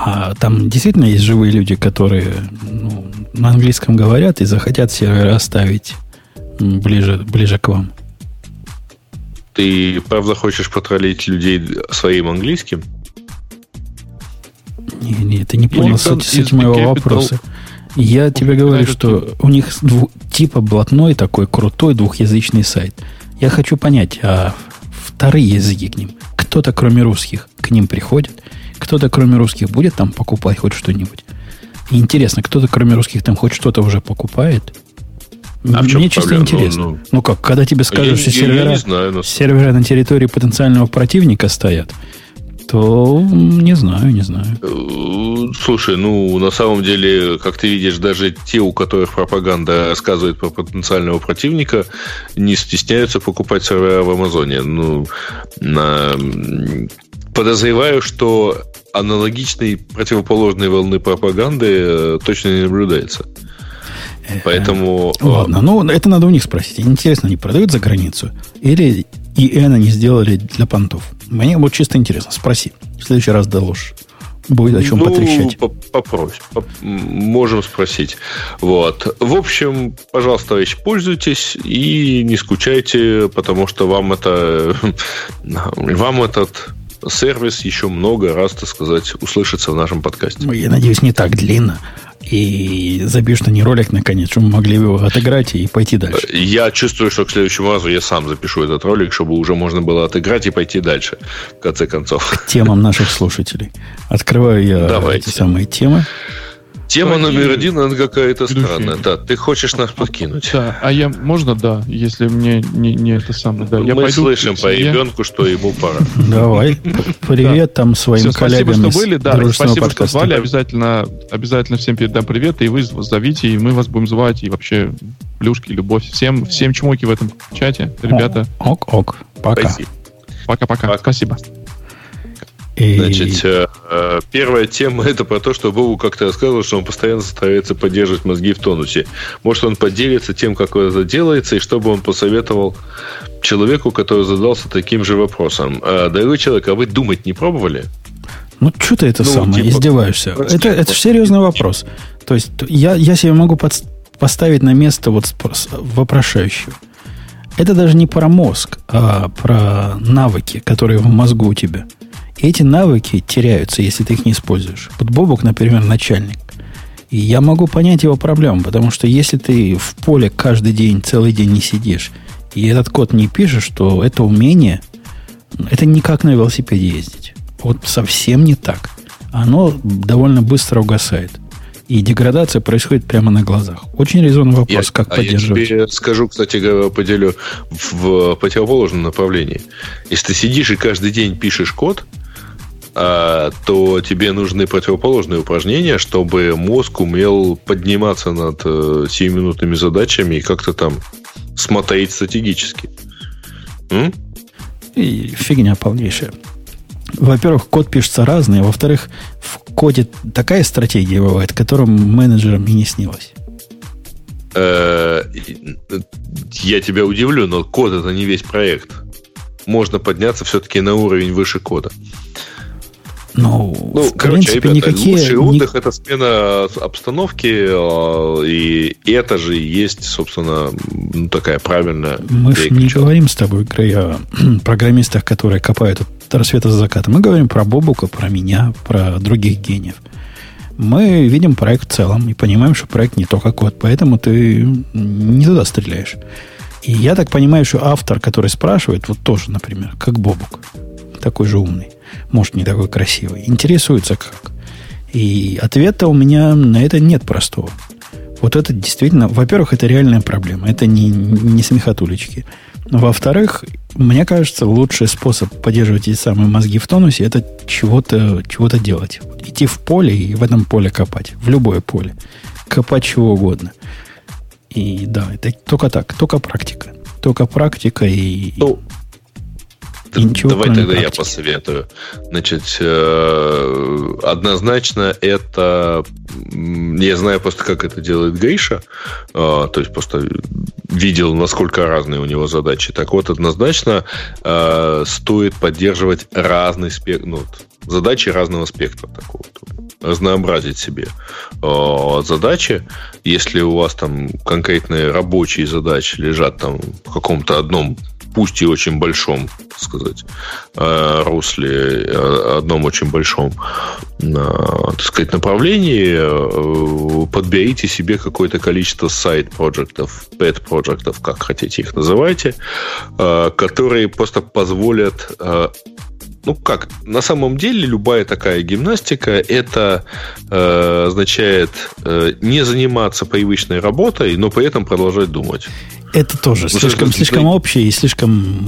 А там действительно есть живые люди, которые ну, на английском говорят и захотят сервер оставить ближе, ближе к вам. Ты правда хочешь потроллить людей своим английским? Не, не, ты не понял суть, суть моего вопроса. Я тебе говорю, что у них дву, типа блатной такой крутой двухязычный сайт. Я хочу понять, а вторые языки к ним, кто-то кроме русских к ним приходит – кто-то, кроме русских, будет там покупать хоть что-нибудь? интересно, кто-то, кроме русских, там хоть что-то уже покупает? А Мне чисто проблема? интересно. Ну, ну, ну как, когда тебе скажут, что сервера, знаю, но... сервера на территории потенциального противника стоят, то не знаю, не знаю. Э, слушай, ну, на самом деле, как ты видишь, даже те, у которых пропаганда рассказывает про потенциального противника, не стесняются покупать сервера в Амазоне. Ну, на подозреваю, что аналогичной противоположной волны пропаганды э, точно не наблюдается. Поэтому... Э, ладно, ну это надо у них спросить. Интересно, они продают за границу? Или ИН они сделали для понтов? Мне вот чисто интересно. Спроси. В следующий раз доложишь. Будет о чем ну, потрещать. Попрось. Можем спросить. Вот. В общем, пожалуйста, товарищи, пользуйтесь и не скучайте, потому что вам это вам этот сервис еще много раз, так сказать, услышится в нашем подкасте. Я надеюсь, не так длинно. и забьешь на не ролик наконец, чтобы мы могли его отыграть и пойти дальше. Я чувствую, что к следующему разу я сам запишу этот ролик, чтобы уже можно было отыграть и пойти дальше, в конце концов. К темам наших слушателей. Открываю я Давайте. эти самые темы. Тема Какие... номер один, она какая-то странная. Да, ты хочешь нас подкинуть. Да, а я, можно, да, если мне не, не это самое. Да, я Мы пойду, слышим по ребенку, что ему пора. Давай, привет там своим коллегам Спасибо, что были, да, спасибо, что звали, обязательно, обязательно всем передам привет, и вы зовите, и мы вас будем звать, и вообще плюшки, любовь. Всем, всем чмоки в этом чате, ребята. Ок, ок, пока. Пока-пока, спасибо. И... Значит, э, э, первая тема это про то, что Богу как-то рассказывал, что он постоянно старается поддерживать мозги в тонусе. Может, он поделится тем, как это делается, и чтобы он посоветовал человеку, который задался таким же вопросом. «А, дорогой человек, а вы думать не пробовали? Ну, что ты это ну, самое, типа, издеваешься? Это, это серьезный вопрос. То есть, я, я себе могу под, поставить на место вот вопрошающего. Это даже не про мозг, а про навыки, которые в мозгу у тебя – эти навыки теряются, если ты их не используешь. Вот Бобок, например, начальник. И я могу понять его проблему, потому что если ты в поле каждый день, целый день не сидишь, и этот код не пишешь, то это умение, это не как на велосипеде ездить. Вот совсем не так. Оно довольно быстро угасает. И деградация происходит прямо на глазах. Очень резонный вопрос, я, как а поддерживать. Я тебе скажу, кстати, поделю в противоположном направлении. Если ты сидишь и каждый день пишешь код, то тебе нужны противоположные упражнения, чтобы мозг умел подниматься над э, 7-минутными задачами и как-то там смотреть стратегически. М? И фигня полнейшая. Во-первых, код пишется разный, а во-вторых, в коде такая стратегия бывает, которым менеджерам и не снилось. Э, я тебя удивлю, но код это не весь проект. Можно подняться все-таки на уровень выше кода. Ну, ну в короче, принципе, ребята, никакие... Лучший отдых это смена обстановки, а, и это же есть, собственно, такая правильная... Мы же не говорим с тобой, Грей, о программистах, которые копают от рассвета за заката. Мы говорим про Бобука, про меня, про других гениев. Мы видим проект в целом и понимаем, что проект не только код, поэтому ты не туда стреляешь. И я так понимаю, что автор, который спрашивает, вот тоже, например, как Бобук, такой же умный, может, не такой красивый, интересуется как. И ответа у меня на это нет простого. Вот это действительно, во-первых, это реальная проблема. Это не, не смехотулечки. Во-вторых, мне кажется, лучший способ поддерживать эти самые мозги в тонусе это чего-то чего делать. Идти в поле и в этом поле копать. В любое поле. Копать чего угодно. И да, это только так, только практика. Только практика и... Ну, и ничего, Давай тогда практики. я посоветую. Значит, э, однозначно это... Я знаю просто, как это делает Гриша. Э, то есть просто видел, насколько разные у него задачи. Так вот, однозначно э, стоит поддерживать разный спектр... Ну, задачи разного спектра такого. Разнообразить себе задачи. Если у вас там конкретные рабочие задачи лежат там в каком-то одном пусть и очень большом, так сказать, э, русле, э, одном очень большом, э, так сказать, направлении, подберите себе какое-то количество сайт-проектов, pet-проектов, как хотите их называйте, которые просто позволят ну как, на самом деле любая такая гимнастика это э, означает э, не заниматься привычной работой, но при этом продолжать думать. Это тоже ну, слишком, слишком общее и слишком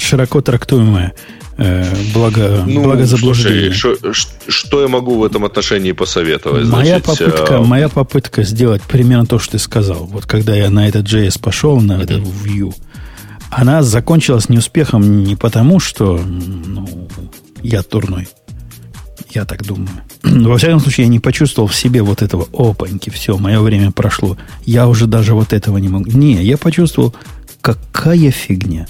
широко трактуемое э, благо, ну, благозаблуждение. Слушай, что, что я могу в этом отношении посоветовать? Моя, Значит, попытка, а... моя попытка сделать примерно то, что ты сказал. Вот когда я на этот JS пошел, на этот Vue, она закончилась неуспехом не потому, что ну, я турной. Я так думаю. Во всяком случае, я не почувствовал в себе вот этого опаньки, все, мое время прошло. Я уже даже вот этого не могу. Не, я почувствовал, какая фигня.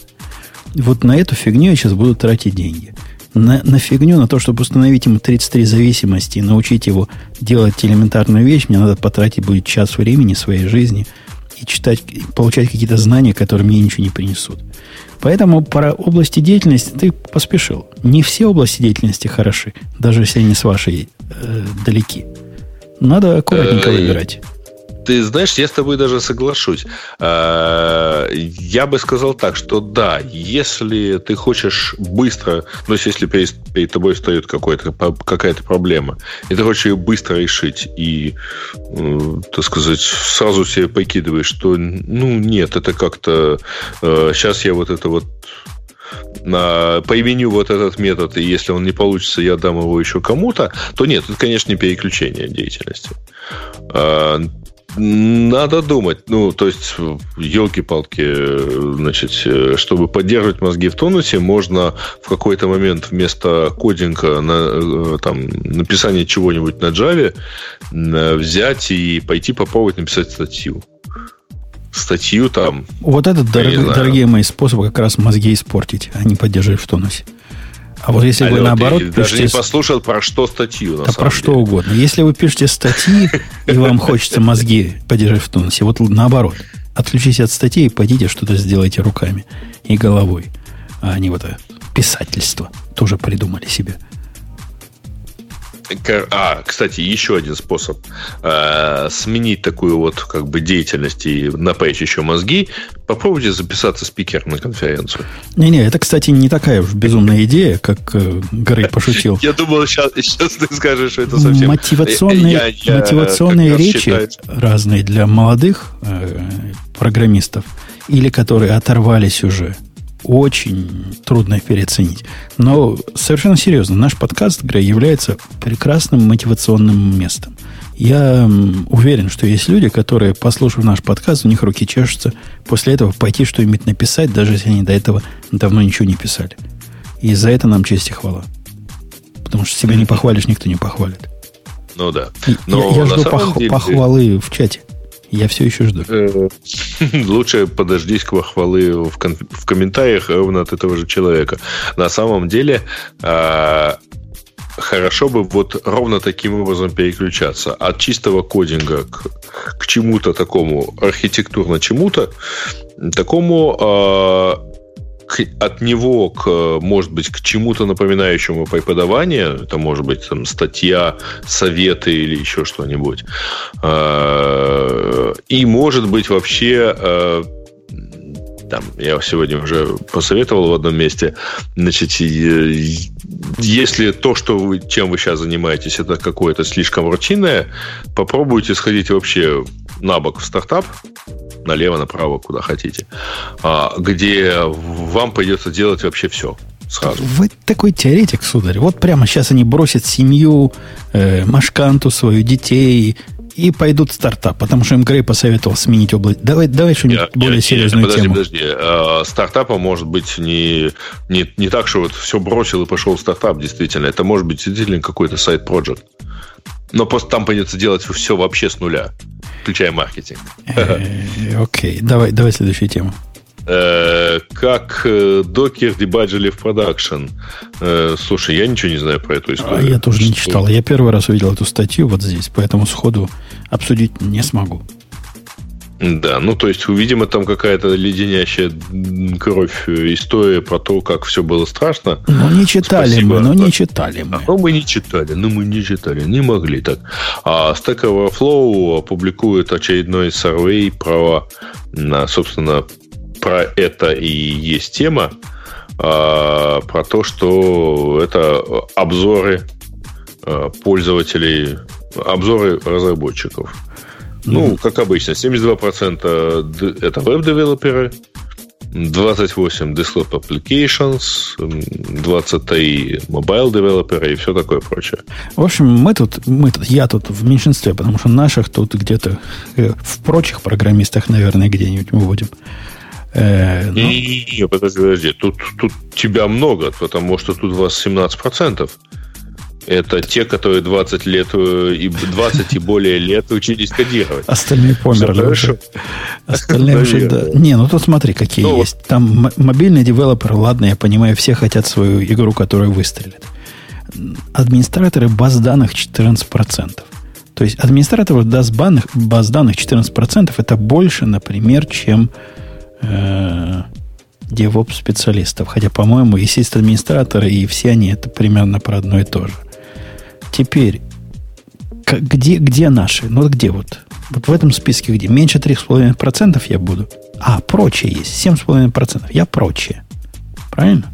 Вот на эту фигню я сейчас буду тратить деньги. На, на фигню, на то, чтобы установить ему 33 зависимости и научить его делать элементарную вещь, мне надо потратить будет час времени своей жизни и читать, получать какие-то знания, которые мне ничего не принесут. Поэтому про области деятельности ты поспешил. Не все области деятельности хороши, даже если они с вашей э, далеки. Надо аккуратненько э, выбирать. Ты знаешь, я с тобой даже соглашусь. А, я бы сказал так, что да, если ты хочешь быстро, ну, если перед, перед тобой стоит какая-то проблема, и ты хочешь ее быстро решить, и, так сказать, сразу себе покидываешь, что, ну, нет, это как-то... Сейчас э, я вот это вот на, поименю вот этот метод, и если он не получится, я дам его еще кому-то, то нет, это, конечно, не переключение деятельности. Надо думать. Ну, то есть, елки-палки, значит, чтобы поддерживать мозги в тонусе, можно в какой-то момент вместо кодинга на там, написания чего-нибудь на Java взять и пойти попробовать написать статью статью там. Вот этот, дорог, дорогие мои способы как раз мозги испортить, а не поддерживать в тонусе. А вот если Алло, вы наоборот ты пишете... даже не послушал, про что статью, на да про деле. что угодно. Если вы пишете статьи, и вам хочется мозги поддержать в тонусе, вот наоборот. Отключитесь от статей и пойдите что-то сделайте руками и головой. А не вот это писательство. Тоже придумали себе. А, кстати, еще один способ э, сменить такую вот как бы деятельность и напаять еще мозги. Попробуйте записаться спикером на конференцию. Не-не, это, кстати, не такая уж безумная идея, как э, Грей пошутил. Я думал, сейчас, сейчас ты скажешь, что это совсем... Мотивационные, мотивационные речи разные для молодых э, программистов или которые оторвались уже очень трудно переоценить. Но совершенно серьезно, наш подкаст, Грей, является прекрасным мотивационным местом. Я уверен, что есть люди, которые, послушав наш подкаст, у них руки чешутся после этого пойти что-нибудь написать, даже если они до этого давно ничего не писали. И за это нам честь и хвала. Потому что себя не похвалишь, никто не похвалит. Ну да. Но я, я жду пох- деле... похвалы в чате. Я все еще жду. Э, лучше подождись к похвалы в, кон- в комментариях ровно от этого же человека. На самом деле, а, хорошо бы вот ровно таким образом переключаться от чистого кодинга к, к чему-то такому архитектурно чему-то, такому э, к, от него к, может быть, к чему-то напоминающему преподавание, это может быть там статья, советы или еще что-нибудь, э, и может быть вообще э, там, я сегодня уже посоветовал в одном месте, значит, если то, что вы, чем вы сейчас занимаетесь, это какое-то слишком рутинное, попробуйте сходить вообще на бок в стартап, налево, направо, куда хотите, а, где вам придется делать вообще все сразу. Вы такой теоретик, сударь. Вот прямо сейчас они бросят семью, э, Машканту свою, детей, и пойдут в стартап, потому что им Грей посоветовал сменить область. Давай, давай что-нибудь нет, более нет, серьезную нет, подожди, тему. Подожди, а, стартапа может быть не, не, не так, что вот все бросил и пошел в стартап, действительно. Это может быть действительно какой-то сайт-проект. Но просто там придется делать все вообще с нуля, включая маркетинг. Э, окей, давай, давай следующую тему. Э, как э, докер дебаджили в продакшн. Слушай, я ничего не знаю про эту историю. А я тоже не читал. Я первый раз увидел эту статью вот здесь, поэтому сходу обсудить не смогу. Да, ну то есть, видимо, там какая-то леденящая кровь история про то, как все было страшно. Ну, не читали Спасибо. мы, но не читали мы. Ну, мы не читали, ну, мы не читали, не могли так. А Stack Overflow опубликует очередной survey про, собственно, про это и есть тема, а, про то, что это обзоры а, пользователей, обзоры разработчиков. Ну, как обычно, 72% это веб-девелоперы, 28 desktop applications, 23 mobile девелоперы и все такое прочее. В общем, мы тут, мы тут, я тут в меньшинстве, потому что наших тут где-то э, в прочих программистах, наверное, где-нибудь будем. Э, но... Не, не, подожди, подожди. Тут, тут тебя много, потому что тут у вас 17%. Это те, которые 20 лет э, и 20 и более лет учились кодировать. Остальные померли уже. Остальные уже, да. Не, ну тут смотри, какие ну, есть. Там мобильный девелопер, ладно, я понимаю, все хотят свою игру, которая выстрелит. Администраторы баз данных 14%. То есть администраторы баз данных, баз данных 14% это больше, например, чем э, DevOps специалистов. Хотя, по-моему, и администраторы, и все они это примерно про одно и то же. Теперь, где, где наши? Ну, где вот? Вот в этом списке где? Меньше 3,5% я буду. А, прочее есть. 7,5%. Я прочее. Правильно?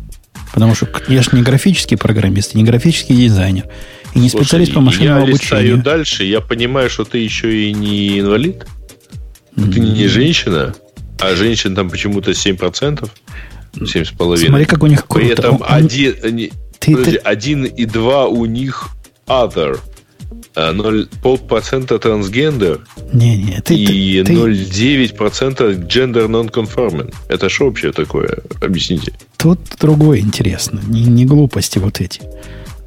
Потому что я же не графический программист, не графический дизайнер. И не Слушай, специалист по машинному я обучению. Я дальше, я понимаю, что ты еще и не инвалид. Mm-hmm. Ты не женщина, а женщин там почему-то 7%. 7,5%. Смотри, как у них круто. При этом он, один, ты, подожди, ты... 1 и 2 у них other. 0, а, полпроцента трансгендер не, не, ты, и 0,9% gender non-conforming. Это что вообще такое? Объясните. Тут другое интересно. Не, не глупости вот эти.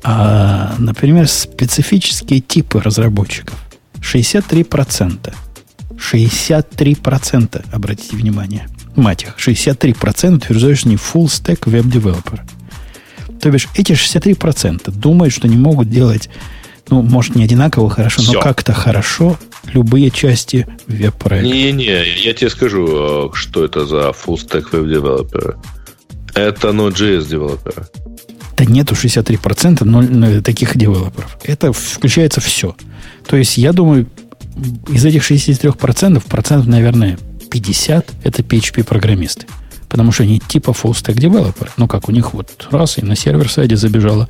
А, например, специфические типы разработчиков. 63%. 63%, обратите внимание. Мать их, 63% утверждают, что не full stack веб-девелопер. То бишь, эти 63% думают, что не могут делать, ну, может, не одинаково хорошо, Все. но как-то хорошо любые части веб-проекта. Не-не, я тебе скажу, э, что это за full stack веб-девелопера. Это Node.js девелопера. Да нету 63% но, но, таких девелоперов. Это включается все. То есть, я думаю, из этих 63%, процентов, наверное, 50 это PHP-программисты. Потому что они типа full stack developer. Ну, как у них вот раз и на сервер-сайде забежало,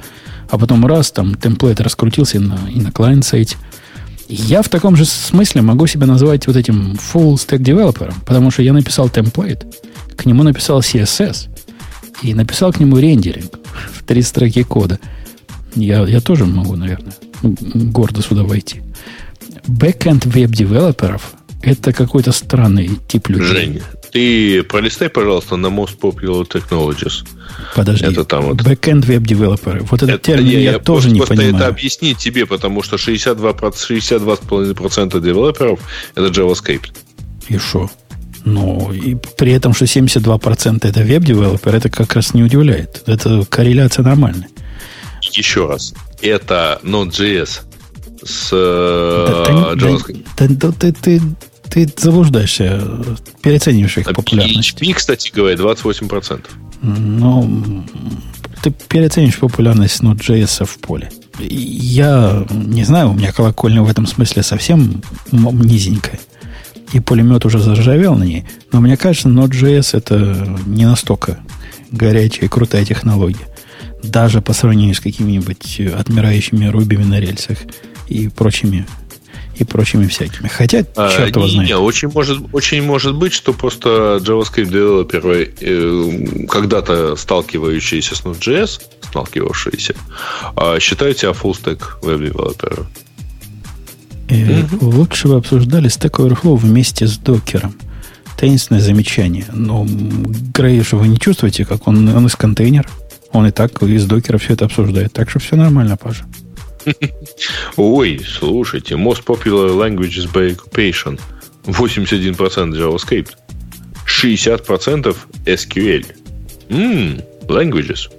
а потом раз там темплейт раскрутился и на, и на клиент-сайте. Я в таком же смысле могу себя назвать вот этим full stack developer, потому что я написал темплейт, к нему написал CSS и написал к нему рендеринг в три строки кода. Я, я тоже могу, наверное, гордо сюда войти. Backend веб-девелоперов – это какой-то странный тип людей. Жень, ты пролистай, пожалуйста, на Most Popular Technologies. Подожди. Это там вот. Backend веб-девелоперы. Вот этот это, термин я, я тоже не просто понимаю. это объяснить тебе, потому что 62, 62,5% девелоперов это JavaScript. И что? Ну, и при этом, что 72% это web developer, это как раз не удивляет. Это корреляция нормальная. Еще раз. Это Node.js с да, э, JavaScript. Да, да, да, ты, ты, заблуждаешься, переоцениваешь их популярность. PHP, кстати говоря, 28%. Ну, ты переоценишь популярность Node.js в поле. Я не знаю, у меня колокольня в этом смысле совсем низенькая. И пулемет уже заржавел на ней. Но мне кажется, Node.js это не настолько горячая и крутая технология. Даже по сравнению с какими-нибудь отмирающими рубями на рельсах и прочими и прочими всякими. Хотя, а, черт его знает. Не, очень может, очень может быть, что просто JavaScript девелоперы, э, когда-то сталкивающиеся с Node.js, сталкивавшиеся, э, считают себя full stack веб-девелопером. Mm-hmm. Лучше бы обсуждали Stack Overflow вместе с докером. Таинственное замечание. Но Грей, вы не чувствуете, как он, он из контейнера? Он и так из докера все это обсуждает. Так что все нормально, Паша. Ой, слушайте, most popular languages by occupation. 81% JavaScript. 60% SQL. Mmm, languages.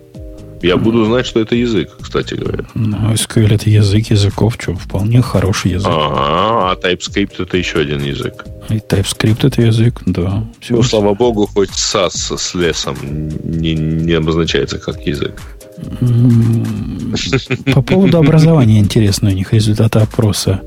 Я буду знать, что это язык, кстати говоря. Ну, SQL это язык языков, что вполне хороший язык. Ага, а TypeScript это еще один язык. И TypeScript это язык, да. Все. Ну, слава богу, хоть SAS с лесом не, не обозначается как язык. По поводу образования интересно у них результаты опроса.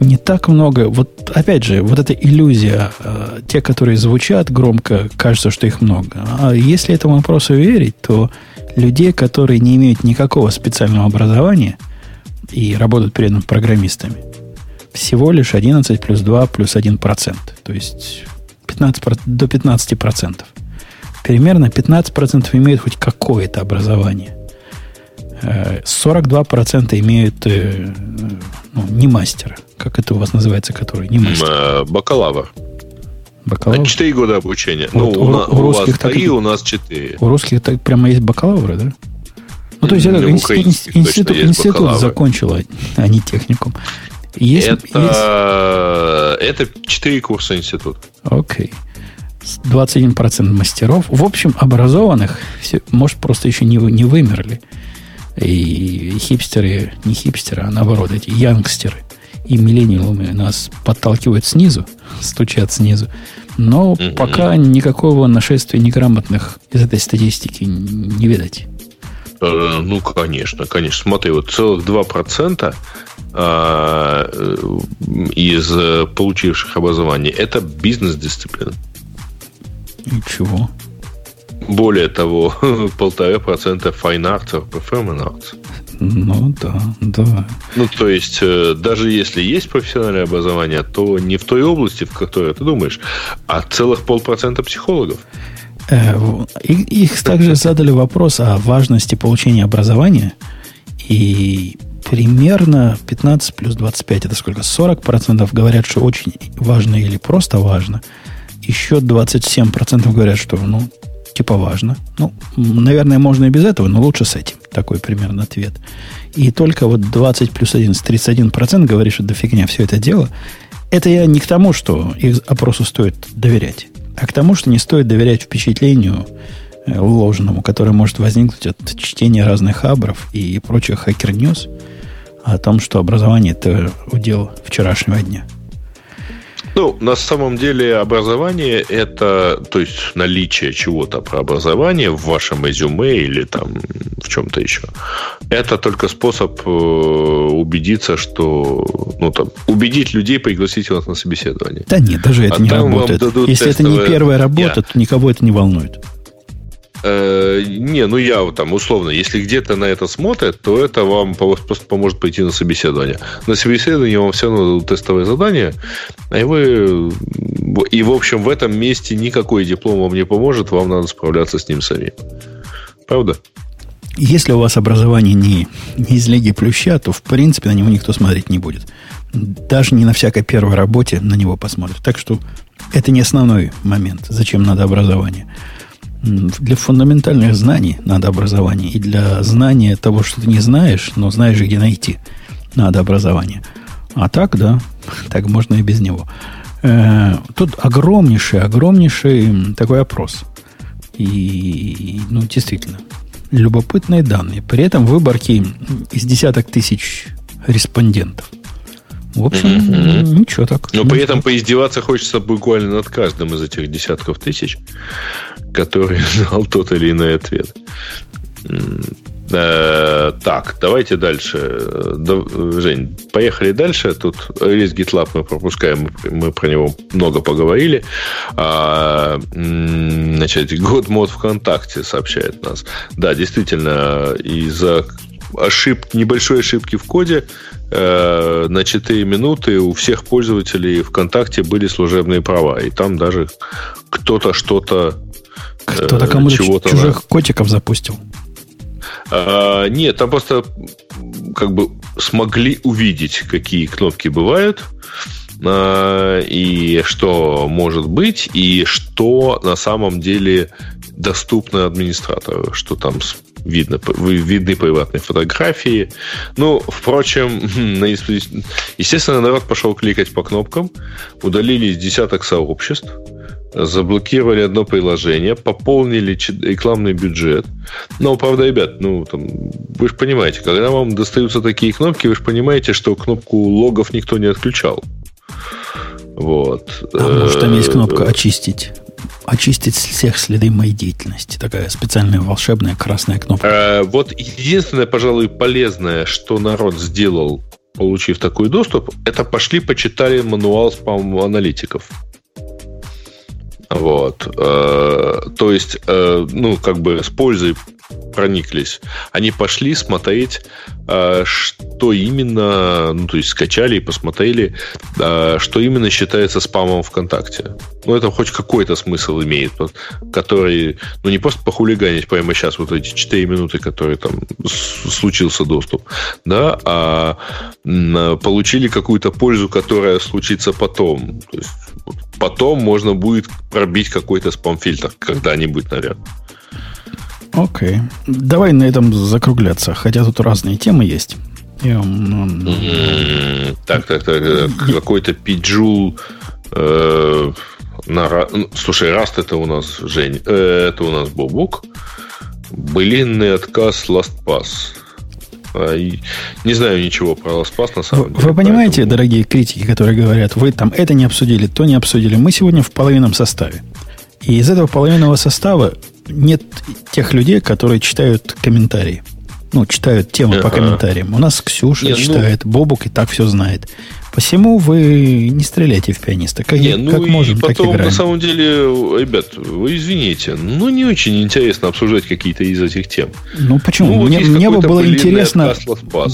Не так много. Вот опять же, вот эта иллюзия, э, те, которые звучат громко, кажется, что их много. А если этому опросу верить, то людей, которые не имеют никакого специального образования и работают при этом программистами, всего лишь 11 плюс 2 плюс 1 процент. То есть 15, до 15 процентов. Примерно 15 процентов имеют хоть какое-то образование. 42% имеют э, ну, не мастера. Как это у вас называется, который не мастер? Э, бакалавр. Бакалавр? Четыре года обучения. Вот, ну, у, у, у, у вас три, у нас четыре. У русских так прямо есть бакалавры, да? Ну, то есть это институт, институт, институт закончил, а не техникум. Есть, это, есть... это 4 курса института. Окей. 21% мастеров. В общем, образованных, все, может, просто еще не, не вымерли. И хипстеры, не хипстеры, а наоборот, эти янгстеры и миллениумы нас подталкивают снизу, стучат снизу. Но mm-hmm. пока никакого нашествия неграмотных из этой статистики не видать. Э, ну, конечно, конечно. Смотри, вот целых 2% а, из получивших образование, это бизнес-дисциплина. Ничего. Более того, полтора процента fine arts, performance arts. Ну да, да. Ну, то есть, э, даже если есть профессиональное образование, то не в той области, в которой ты думаешь, а целых полпроцента психологов. Э, их также задали вопрос о важности получения образования. И примерно 15 плюс 25, это сколько? 40% говорят, что очень важно или просто важно. Еще 27% говорят, что, ну, типа важно. Ну, наверное, можно и без этого, но лучше с этим. Такой примерно ответ. И только вот 20 плюс 11, 31% говорит, что до фигня все это дело. Это я не к тому, что их опросу стоит доверять, а к тому, что не стоит доверять впечатлению э, ложному, которое может возникнуть от чтения разных хабров и прочих хакер-ньюс о том, что образование – это удел вчерашнего дня – ну, на самом деле образование это, то есть наличие чего-то про образование в вашем резюме или там в чем-то еще. Это только способ э, убедиться, что, ну там, убедить людей пригласить вас на собеседование. Да нет, даже это а не работает. Если это не первая работа, я. то никого это не волнует. Э, не, ну я там условно, если где-то на это смотрят, то это вам просто поможет пойти на собеседование. На собеседование вам все равно дадут тестовое задание, и вы... И, в общем, в этом месте никакой диплом вам не поможет, вам надо справляться с ним сами. Правда? Если у вас образование не, не из Лиги Плюща, то, в принципе, на него никто смотреть не будет. Даже не на всякой первой работе на него посмотрят. Так что это не основной момент, зачем надо образование. Для фундаментальных знаний надо образование. И для знания того, что ты не знаешь, но знаешь, где найти, надо образование. А так, да, так можно и без него. Э, тут огромнейший, огромнейший такой опрос. И, ну, действительно, любопытные данные. При этом выборки из десяток тысяч респондентов. В общем, mm-hmm. ничего так. Но при этом поиздеваться хочется буквально над каждым из этих десятков тысяч который знал тот или иной ответ. Э, так, давайте дальше. Жень, поехали дальше. Тут релиз GitLab мы пропускаем, мы про него много поговорили. А, значит, год мод ВКонтакте сообщает нас. Да, действительно, из-за ошиб, небольшой ошибки в коде э, на 4 минуты у всех пользователей ВКонтакте были служебные права. И там даже кто-то что-то кто-то кому-то чужих на... котиков запустил. А, нет, там просто как бы смогли увидеть, какие кнопки бывают, а, и что может быть, и что на самом деле доступно администратору, что там видно, видны приватные фотографии. Ну, впрочем, естественно, народ пошел кликать по кнопкам, удалили десяток сообществ, заблокировали одно приложение, пополнили рекламный бюджет. Но, правда, ребят, ну, там, вы же понимаете, когда вам достаются такие кнопки, вы же понимаете, что кнопку логов никто не отключал. Вот. А может, там есть кнопка «Очистить»? Очистить всех следы моей деятельности. Такая специальная волшебная красная кнопка. А, вот единственное, пожалуй, полезное, что народ сделал, получив такой доступ, это пошли почитали мануал спам-аналитиков. Вот. Э, то есть, э, ну, как бы с пользой прониклись. Они пошли смотреть, э, что именно, ну, то есть скачали и посмотрели, что именно считается спамом ВКонтакте. Ну, это хоть какой-то смысл имеет, который, ну, не просто похулиганить прямо сейчас, вот эти 4 минуты, которые там случился доступ, да, а получили какую-то пользу, которая случится потом. То есть, потом можно будет пробить какой-то спам-фильтр когда-нибудь, наверное. Окей. Давай на этом закругляться. Хотя тут разные темы есть. Так, так, так. Какой-то пиджул. Э, на, ну, слушай, Раст это у нас Жень. Э, это у нас Бобук. Былинный отказ LastPass. А, не знаю ничего про LastPass на самом вы, деле. Вы понимаете, поэтому... дорогие критики, которые говорят, вы там это не обсудили, то не обсудили. Мы сегодня в половинном составе. И из этого половинного состава нет тех людей, которые читают комментарии. ну, читают темы по комментариям. У нас Ксюша Нет, ну читает, ну... Бобук и так все знает. Посему вы не стреляйте в пианиста. Как, не, ну как можем, и потом, так играем. на самом деле, ребят, вы извините, ну не очень интересно обсуждать какие-то из этих тем. Ну почему? Ну, вот мне мне бы было интересно,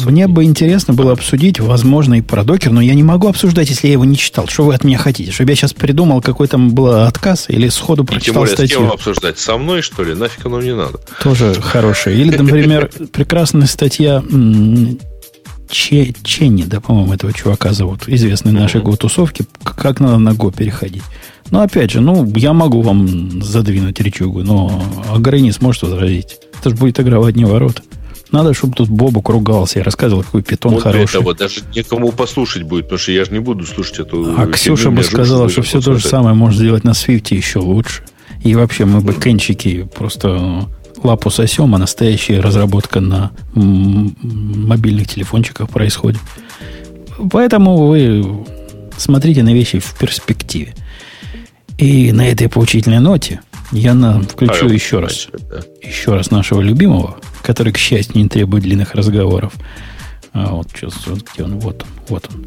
мне бы интересно было обсудить, возможно, и про докер, но я не могу обсуждать, если я его не читал. Что вы от меня хотите? Чтобы я сейчас придумал, какой там был отказ, или сходу прочитал и тем более, статью? С кем обсуждать? Со мной, что ли? Нафиг оно мне надо. Тоже хорошее. Или, например, прекрасная статья Че, Ченни, да, по-моему, этого чувака зовут, известный нашей го-тусовки, как надо на го переходить. Но опять же, ну, я могу вам задвинуть речугу, но Агрей не сможет возразить. Это же будет игра в одни ворота. Надо, чтобы тут Бобук ругался и рассказывал, какой питон вот хороший. Этого даже некому послушать будет, потому что я же не буду слушать эту... А Ксюша бы сказала, что все то же самое можно сделать на Свифте еще лучше. И вообще мы бы кенчики просто лапу сосем, а настоящая разработка на мобильных телефончиках происходит. Поэтому вы смотрите на вещи в перспективе. И на этой поучительной ноте я на, включу а, еще раз, да. еще раз нашего любимого, который, к счастью, не требует длинных разговоров. А вот, сейчас, где он? Вот он, вот он.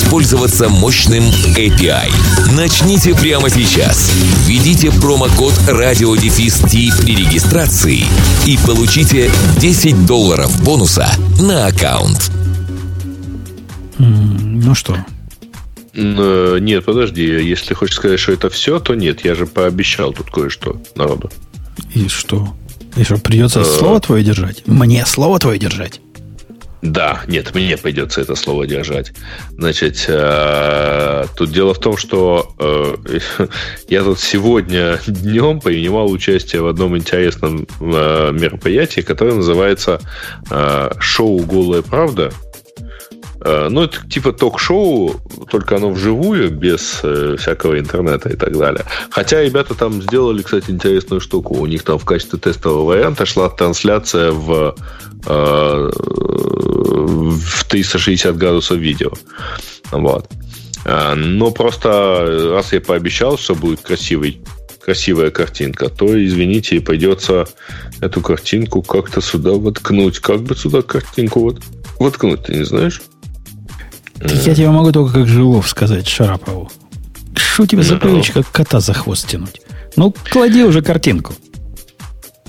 воспользоваться мощным API. Начните прямо сейчас. Введите промокод радиодефис при регистрации и получите 10 долларов бонуса на аккаунт. Ну что? Э, нет, подожди. Если хочешь сказать, что это все, то нет. Я же пообещал тут кое-что народу. И что? И что, придется э. слово твое держать? Мне слово твое держать? Да, нет, мне придется это слово держать. Значит, э, тут дело в том, что э, я тут сегодня днем принимал участие в одном интересном э, мероприятии, которое называется «Шоу «Голая правда». Ну, это типа ток-шоу, только оно вживую, без э, всякого интернета и так далее. Хотя ребята там сделали, кстати, интересную штуку. У них там в качестве тестового варианта шла трансляция в в 360 градусов видео. Вот. Э, но просто раз я пообещал, что будет красивый, красивая картинка, то, извините, придется эту картинку как-то сюда воткнуть. Как бы сюда картинку вот воткнуть, ты не знаешь? Я тебе могу только как Жилов сказать Шарапову. Что у тебя за привычка кота за хвост тянуть? Ну, клади уже картинку.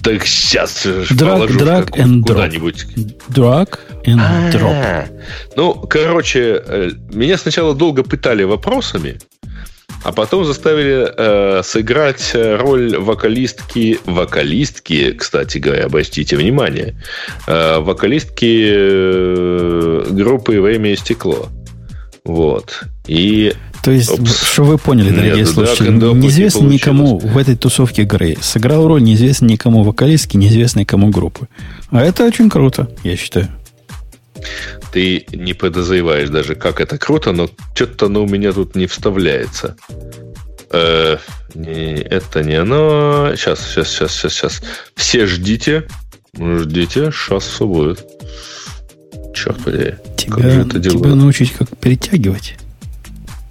Так сейчас drag, drag and куда-нибудь. Drag and А-а-а. drop. Ну, короче, э, меня сначала долго пытали вопросами, а потом заставили э, сыграть роль вокалистки, вокалистки, кстати говоря, обратите внимание, э, вокалистки э, группы «Время и стекло». Вот. И то есть, Опс. что вы поняли, дорогие Нет, слушатели, да, неизвестно не никому в этой тусовке Грей. Сыграл роль неизвестно никому вокалистки, неизвестно никому группы. А это очень круто, я считаю. Ты не подозреваешь даже, как это круто, но что-то оно у меня тут не вставляется. Э, не, это не оно. Сейчас, сейчас, сейчас, сейчас, сейчас. Все ждите. Ждите, сейчас все будет. Черт подери. Тебя, тебя научить, как перетягивать.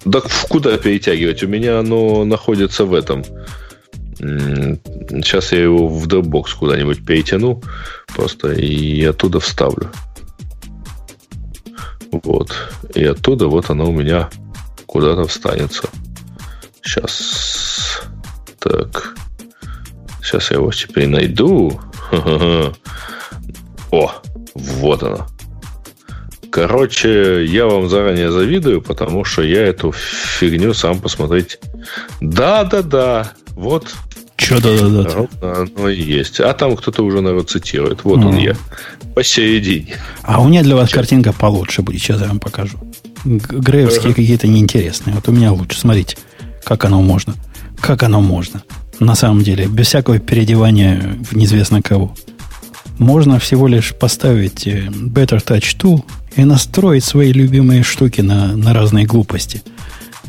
Да куда перетягивать? У меня оно находится в этом. Сейчас я его в Dropbox куда-нибудь перетяну просто и оттуда вставлю. Вот. И оттуда вот оно у меня куда-то встанется. Сейчас. Так. Сейчас я его теперь найду. О, вот оно. Короче, я вам заранее завидую, потому что я эту фигню сам посмотреть. Да-да-да, вот. Что да-да-да? Оно и есть. А там кто-то уже, наверное, цитирует. Вот mm. он я. Посередине. А у меня для вас Сейчас. картинка получше будет. Сейчас я вам покажу. Греевские uh-huh. какие-то неинтересные. Вот у меня лучше. Смотрите, как оно можно. Как оно можно. На самом деле, без всякого переодевания в неизвестно кого. Можно всего лишь поставить э, Better Touch Tool и настроить свои любимые штуки на, на разные глупости,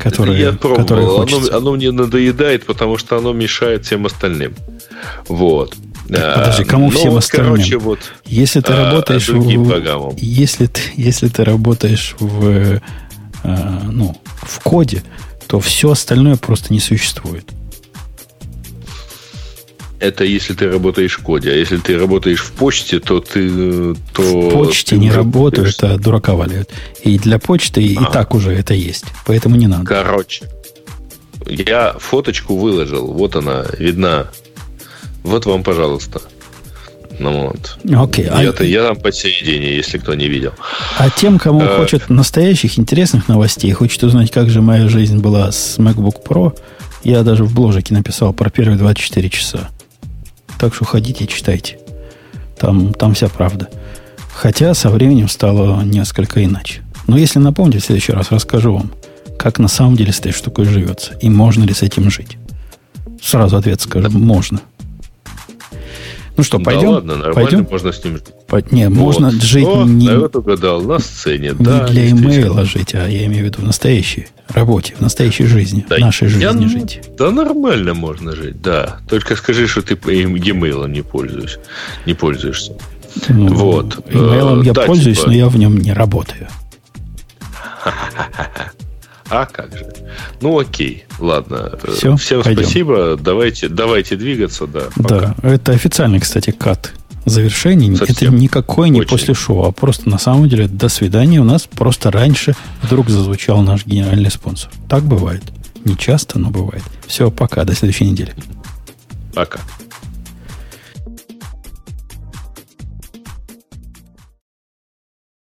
которые, Я пробовал. которые оно, хочется. оно мне надоедает, потому что оно мешает всем остальным. Вот. Так, подожди, кому Ну, всем вот, остальным? Короче, вот Если ты а, работаешь в, программам. если ты, если ты работаешь в, э, ну, в коде, то все остальное просто не существует. Это если ты работаешь в коде. А если ты работаешь в почте, то ты... То в почте ты не будешь- а дурака валяют. И для почты и А. так уже это есть. Поэтому не надо. Короче. Я фоточку выложил. Вот она, видна. Вот вам, пожалуйста. Ну вот. Окей. А, Я-то, я там посередине, если кто не видел. а тем, кому Э. хочет настоящих интересных новостей, хочет узнать, как же моя жизнь была с MacBook Pro, я даже в бложике написал про первые 24 часа. Так что ходите и читайте. Там, там вся правда. Хотя со временем стало несколько иначе. Но если напомните, в следующий раз расскажу вам, как на самом деле с этой штукой живется. И можно ли с этим жить. Сразу ответ скажу. Можно. Ну что, пойдем? Да ладно, нормально, пойдем? можно с ним жить. По- Не, можно Вот. жить О, не, народ угадал, на сцене, не да. для действительно. имейла жить, а я имею в виду в настоящей работе, в настоящей жизни, Да в нашей я- жизни жить. Да нормально можно жить, да. Только скажи, что ты e-mail не пользуешься. Не пользуешься. Ну, Вот. Имейлом Э, я да, пользуюсь, типа- но я в нем не работаю. А как же? Ну окей, ладно. Э, Всё, Всем пойдем. спасибо. Давайте, давайте двигаться, да. Пока. Да, это официальный, кстати, кат завершений. Это Совсем. никакой не Очень. после шоу, а просто на самом деле до свидания. У нас просто раньше вдруг зазвучал наш генеральный спонсор. Так бывает. Не часто, но бывает. Все, пока, до следующей недели. Пока.